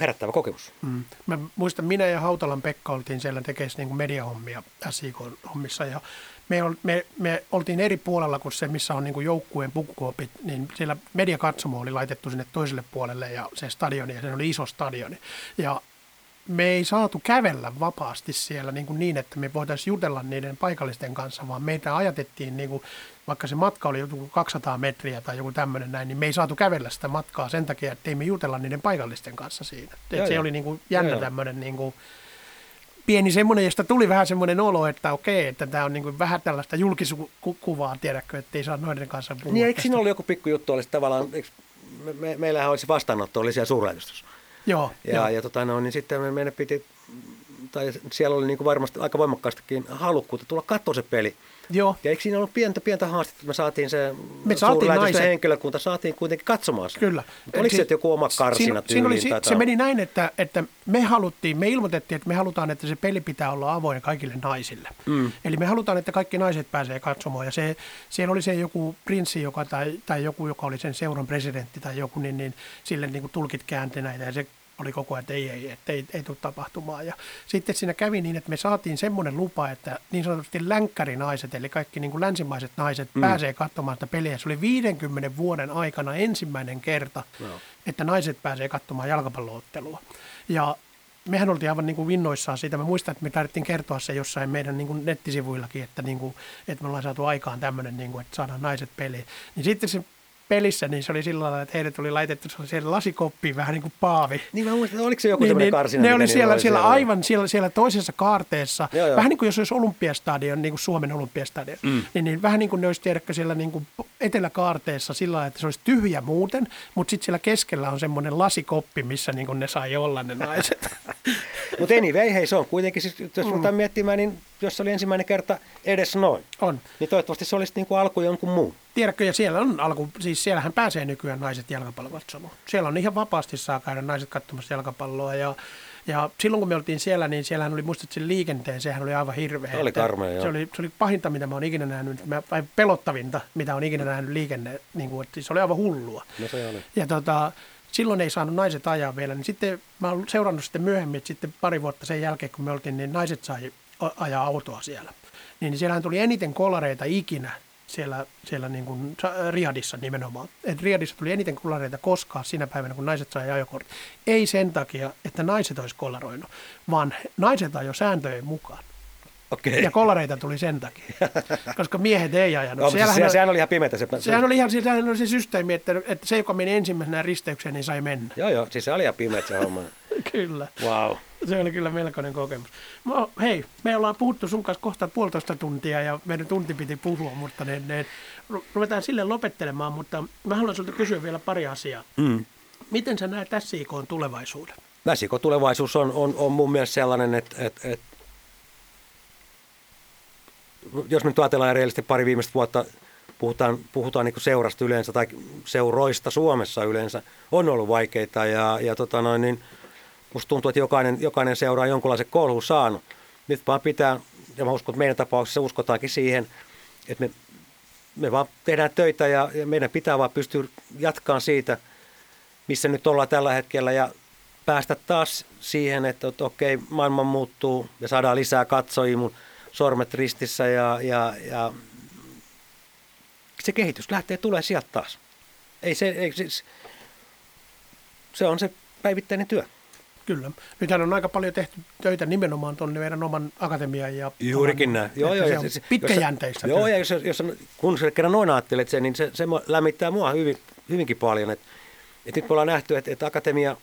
herättävä kokemus. Mm. Mä muistan, minä ja Hautalan Pekka oltiin siellä tekemässä niin mediahommia SIK-hommissa ja me, ol, me, me, oltiin eri puolella kuin se, missä on niin joukkueen pukukoopit, niin siellä mediakatsomo oli laitettu sinne toiselle puolelle ja se stadioni, ja se oli iso stadioni. Ja me ei saatu kävellä vapaasti siellä niin, kuin niin että me voitaisiin jutella niiden paikallisten kanssa, vaan meitä ajatettiin, niin kuin, vaikka se matka oli joku 200 metriä tai joku tämmöinen näin, niin me ei saatu kävellä sitä matkaa sen takia, että me jutella niiden paikallisten kanssa siinä. Et Joo, se joo. oli niin kuin jännä Joo, tämmöinen niin kuin, pieni semmoinen, josta tuli vähän semmoinen olo, että okei, että tämä on niin kuin vähän tällaista julkikuvaa, tiedätkö, että ei saa noiden kanssa puhua. Niin eikö siinä ollut joku pikku juttu, olisi tavallaan, eikö, me, me, meillähän olisi vastaanotto, oli siellä suurlähetystössä. Joo, Ja, joo. ja tota, no, niin sitten me, meidän piti, tai siellä oli niin kuin varmasti aika voimakkaastikin halukkuutta tulla katsoa se peli. Joo. Ja eikö siinä ollut pientä, pientä haastetta, että me saatiin se Me saatiin naiset. henkilökunta, saatiin kuitenkin katsomaan se. Kyllä. Mutta Oliko se että joku oma karsina siinä, siinä oli, se jotain? meni näin, että, että me haluttiin, me ilmoitettiin, että me halutaan, että se peli pitää olla avoin kaikille naisille. Mm. Eli me halutaan, että kaikki naiset pääsee katsomaan. Ja se, siellä oli se joku prinssi, joka, tai, tai joku, joka oli sen seuran presidentti tai joku, niin, niin sille niin kuin tulkit käänti näitä ja se oli koko ajan, että ei, ei, että ei, ei tule tapahtumaan. Ja sitten siinä kävi niin, että me saatiin semmoinen lupa, että niin sanotusti länkkärinaiset, eli kaikki niin kuin länsimaiset naiset mm. pääsee katsomaan sitä peliä. Se oli 50 vuoden aikana ensimmäinen kerta, Joo. että naiset pääsee katsomaan jalkapalloottelua. Ja mehän oltiin aivan niin kuin vinnoissaan siitä. Mä muistan, että me tarvittiin kertoa se jossain meidän niin kuin nettisivuillakin, että, niin kuin, että me ollaan saatu aikaan tämmöinen, niin kuin, että saadaan naiset peliin. Niin sitten se pelissä, niin se oli sillä lailla, että heidät oli laitettu siellä lasikoppiin vähän niin kuin paavi. Niin mä muistan, oliko se joku Niin, tämmöinen niin, karsina? ne oli siellä, siellä, siellä? aivan siellä, siellä toisessa kaarteessa, Joo, joo. vähän niin kuin jos olisi olympiastadion, niin kuin Suomen olympiastadion, mm. niin, niin vähän niin kuin ne olisi tiedätkö siellä niin kuin eteläkaarteessa sillä lailla, että se olisi tyhjä muuten, mutta sitten siellä keskellä on semmoinen lasikoppi, missä niin kuin ne sai olla ne naiset. Mutta anyway, hei, se on kuitenkin, siis, jos mm. ruvetaan miettimään, niin jos se oli ensimmäinen kerta edes noin, on. niin toivottavasti se olisi niin kuin alku jonkun muun. Tiedätkö, ja siellä on alku, siis siellähän pääsee nykyään naiset jalkapallokatsomaan. Siellä on ihan vapaasti saa käydä naiset katsomassa jalkapalloa ja ja silloin kun me oltiin siellä, niin siellähän oli muistat sen liikenteen, sehän oli aivan hirveä. Se oli karmea, joo. se oli, se oli pahinta, mitä mä oon ikinä nähnyt, mä- vai pelottavinta, mitä on ikinä nähnyt liikenne, niin kuin, että se oli aivan hullua. No se oli. Ja tota, silloin ei saanut naiset ajaa vielä, niin sitten mä oon seurannut sitten myöhemmin, että sitten pari vuotta sen jälkeen, kun me oltiin, niin naiset sai ajaa autoa siellä. Niin siellähän tuli eniten kolareita ikinä siellä, siellä niin kuin Sa- Riadissa nimenomaan. Et Riadissa tuli eniten kolareita koskaan sinä päivänä, kun naiset sai ajokortti. Ei sen takia, että naiset olisi kolaroinut, vaan naiset ajoi sääntöjen mukaan. Okei. Ja kolareita tuli sen takia, koska miehet ei ajanut. No, mutta Siellähän se, sehän oli ihan pimeätä. Se, Sehän oli ihan sehän oli se systeemi, että, että se, joka meni ensimmäisenä risteykseen, niin sai mennä. Joo, joo, siis se oli ihan pimeä se homma. Kyllä. Wow. Se oli kyllä melkoinen kokemus. Mo, hei, me ollaan puhuttu sun kanssa kohta puolitoista tuntia ja meidän tunti piti puhua, mutta ne, ne, ru- ruvetaan sille lopettelemaan, mutta mä haluan sulta kysyä vielä pari asiaa. Mm. Miten sä näet SIK tulevaisuuden? Väsikon tulevaisuus on, on, on mun mielestä sellainen, että, että, että jos me nyt ajatellaan rehellisesti pari viimeistä vuotta, puhutaan, puhutaan niin seurasta yleensä tai seuroista Suomessa yleensä, on ollut vaikeita ja, ja tota noin, niin musta tuntuu, että jokainen, jokainen seura on jonkunlaisen kolhun saanut. Nyt vaan pitää, ja mä uskon, että meidän tapauksessa uskotaankin siihen, että me, me vaan tehdään töitä ja, ja meidän pitää vaan pystyä jatkaan siitä, missä nyt ollaan tällä hetkellä ja päästä taas siihen, että, että okei, maailma muuttuu ja saadaan lisää katsojia mun sormet ristissä ja, ja, ja se kehitys lähtee tulee sieltä taas. Ei se, ei, siis, se on se päivittäinen työ. Kyllä. Nythän on aika paljon tehty töitä nimenomaan tuonne meidän oman akatemian ja... Juurikin näin. Joo, joo, se on siis- pitkäjänteistä Jos, joo, ja jos, jos, kun sä kerran noin ajattelet sen, niin se, se lämmittää mua hyvin, hyvinkin paljon. Et, et nyt me ollaan nähty, että et akatemia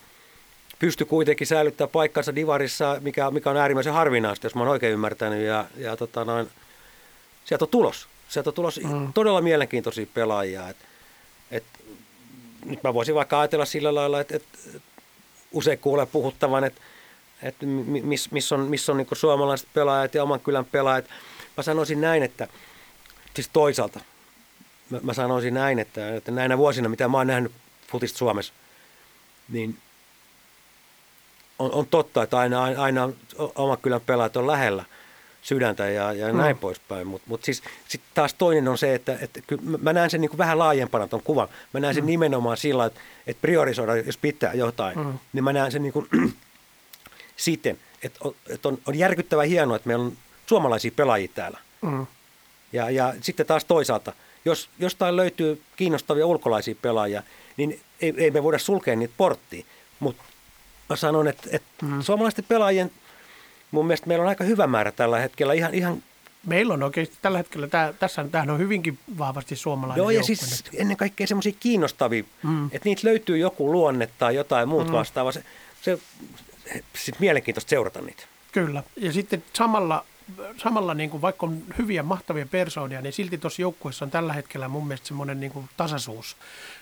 pystyy kuitenkin säilyttämään paikkansa Divarissa, mikä, mikä on äärimmäisen harvinaista, jos mä oon oikein ymmärtänyt. Ja, ja tota noin, sieltä on tulos. Sieltä on tulos mm. todella mielenkiintoisia pelaajia. Et, et, nyt mä voisin vaikka ajatella sillä lailla, että, että usein kuulee puhuttavan, että, että missä mis on, miss on niin suomalaiset pelaajat ja oman kylän pelaajat. Mä sanoisin näin, että siis toisaalta mä, mä sanoisin näin, että, että näinä vuosina, mitä mä oon nähnyt futista Suomessa, niin on, on totta, että aina, aina oman kylän pelaajat on lähellä sydäntä ja, ja Mm. näin poispäin. Mutta mut siis sit taas toinen on se, että, että kyllä mä- näen sen niin kuin vähän laajempana tuon kuvan. Mä näen sen Mm. nimenomaan sillä, että, että priorisoida, jos pitää jotain, Mm. niin mä näen sen niin kuin siten, että, on, että on, on järkyttävän hienoa, että meillä on suomalaisia pelaajia täällä. Mm. Ja, ja sitten taas toisaalta, jos jostain löytyy kiinnostavia ulkolaisia pelaajia, niin ei, ei me voida sulkea niitä porttiin. Mutta mä sanon, että, että mm. suomalaisten pelaajien, mun mielestä meillä on aika hyvä määrä tällä hetkellä. Ihan, ihan, Meillä on oikeasti tällä hetkellä, tää, tässä tämähän on hyvinkin vahvasti suomalainen joo, ja joukkue siis nyt. ennen kaikkea semmoisia kiinnostavia, Mm. mm. että niitä löytyy joku luonne tai jotain muut mm. vastaavaa. Se, se sit mielenkiintoista seurata niitä. Kyllä. Ja sitten samalla, samalla niin kuin vaikka on hyviä, mahtavia persoonia, niin silti tuossa joukkueessa on tällä hetkellä mun mielestä semmoinen niin kuin tasaisuus,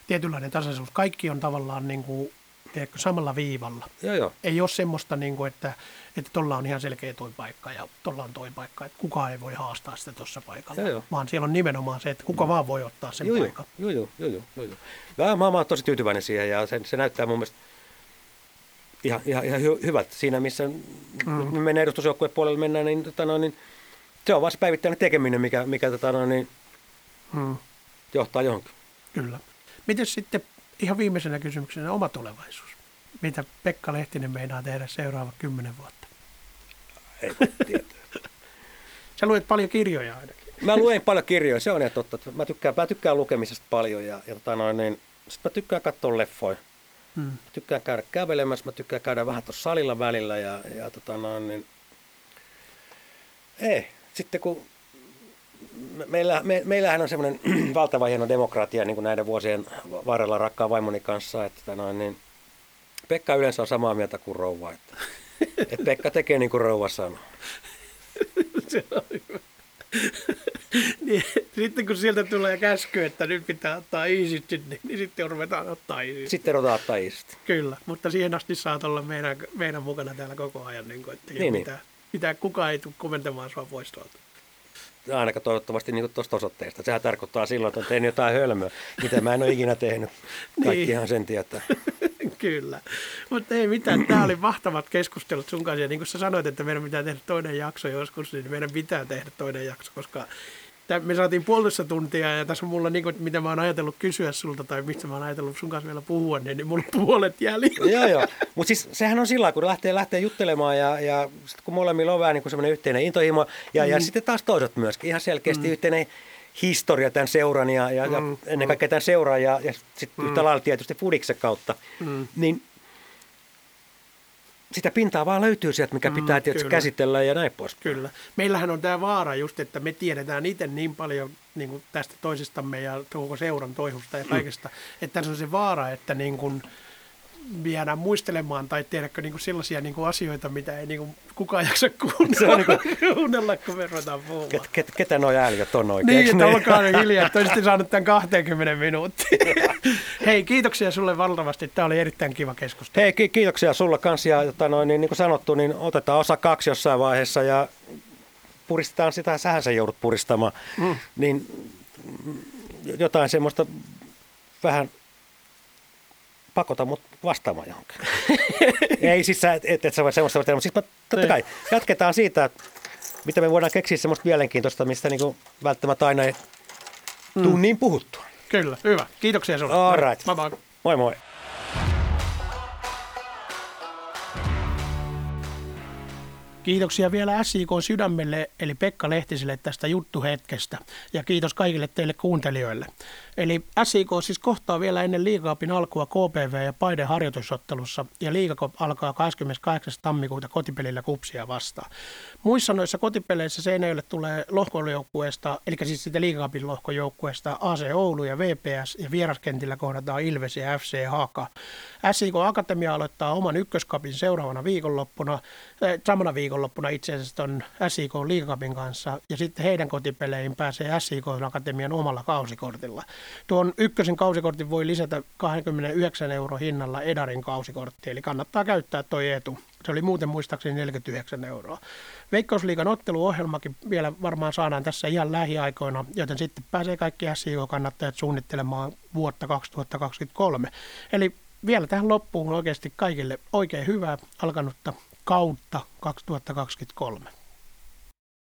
tietynlainen tasaisuus. Kaikki on tavallaan niin kuin, tiedätkö, samalla viivalla. Joo, joo. Ei ole semmoista, niin kuin, että että tuolla on ihan selkeä toi paikka ja tuolla on toi paikka, että kukaan ei voi haastaa sitä tuossa paikalla. Joo, joo. Vaan siellä on nimenomaan se, että kuka vaan voi ottaa sen Joo, joo, paikan. joo, joo, joo, joo, joo, joo. Mä, mä, mä oon tosi tyytyväinen siihen ja se, se näyttää mun mielestä ihan, ihan, ihan hy, hyvältä siinä, missä mm. me mennään edustusjoukkueen puolelle mennään, niin, tota noin, niin se on vaan se päivittäinen tekeminen, mikä, mikä tota noin, niin Mm, johtaa johonkin. kyllä. Miten sitten ihan viimeisenä kysymyksenä oma tulevaisuus? Mitä Pekka Lehtinen meinaa tehdä seuraavat kymmenen vuotta? Ei tietää. Sä luet paljon kirjoja ainakin. Mä luen paljon kirjoja, se on ihan totta. Mä tykkään, mä tykkään lukemisesta paljon ja, ja tota noin, niin, sit mä tykkään katsoa leffoja. Mm. Mä tykkään käydä kävelemässä, mä tykkään käydä vähän tuossa salilla välillä ja, ja tota noin, niin, ei. Sitten kun meillä, me, meillähän on semmoinen valtava hieno demokratia niin kuin näiden vuosien varrella rakkaan vaimoni kanssa, että noin, niin Pekka yleensä on samaa mieltä kuin rouva. Että, että Pekka tekee niin kuin rouva sanoo. Se on hyvä. niin, sitten kun sieltä tulee käsky, että nyt pitää ottaa iisisti, niin, niin sitten ruvetaan ottaa iisisti. Sitten ruvetaan ottaa iisisti. Kyllä, mutta siihen asti saat olla meidän, meidän mukana täällä koko ajan, niin kuin, että niin, mitään, niin. mitään, kukaan ei tule komentamaan sua pois tuolta ainakaan toivottavasti niin tuosta osoitteesta. Sehän tarkoittaa silloin, että on tehnyt jotain hölmöä, mitä mä en ole ikinä tehnyt. Kaikkihan niin. sen tietää. Kyllä. Mutta ei mitään, tämä oli mahtavat keskustelut sun kanssa. Ja niin kuin sä sanoit, että meidän pitää tehdä toinen jakso joskus, niin meidän pitää tehdä toinen jakso, koska me saatiin puolessa tuntia ja tässä on mulla, niin kuin, mitä mä oon ajatellut kysyä sulta tai mistä mä oon ajatellut sun kanssa vielä puhua, niin, niin mulla on puolet jäljellä. joo, joo. Mutta siis sehän on sillä kun lähtee, lähtee juttelemaan ja, ja sit kun molemmilla on vähän niin semmoinen yhteinen intohimo ja, mm. ja sitten taas toiset myöskin ihan selkeästi mm. yhteinen historia tämän seuran ja, ja, mm. ja ennen kaikkea tämän seuran ja, ja sitten mm. yhtä lailla tietysti Fudiksen kautta, mm. niin sitä pintaa vaan löytyy sieltä, mikä mm, pitää mm, tietysti käsitellä ja näin pois. Kyllä. Meillähän on tämä vaara just, että me tiedetään itse niin paljon niin kuin tästä toisestamme ja koko seuran toihusta ja mm. kaikesta, mm. että tässä on se vaara, että niin kuin, jäädään muistelemaan tai tiedäkö niin kuin sellaisia niin kuin asioita, mitä ei niin kuin kukaan jaksa kuunnella, niin kuin... kuunnella kun me ruvetaan puhumaan. Ket, ket, ketä nuo ääliöt on oikein? Niin, että olkaa nyt hiljaa, että olisitte saanut tämän 20 minuuttia. Hei, kiitoksia sulle valtavasti. Tämä oli erittäin kiva keskustelu. Hei, ki- kiitoksia sulle kanssa. Ja jota noin, niin, niin kuin sanottu, niin otetaan osa kaksi jossain vaiheessa ja puristetaan sitä, sähän sä joudut puristamaan. Mm. Niin jotain semmoista vähän pakota mut vastaamaan johonkin. ei siis sä, et, et, et sä voi semmoista mutta siis mä, totta niin. kai jatketaan siitä, mitä me voidaan keksiä semmoista mielenkiintoista, mistä niinku välttämättä aina ei mm. tuu niin puhuttua. Kyllä, hyvä. Kiitoksia sinulle. All right. Moi moi. Moi moi. Kiitoksia vielä SIK sydämelle eli Pekka Lehtiselle tästä juttuhetkestä ja kiitos kaikille teille kuuntelijoille. Eli SIK siis kohtaa vielä ennen liigapin alkua KPV ja Paiden harjoitusottelussa ja liigakop alkaa 28. tammikuuta kotipelillä kupsia vastaan. Muissa noissa kotipeleissä Seinäjölle tulee lohkojoukkueesta, eli siis siitä liigapin lohkojoukkueesta AC Oulu ja VPS ja vieraskentillä kohdataan Ilves ja FC Haka. SIK Akatemia aloittaa oman ykköskapin seuraavana viikonloppuna, äh, samana viikonloppuna itse asiassa on SIK liigapin kanssa ja sitten heidän kotipeleihin pääsee SIK Akatemian omalla kausikortilla. Tuon ykkösen kausikortin voi lisätä 29 euro hinnalla Edarin kausikortti, eli kannattaa käyttää tuo etu. Se oli muuten muistaakseni 49 euroa. Veikkausliigan otteluohjelmakin vielä varmaan saadaan tässä ihan lähiaikoina, joten sitten pääsee kaikki SIO-kannattajat suunnittelemaan vuotta 2023. Eli vielä tähän loppuun oikeasti kaikille oikein hyvää alkanutta kautta 2023.